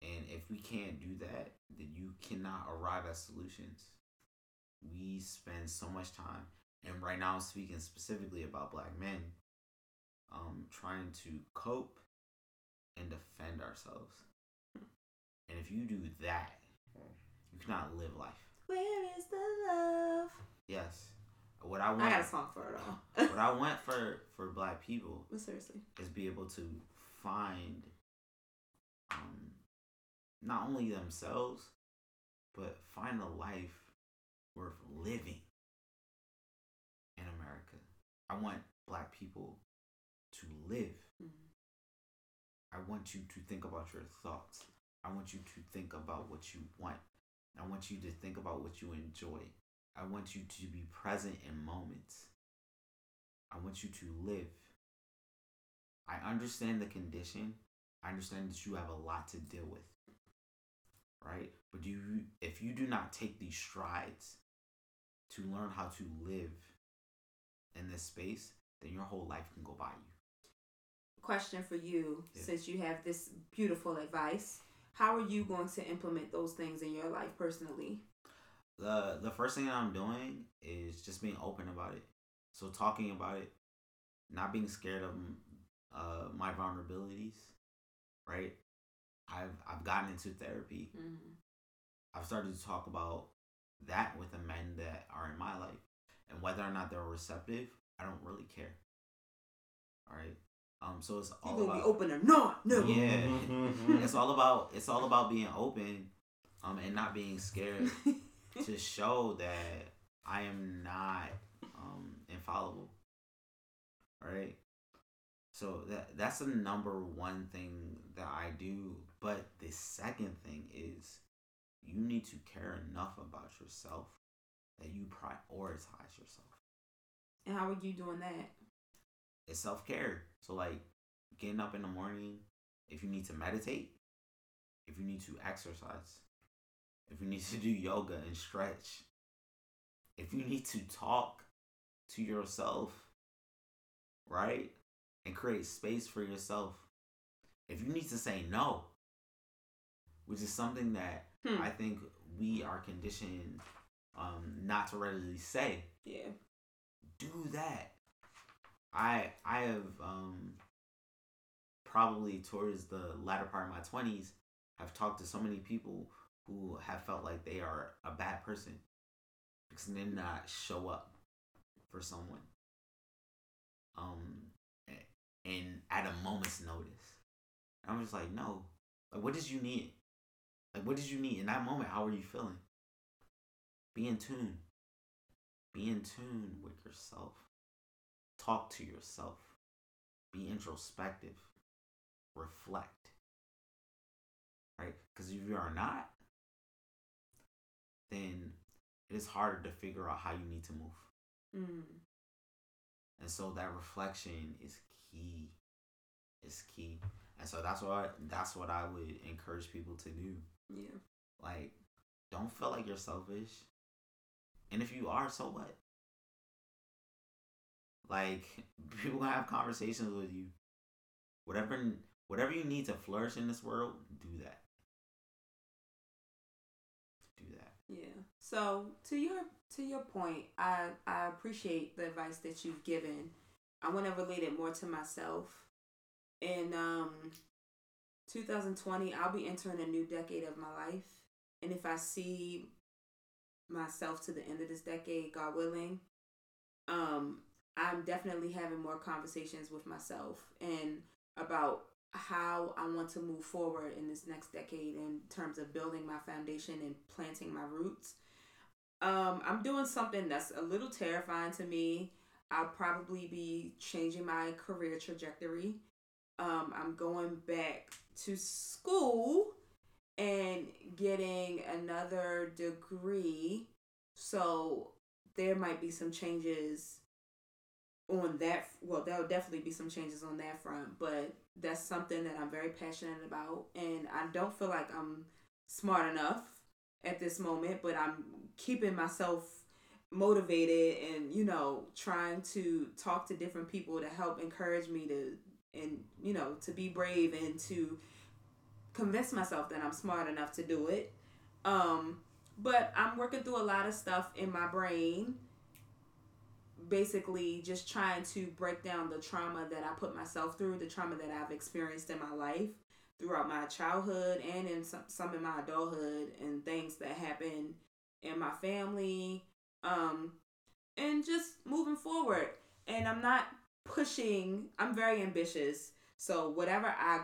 And if we can't do that, then you cannot arrive at solutions. We spend so much time, and right now I'm speaking specifically about black men, um, trying to cope and defend ourselves. And if you do that, you cannot live life. Where is the love? Yes. What I want I got a song for it all. what I want for for black people but seriously. is be able to find um not only themselves but find a life worth living in America. I want black people to live. I want you to think about your thoughts. I want you to think about what you want. I want you to think about what you enjoy. I want you to be present in moments. I want you to live. I understand the condition. I understand that you have a lot to deal with. Right? But do you if you do not take these strides to learn how to live in this space, then your whole life can go by you. Question for you, Yeah. since you have this beautiful advice, how are you going to implement those things in your life personally? the the first thing I'm doing is just being open about it. So talking about it, not being scared of uh, my vulnerabilities, right? I've I've gotten into therapy. Mm-hmm. I've started to talk about that with the men that are in my life, and whether or not they're receptive, I don't really care. All right. Um. So it's all You all gonna be open or not? No. yeah. it's all about it's all about being open, um, and not being scared to show that I am not um infallible. Right? So that that's the number one thing that I do. But the second thing is you need to care enough about yourself that you prioritize yourself. and how are you doing that? It's self care. So like getting up in the morning, if you need to meditate, if you need to exercise, if you need to do yoga and stretch, if you need to talk to yourself, right? And create space for yourself. If you need to say no, which is something that Hmm. I think we are conditioned um, not to readily say, Yeah. do that. I I have um probably towards the latter part of my twenties have talked to so many people who have felt like they are a bad person because they did not show up for someone. Um and at a moment's notice. And I'm just like, no. Like what did you need? Like what did you need in that moment? How were you feeling? Be in tune. Be in tune with yourself. Talk to yourself. Be introspective. Reflect. Right? Because if you are not, then it is harder to figure out how you need to move. Mm. And so that reflection is key. Is key. And so that's what that's what I would encourage people to do. Yeah. Like, don't feel like you're selfish. And if you are, so what? Like, people have conversations with you. Whatever whatever you need to flourish in this world, do that. Do that. Yeah. So to your to your point, I I appreciate the advice that you've given. I want to relate it more to myself. In um 2020, I'll be entering a new decade of my life, and if I see myself to the end of this decade, God willing, um, I'm definitely having more conversations with myself and about how I want to move forward in this next decade in terms of building my foundation and planting my roots. Um, I'm doing something that's a little terrifying to me. I'll probably be changing my career trajectory. Um, I'm going back to school and getting another degree. So there might be some changes on that well there'll definitely be some changes on that front but that's something that i'm very passionate about and i don't feel like i'm smart enough at this moment but i'm keeping myself motivated and you know trying to talk to different people to help encourage me to and you know to be brave and to convince myself that I'm smart enough to do it. Um, but I'm working through a lot of stuff in my brain. Basically, just trying to break down the trauma that I put myself through, the trauma that I've experienced in my life throughout my childhood and in some, some in my adulthood, and things that happened in my family. Um, and just moving forward. And I'm not pushing, I'm very ambitious. So, whatever I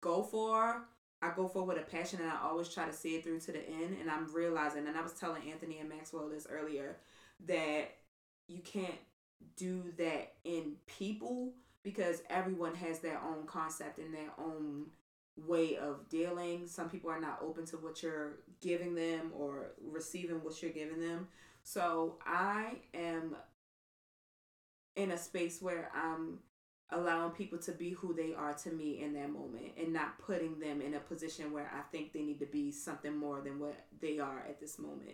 go for, I go for with a passion and I always try to see it through to the end. And I'm realizing, and I was telling Anthony and Maxwell this earlier, that you can't do that in people because everyone has their own concept and their own way of dealing. Some people are not open to what you're giving them or receiving what you're giving them. So I am in a space where I'm allowing people to be who they are to me in that moment and not putting them in a position where I think they need to be something more than what they are at this moment.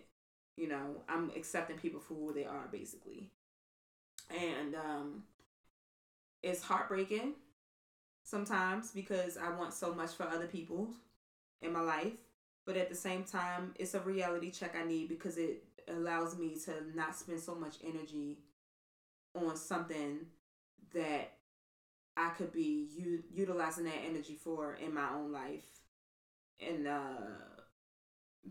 You know, I'm accepting people for who they are basically. And um it's heartbreaking sometimes because I want so much for other people in my life, but at the same time it's a reality check I need because it allows me to not spend so much energy on something that I could be u- utilizing that energy for in my own life and uh,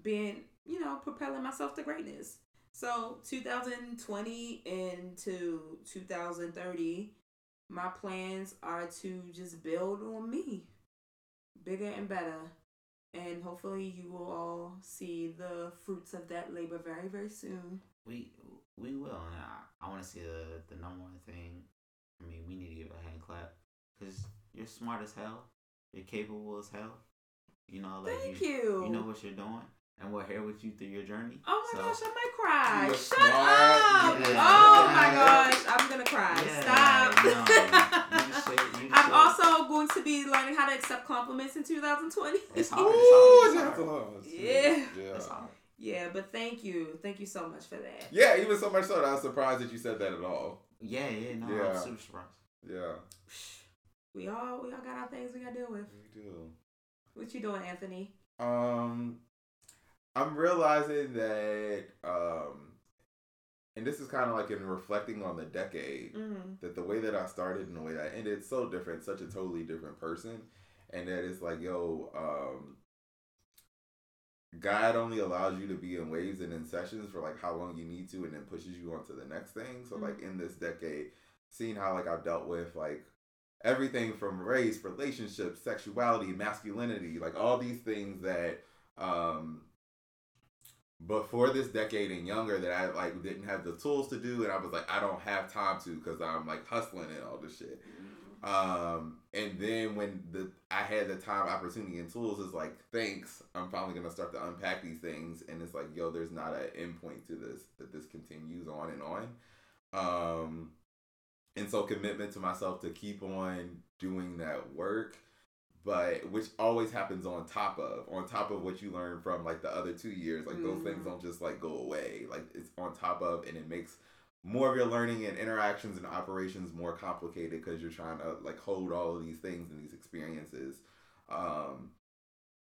being, you know, propelling myself to greatness. So 2020 into 2030, my plans are to just build on me bigger and better. And hopefully you will all see the fruits of that labor very, very soon. We we will, and I, I want to see the the number one thing. I mean, we need to give a hand clap because you're smart as hell. You're capable as hell. You know, like Thank you, you. you know what you're doing, and we're here with you through your journey. Oh my So, gosh, I might cry. You're Shut smart. up. Yeah. Oh my gosh, I'm gonna cry. Yeah, Stop. no, you just said- you just I'm also going to be learning how to accept compliments in 2020. It's hard. Ooh, It's shout out hard. Yeah. Yeah. It's hard. Yeah, but thank you. Thank you so much for that. Yeah, even so much so that I was surprised that you said that at all. Yeah, yeah, no, Yeah. I'm super surprised. Yeah, We all we all got our things we gotta deal with. we do. What you doing, Anthony? Um, I'm realizing that, um, and this is kind of like in reflecting on the decade, Mm-hmm. that the way that I started and the way that I ended, so different, such a totally different person, and that it's like, yo, um, God only allows you to be in waves and in sessions for like how long you need to, and then pushes you on to the next thing. So like in this decade, seeing how like I've dealt with like everything from race, relationships, sexuality, masculinity, like all these things that um before this decade and younger that I like didn't have the tools to do and I was like I don't have time to because I'm like hustling and all this shit. Um and then when the I had the time, opportunity, and tools, is like thanks. I'm finally gonna start to unpack these things, and it's like yo, there's not an endpoint to this. That this continues on and on. Um, and so commitment to myself to keep on doing that work, but which always happens on top of on top of what you learn from like the other two years. Like those things Mhm. don't just like go away. Like it's on top of, and it makes more of your learning and interactions and operations more complicated because you're trying to like hold all of these things and these experiences um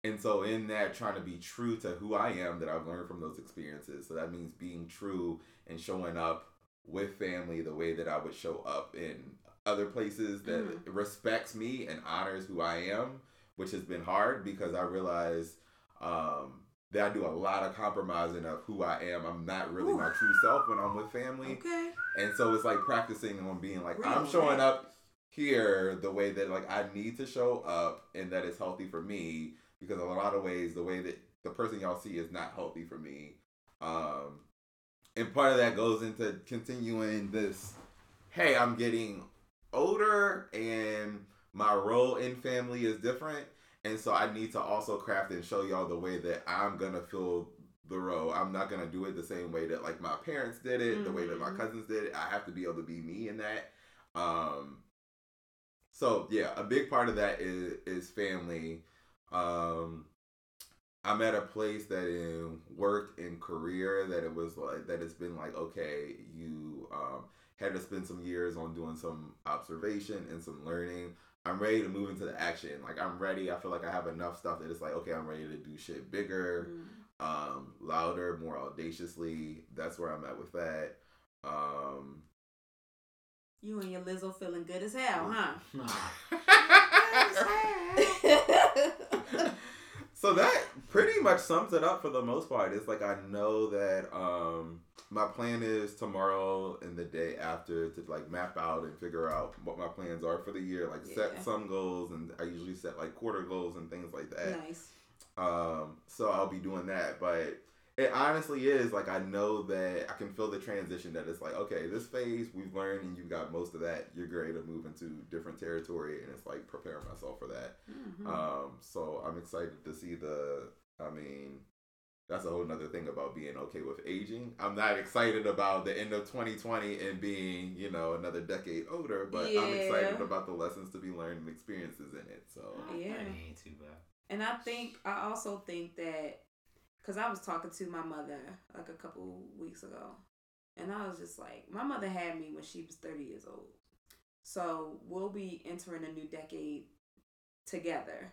and so in that trying to be true to who i am that i've learned from those experiences so that means being true and showing up with family the way that i would show up in other places that Mhm. respects me and honors who i am which has been hard because i realize um that I do a lot of compromising of who I am. I'm not really my true self when I'm with family. Okay. And so it's like practicing on being like, Real, I'm showing up here the way that like I need to show up and that it's healthy for me because in a lot of ways the way that the person y'all see is not healthy for me. Um and part of that goes into continuing this hey, I'm getting older and my role in family is different. And so I need to also craft and show y'all the way that I'm gonna fill the role. I'm not gonna do it the same way that like my parents did it, the way that my Mhm. cousins did it. I have to be able to be me in that. Um so yeah, a big part of that is is family. Um I'm at a place that in work and career that it was like that it's been like okay, you um had to spend some years on doing some observation and some learning I'm ready to move into the action. Like I'm ready. I feel like I have enough stuff that it's like, okay, I'm ready to do shit bigger, Mm. um, louder, more audaciously. That's where I'm at with that. Um, You and your Lizzo feeling good as hell, huh? Nah. so that pretty much sums it up for the most part. It's like I know that um my plan is tomorrow and the day after to like map out and figure out what my plans are for the year. Like Yeah. set some goals and I usually set like quarter goals and things like that. nice. Um, so I'll be doing that, but it honestly is like I know that I can feel the transition that it's like, okay, this phase we've learned and you've got most of that. You're ready to move into different territory, and it's like preparing myself for that. Mhm. Um, so I'm excited to see the. I mean, that's a whole nother thing about being okay with aging. I'm not excited about the end of 2020 and being, you know, another decade older, but I'm excited about the lessons to be learned and experiences in it. So Yeah. That ain't too bad. And I think I also think that because I was talking to my mother like a couple weeks ago, and I was just like, my mother had me when she was thirty years old, so we'll be entering a new decade together.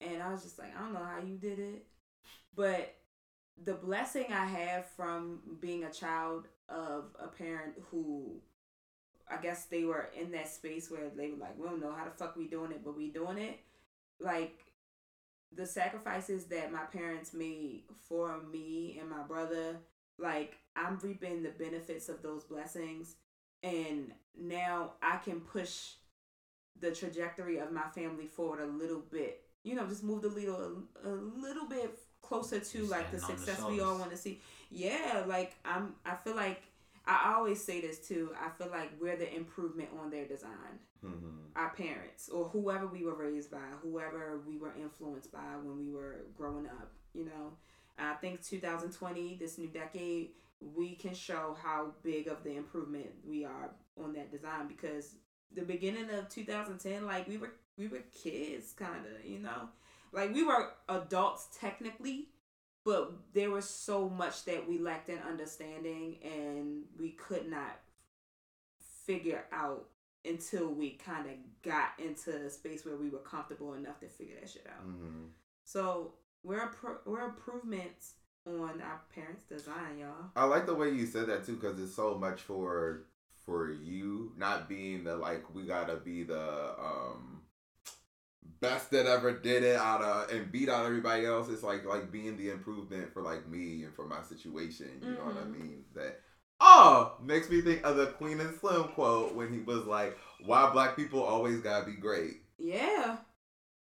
And I was just like, I don't know how you did it, but the blessing I have from being a child of a parent who I guess they were in that space where they were like, we don't know how the fuck we doing it, but we doing it. Like the sacrifices that my parents made for me and my brother, like I'm reaping the benefits of those blessings. And now I can push the trajectory of my family forward a little bit. You know, just move the a, a little bit closer to Just like the on the success we all want to see. Yeah, like I'm. I feel like I always say this too. I feel like we're the improvement on their design. mhm. Our parents or whoever we were raised by, whoever we were influenced by when we were growing up. You know, I think 2020, this new decade, we can show how big of the improvement we are on that design because the beginning of 2010, like we were we were kids, kind of. You know, like we were adults technically, but there was so much that we lacked in understanding and we could not figure out until we kind of got into a space where we were comfortable enough to figure that shit out. Mhm. So we're appro- we're improvements on our parents' design, y'all. I like the way you said that too, because it's so much for for you, not being the like we gotta be the um best that ever did it out of and beat out everybody else. It's like like being the improvement for like me and for my situation. You know what I Mhm. mean? That oh makes me think of the Queen and Slim quote when he was like, "Why black people always gotta be great." Yeah.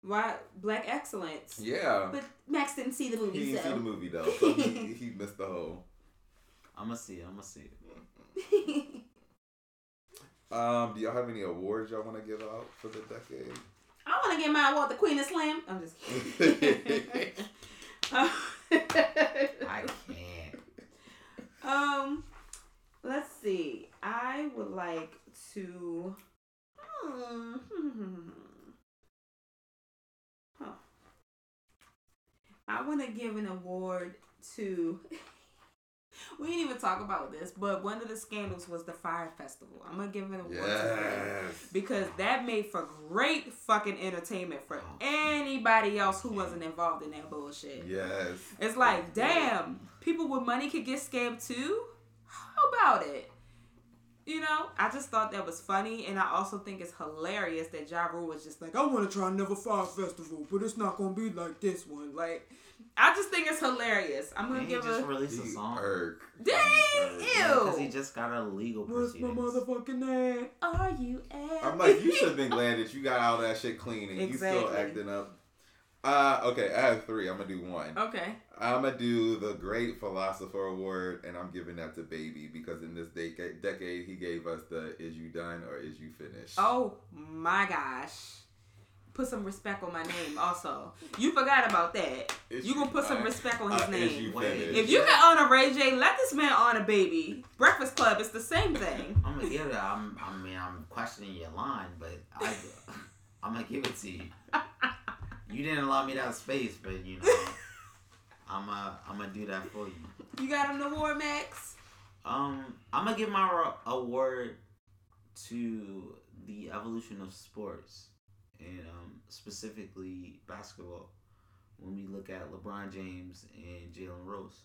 Why black excellence? Yeah. But Max didn't see the movie. He movie, didn't see the movie though, so he, he missed the whole. I'm gonna see it. I'm gonna see it. Um, do y'all have any awards y'all want to give out for the decade? I want to get my award, the Queen of Slam. I'm just kidding. I can't. Um, let's see. I would like to. Hmm. hmm, hmm, hmm huh. I want to give an award to. We didn't even talk about this, but one of the scandals was the Fyre Festival. I'm gonna give an award to that because that made for great fucking entertainment for oh. anybody else who wasn't involved in that bullshit. Yes. It's like, damn, people with money could get scammed too. How about it? You know, I just thought that was funny, and I also think it's hilarious that Ja Rule was just like, I want to try another Fyre Festival, but it's not gonna be like this one. Like, I just think it's hilarious. I'm gonna Didn't he give just a release a song? irk. dang, Because he just got a legal What's my proceedings. motherfucking name? Are you? I'm like, you should have been glad that you got all that shit clean and you still Exactly. acting up. Uh, okay, I have three. I'm gonna do one. Okay. I'm gonna do the Great Philosopher Award, and I'm giving that to Baby because in this decade, decade he gave us the "Is you done or is you finished?" Oh my gosh. Put some respect on my name also. You forgot about that. Is You gonna put some respect on his Uh, name. you If you can honor Ray J, let this man honor Baby. Breakfast Club, it's the same thing. I'm gonna give it. I'm, I mean, I'm questioning your line, but I, I'm gonna give it to you. You didn't allow me that space, but you know, I'm gonna, I'm gonna do that for you. You got an award, Max? Um, I'm gonna give my award to the evolution of sports and um, specifically basketball. When we look at LeBron James and Jalen Rose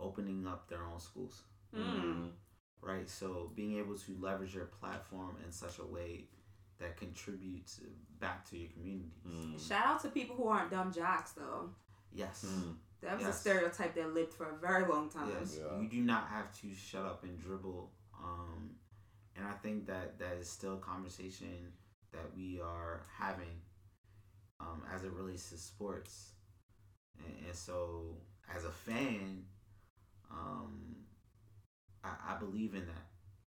opening up their own schools, Mm. right? So being able to leverage your platform in such a way that contributes back to your communities. Mm. Shout out to people who aren't dumb jocks though. Yes. Mm. That was a stereotype that lived for a very long time. Yes, Yeah. you do not have to shut up and dribble. Um, and I think that that is still a conversation that we are having um, as it relates to sports. And, and so, as a fan, um, I, I believe in that.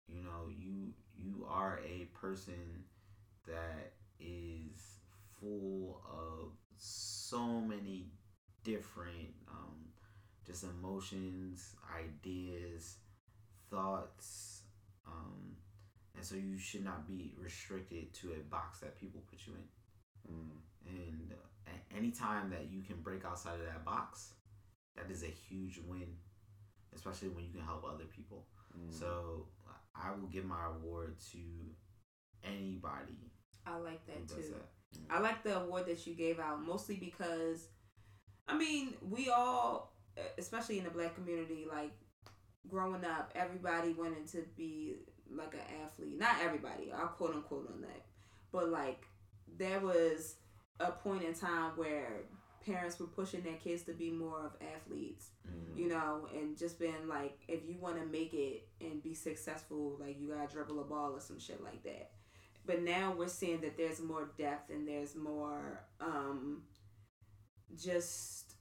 You know, you you are a person that is full of so many different um, just emotions, ideas, thoughts, um, and so you should not be restricted to a box that people put you in. Mm. And uh, a- anytime that you can break outside of that box, that is a huge win, especially when you can help other people. Mm. So I will give my award to anybody I like that too. that. I like the award that you gave out mostly because, I mean, we all, especially in the black community, like growing up, everybody wanted to be like an athlete. Not everybody, I'll quote unquote on that. But like, there was a point in time where parents were pushing their kids to be more of athletes, Mhm. you know, and just being like, if you want to make it and be successful, like you gotta dribble a ball or some shit like that. But now we're seeing that there's more depth and there's more um, just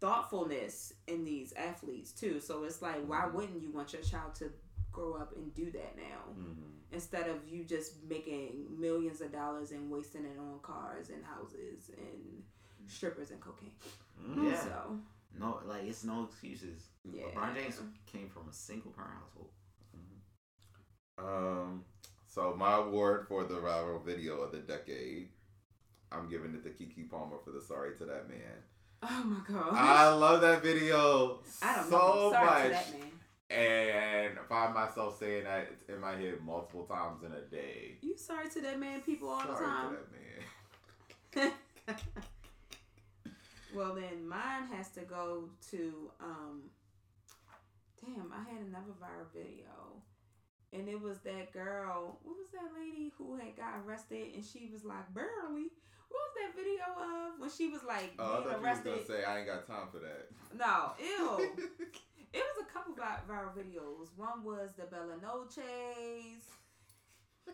thoughtfulness in these athletes too. So it's like, why Mhm. wouldn't you want your child to grow up and do that now Mhm. instead of you just making millions of dollars and wasting it on cars and houses and strippers and cocaine? Mm-hmm. Yeah. So No, like it's no excuses. yeah, LeBron James came from a single parent household. Um, so my award for the viral video of the decade, I'm giving it to Keke Palmer for the "Sorry to That Man." Oh my god. I love that video I don't so know. Sorry much, to that man. And find myself saying that in my head multiple times in a day. You sorry to that man, people all Sorry the time. to that man. well then mine has to go to um damn, I had another viral video. And it was that girl, what was that lady who had got arrested and she was like, barely. What was that video of when she was like Oh, I thought you was arrested? gonna say I ain't got time for that. No, ew. it was a couple vi- viral videos. One was the Bella Noches.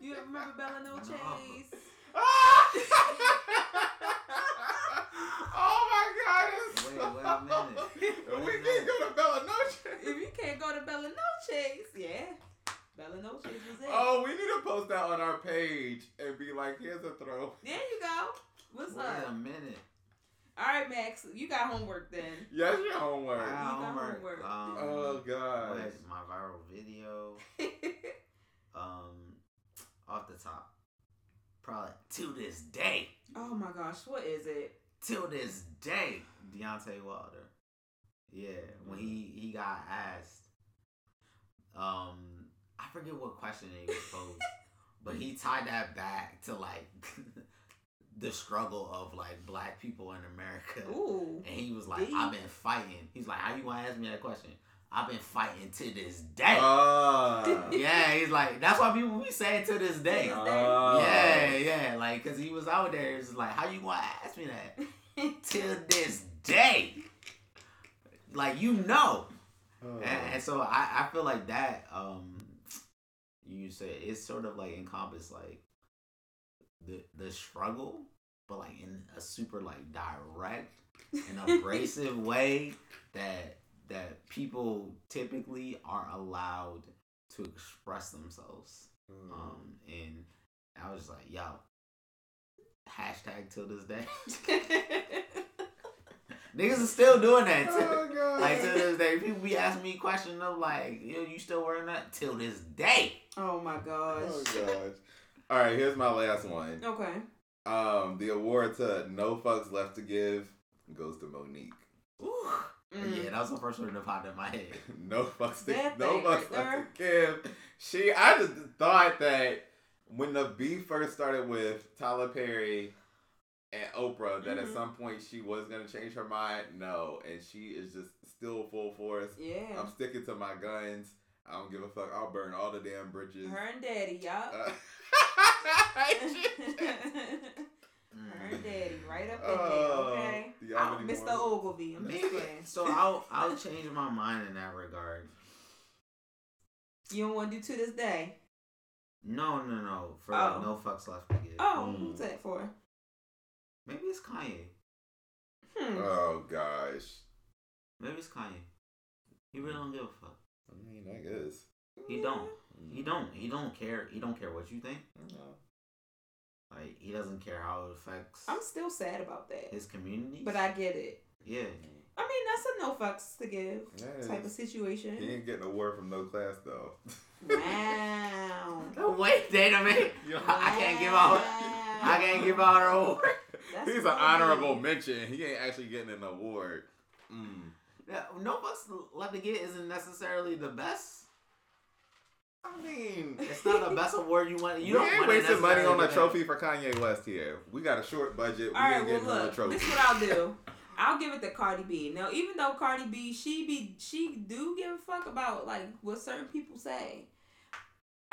You remember Bella Noches? oh my god! Wait, so- wait a minute. we can't go to Bella Noche. if you can't go to Bella Noches, yeah. Bella Noches was it. Oh, we need to post that on our page and be like, here's a throw. There you go. What's Wait a minute. All right, Max, you got homework then. Yes, your homework. Wow, got homework. homework. Um, Oh gosh. what is my viral video? Um, off the top, probably to this day, oh my gosh, what is it? till this day, Deontay Wilder. Yeah, when he he got asked, um, I forget what question he was posed, but he tied that back to like the struggle of like black people in America. Ooh. And he was like, Deep. I've been fighting. He's like, How you gonna ask me that question? I've been fighting to this day. Ah. yeah, he's like, that's why people be saying to this day. To Oh. Yeah, yeah, like, cause he was out there. It's like, how you gonna ask me that? Till this day, like you know, Oh. and, and so I, I feel like that. Um, you say it's sort of like encompass like the the struggle, but like in a super like direct and abrasive way that that people typically aren't allowed to express themselves. Mm. Um, and I was like, yo, hashtag till this day. Niggas are still doing that. Too. Oh god. Like to this day, people be asking me questions of like, yo, you still wearing that till this day? oh my gosh. Oh gosh. All right, here's my last one. Okay. Um, the award to No Fucks Left to Give goes to Mo'Nique. Ooh. Mm. Yeah, that was the first one that popped in my head. no fucks to That no fucks right left to give. She, I just thought that when the beef first started with Tyler Perry and Oprah, that at Mhm. some point she was gonna change her mind. No, and she is just still full force. Yeah. I'm sticking to my guns. I don't give a fuck. I'll burn all the damn bridges. Her and daddy, yup. Uh, Her and daddy, right up in Oh, there, okay? do y'all have I'm Mr. Ogilvy. I'm just Maybe. playing. So I'll I'll change my mind in that regard. You don't want to do to this day? No, no, no. For Oh. like, no fucks left to give. Oh, Mm. what's that for? Maybe it's Kanye. Hmm. oh gosh. Maybe it's Kanye. He really don't give a fuck. I mean, I guess. He don't. He don't. He don't care. He don't care what you think. No. Like he doesn't care how it affects I'm still sad about that, his community. but I get it. yeah. I mean, that's a no fucks to give Yeah, type of situation. He ain't getting a award from no class though. Wow. Wait, wait a minute. I can't give out. I can't give out an award. That's He's an honorable mention. He ain't actually getting an award. Mm. Yeah, no fucks left to get isn't necessarily the best. I mean, It's not the best award you want. You we don't ain't wanna wasting money on a trophy for Kanye West here. We got a short budget. We All right, ain't well getting no look, trophy. this is what I'll do. I'll give it to Cardi B. Now, even though Cardi B, she be she do give a fuck about like what certain people say.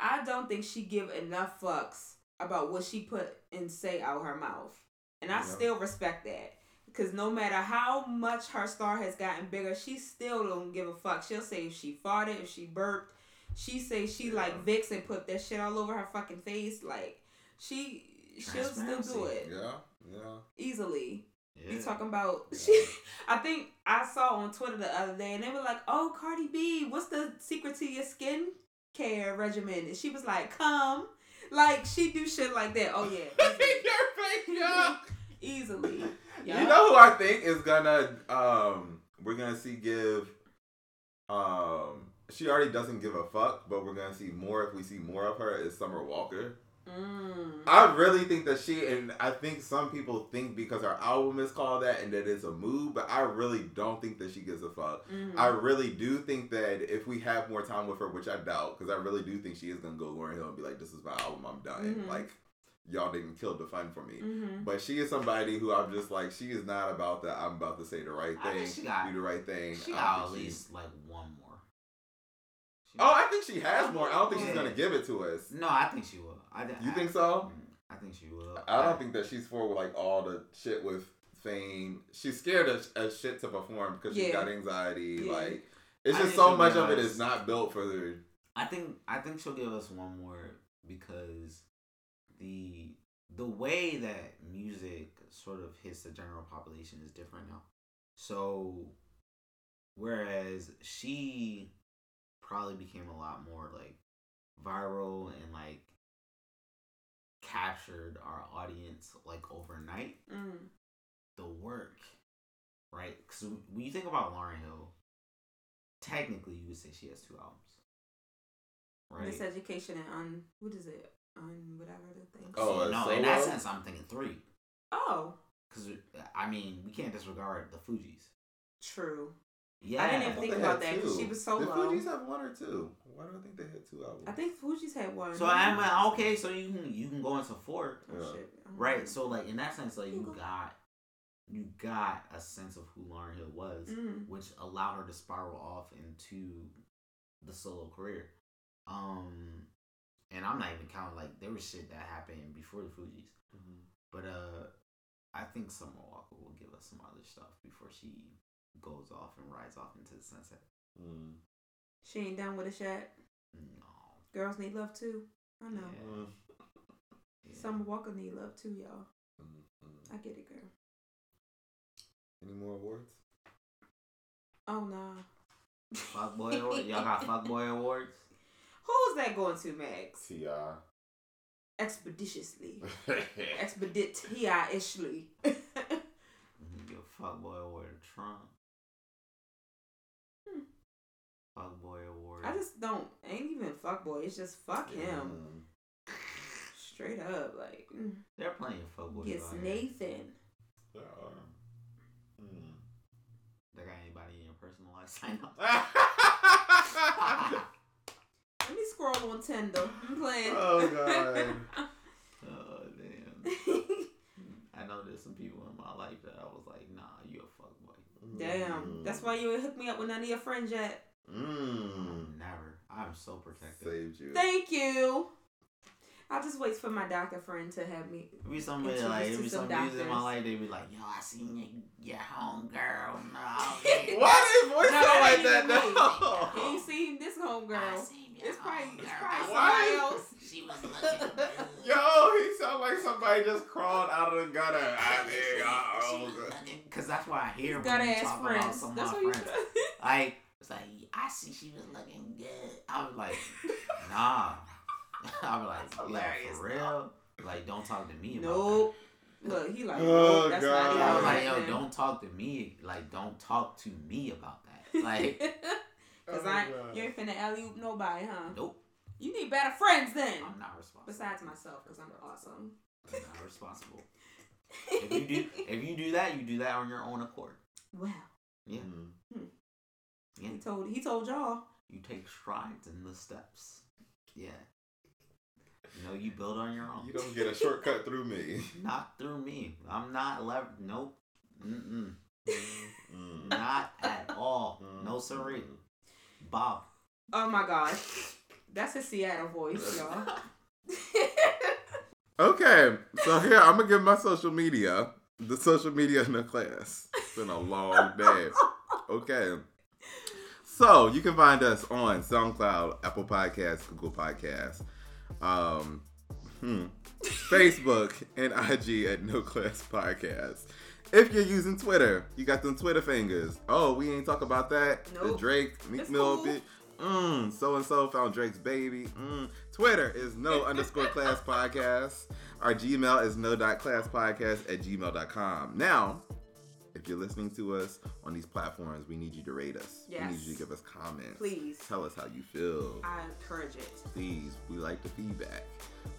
I don't think she give enough fucks about what she put and say out her mouth, and I Yeah. still respect that. Because no matter how much her star has gotten bigger, she still don't give a fuck. She'll say if she farted, if she burped. She say she Yeah. like Vicks and put that shit all over her fucking face. Like she, she'll still do it Yeah, yeah. easily. Yeah. You talking about Yeah. she? I think I saw on Twitter the other day, and they were like, "Oh, Cardi B, what's the secret to your skin care regimen?" And she was like, "Come." Like she do shit like that. Oh yeah, Your face, yeah. You know who I think is gonna um we're gonna see give um she already doesn't give a fuck, but we're gonna see more if we see more of her is Summer Walker. Mm. I really think that she and I think some people think because her album is called that and that it's a move, but I really don't think that she gives a fuck. Mhm. I really do think that if we have more time with her, which I doubt, because I really do think she is gonna go Lauryn Hill and be like, "This is my album, I'm done." Mhm. Like, y'all didn't kill the fun for me. Mhm. But she is somebody who I'm just like, she is not about that. I'm about to say the right thing, she got- do the right thing. She got at least like one more. She- Oh, I think she has more. I don't think she's gonna give it to us. no, I think she will. I, You I- think so? Mm, I think she will. I don't think that she's for like all the shit with fame. She's scared of, of shit to perform because she's got anxiety. Yeah. Like it's I just so much of it is not built for the. I think I think she'll give us one more because the the way that music sort of hits the general population is different now. So whereas she probably became a lot more like viral and like captured our audience like overnight Mm. the work, right? Because when you think about Lauryn Hill, technically you would say she has two albums, right? Miseducation and un what is it? Un whatever the thing. Oh, So, a no, in that sense, I'm thinking three. Oh, Because I mean, we can't disregard the Fugees. true. Yeah, I didn't even thought think about that because she was solo. Did Fugees have one or two? Why do I think they had two albums? I think Fugees had one. So I'm like, okay, so you can you can go into four, Oh, Yeah. shit. Right? So like in that sense, like you got you got a sense of who Lauryn Hill was, Mm. which allowed her to spiral off into the solo career. Um, and I'm not even counting like there was shit that happened before the Fugees, Mhm. but uh, I think Summer Walker will give us some other stuff before she goes off and rides off into the sunset. Mm. She ain't done with a shot. No, Girls need love too. I know. Yeah. Mm. yeah. Summer Walker need love too, y'all. Mm. Mm. I get it, girl. Any more awards? Oh no. nah. Fuckboy awards. Y'all got fuckboy awards. Who's that going to, Max? Ti. Expeditiously. Expeditiously. Mhm, Give fuckboy award to Trump. Hmm. Fuckboy award. I just don't. Ain't even fuck boy. It's just fuck him. Mm. Straight up, like mm, They're playing fuckboys. gets out here. Nathan. There are. Mm. They got anybody in your personal life sign up? Let me scroll on Tinder. I'm playing. Oh god. Oh damn. I know there's some people in my life that I was like, nah, you a fuckboy. Damn. That's why you ain't hook me up with none of your friends yet. Mm. Never. I'm so protective. Saved you. Thank you. I'll just wait for my doctor friend to have me. Be somebody Introduce like, to it be some some dudes in my doctors. life, they be like, yo, I seen you, your home girl. No, Why did his voice No, sound like ain't that? even me. though? You ain't seen this homegirl. It's probably, it's probably somebody else. She was looking good. Yo, he sound like somebody just crawled out of the gutter. I think, oh, Because that's why I hear Got when you ass talk about friends. some of my friends. Like, it's like, I see she was looking good. I was like, nah. I was like, That's yeah, hilarious, for real? Like, don't talk to me about that. Nope. Look, he like, Oh, that's God. not that. even Yeah, I was like, yo, don't talk to me. Like, don't talk to me about that. Like, Cause Oh, I, God. you ain't finna alley oop nobody, huh? nope. You need better friends then. I'm not responsible. Besides myself, cause I'm awesome. I'm not responsible. If you do, if you do that, you do that on your own accord. Well, Yeah. Mm. Yeah. he told he told y'all. You take strides in the steps. Yeah. You know, you build on your own. You don't get a shortcut through me. Not through me. I'm not lever. Nope. Mm-mm. Mm. Not at all. No siree. Bob. Oh my gosh, that's a Seattle voice, y'all. Okay, so here I'm gonna give my social media, the social media in the class. It's been a long day. Okay, so you can find us on SoundCloud, Apple Podcasts, Google Podcasts, um, hmm, Facebook, and IG at No Class Podcast. If you're using Twitter, you got them Twitter fingers. Oh, we ain't talk about that. The Drake Meek Mill cool. Mm, so and so found Drake's baby. Mm. Twitter is no underscore class podcast. Our Gmail is no dot class podcast at gmail.com. Now, if you're listening to us on these platforms, we need you to rate us. Yes. We need you to give us comments. Please, Tell us how you feel. I encourage it. Please, we like the feedback.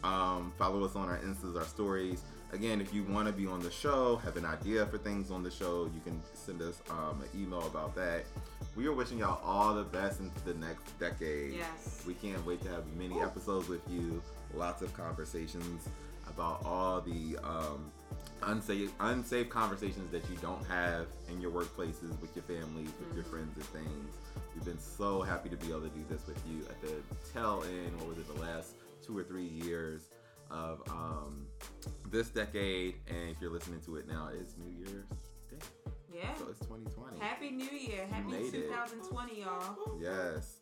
Um, follow us on our Instas, our stories. Again, if you want to be on the show, have an idea for things on the show, you can send us um, an email about that. We are wishing y'all all the best into the next decade. Yes. We can't wait to have many episodes with you. Lots of conversations about all the um, unsafe, unsafe conversations that you don't have in your workplaces, with your families, with your friends, and things. We've been so happy to be able to do this with you at the tail end, what was it, the last two or three years of um, this decade. And if you're listening to it now, it's New Year's Day. Yeah. So it's 2020. Happy New Year. Happy made it. 2020, y'all. Yes.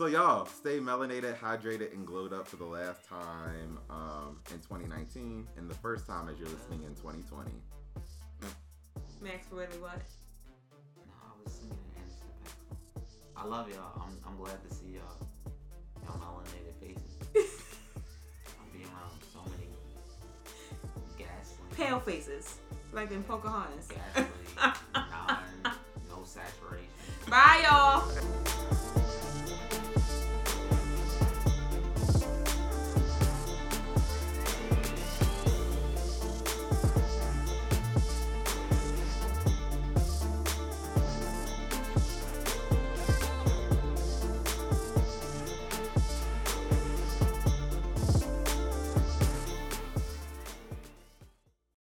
So y'all stay melanated, hydrated, and glowed up for the last time um, in 2019, and the first time as you're listening in 2020. Max, really what? No, I was singing Anderson I love y'all. I'm, I'm glad to see y'all. Y'all melanated faces. I'm being around so many ghastly, Pale faces, like in Pocahontas. ghastly, non, no saturation. Bye, y'all.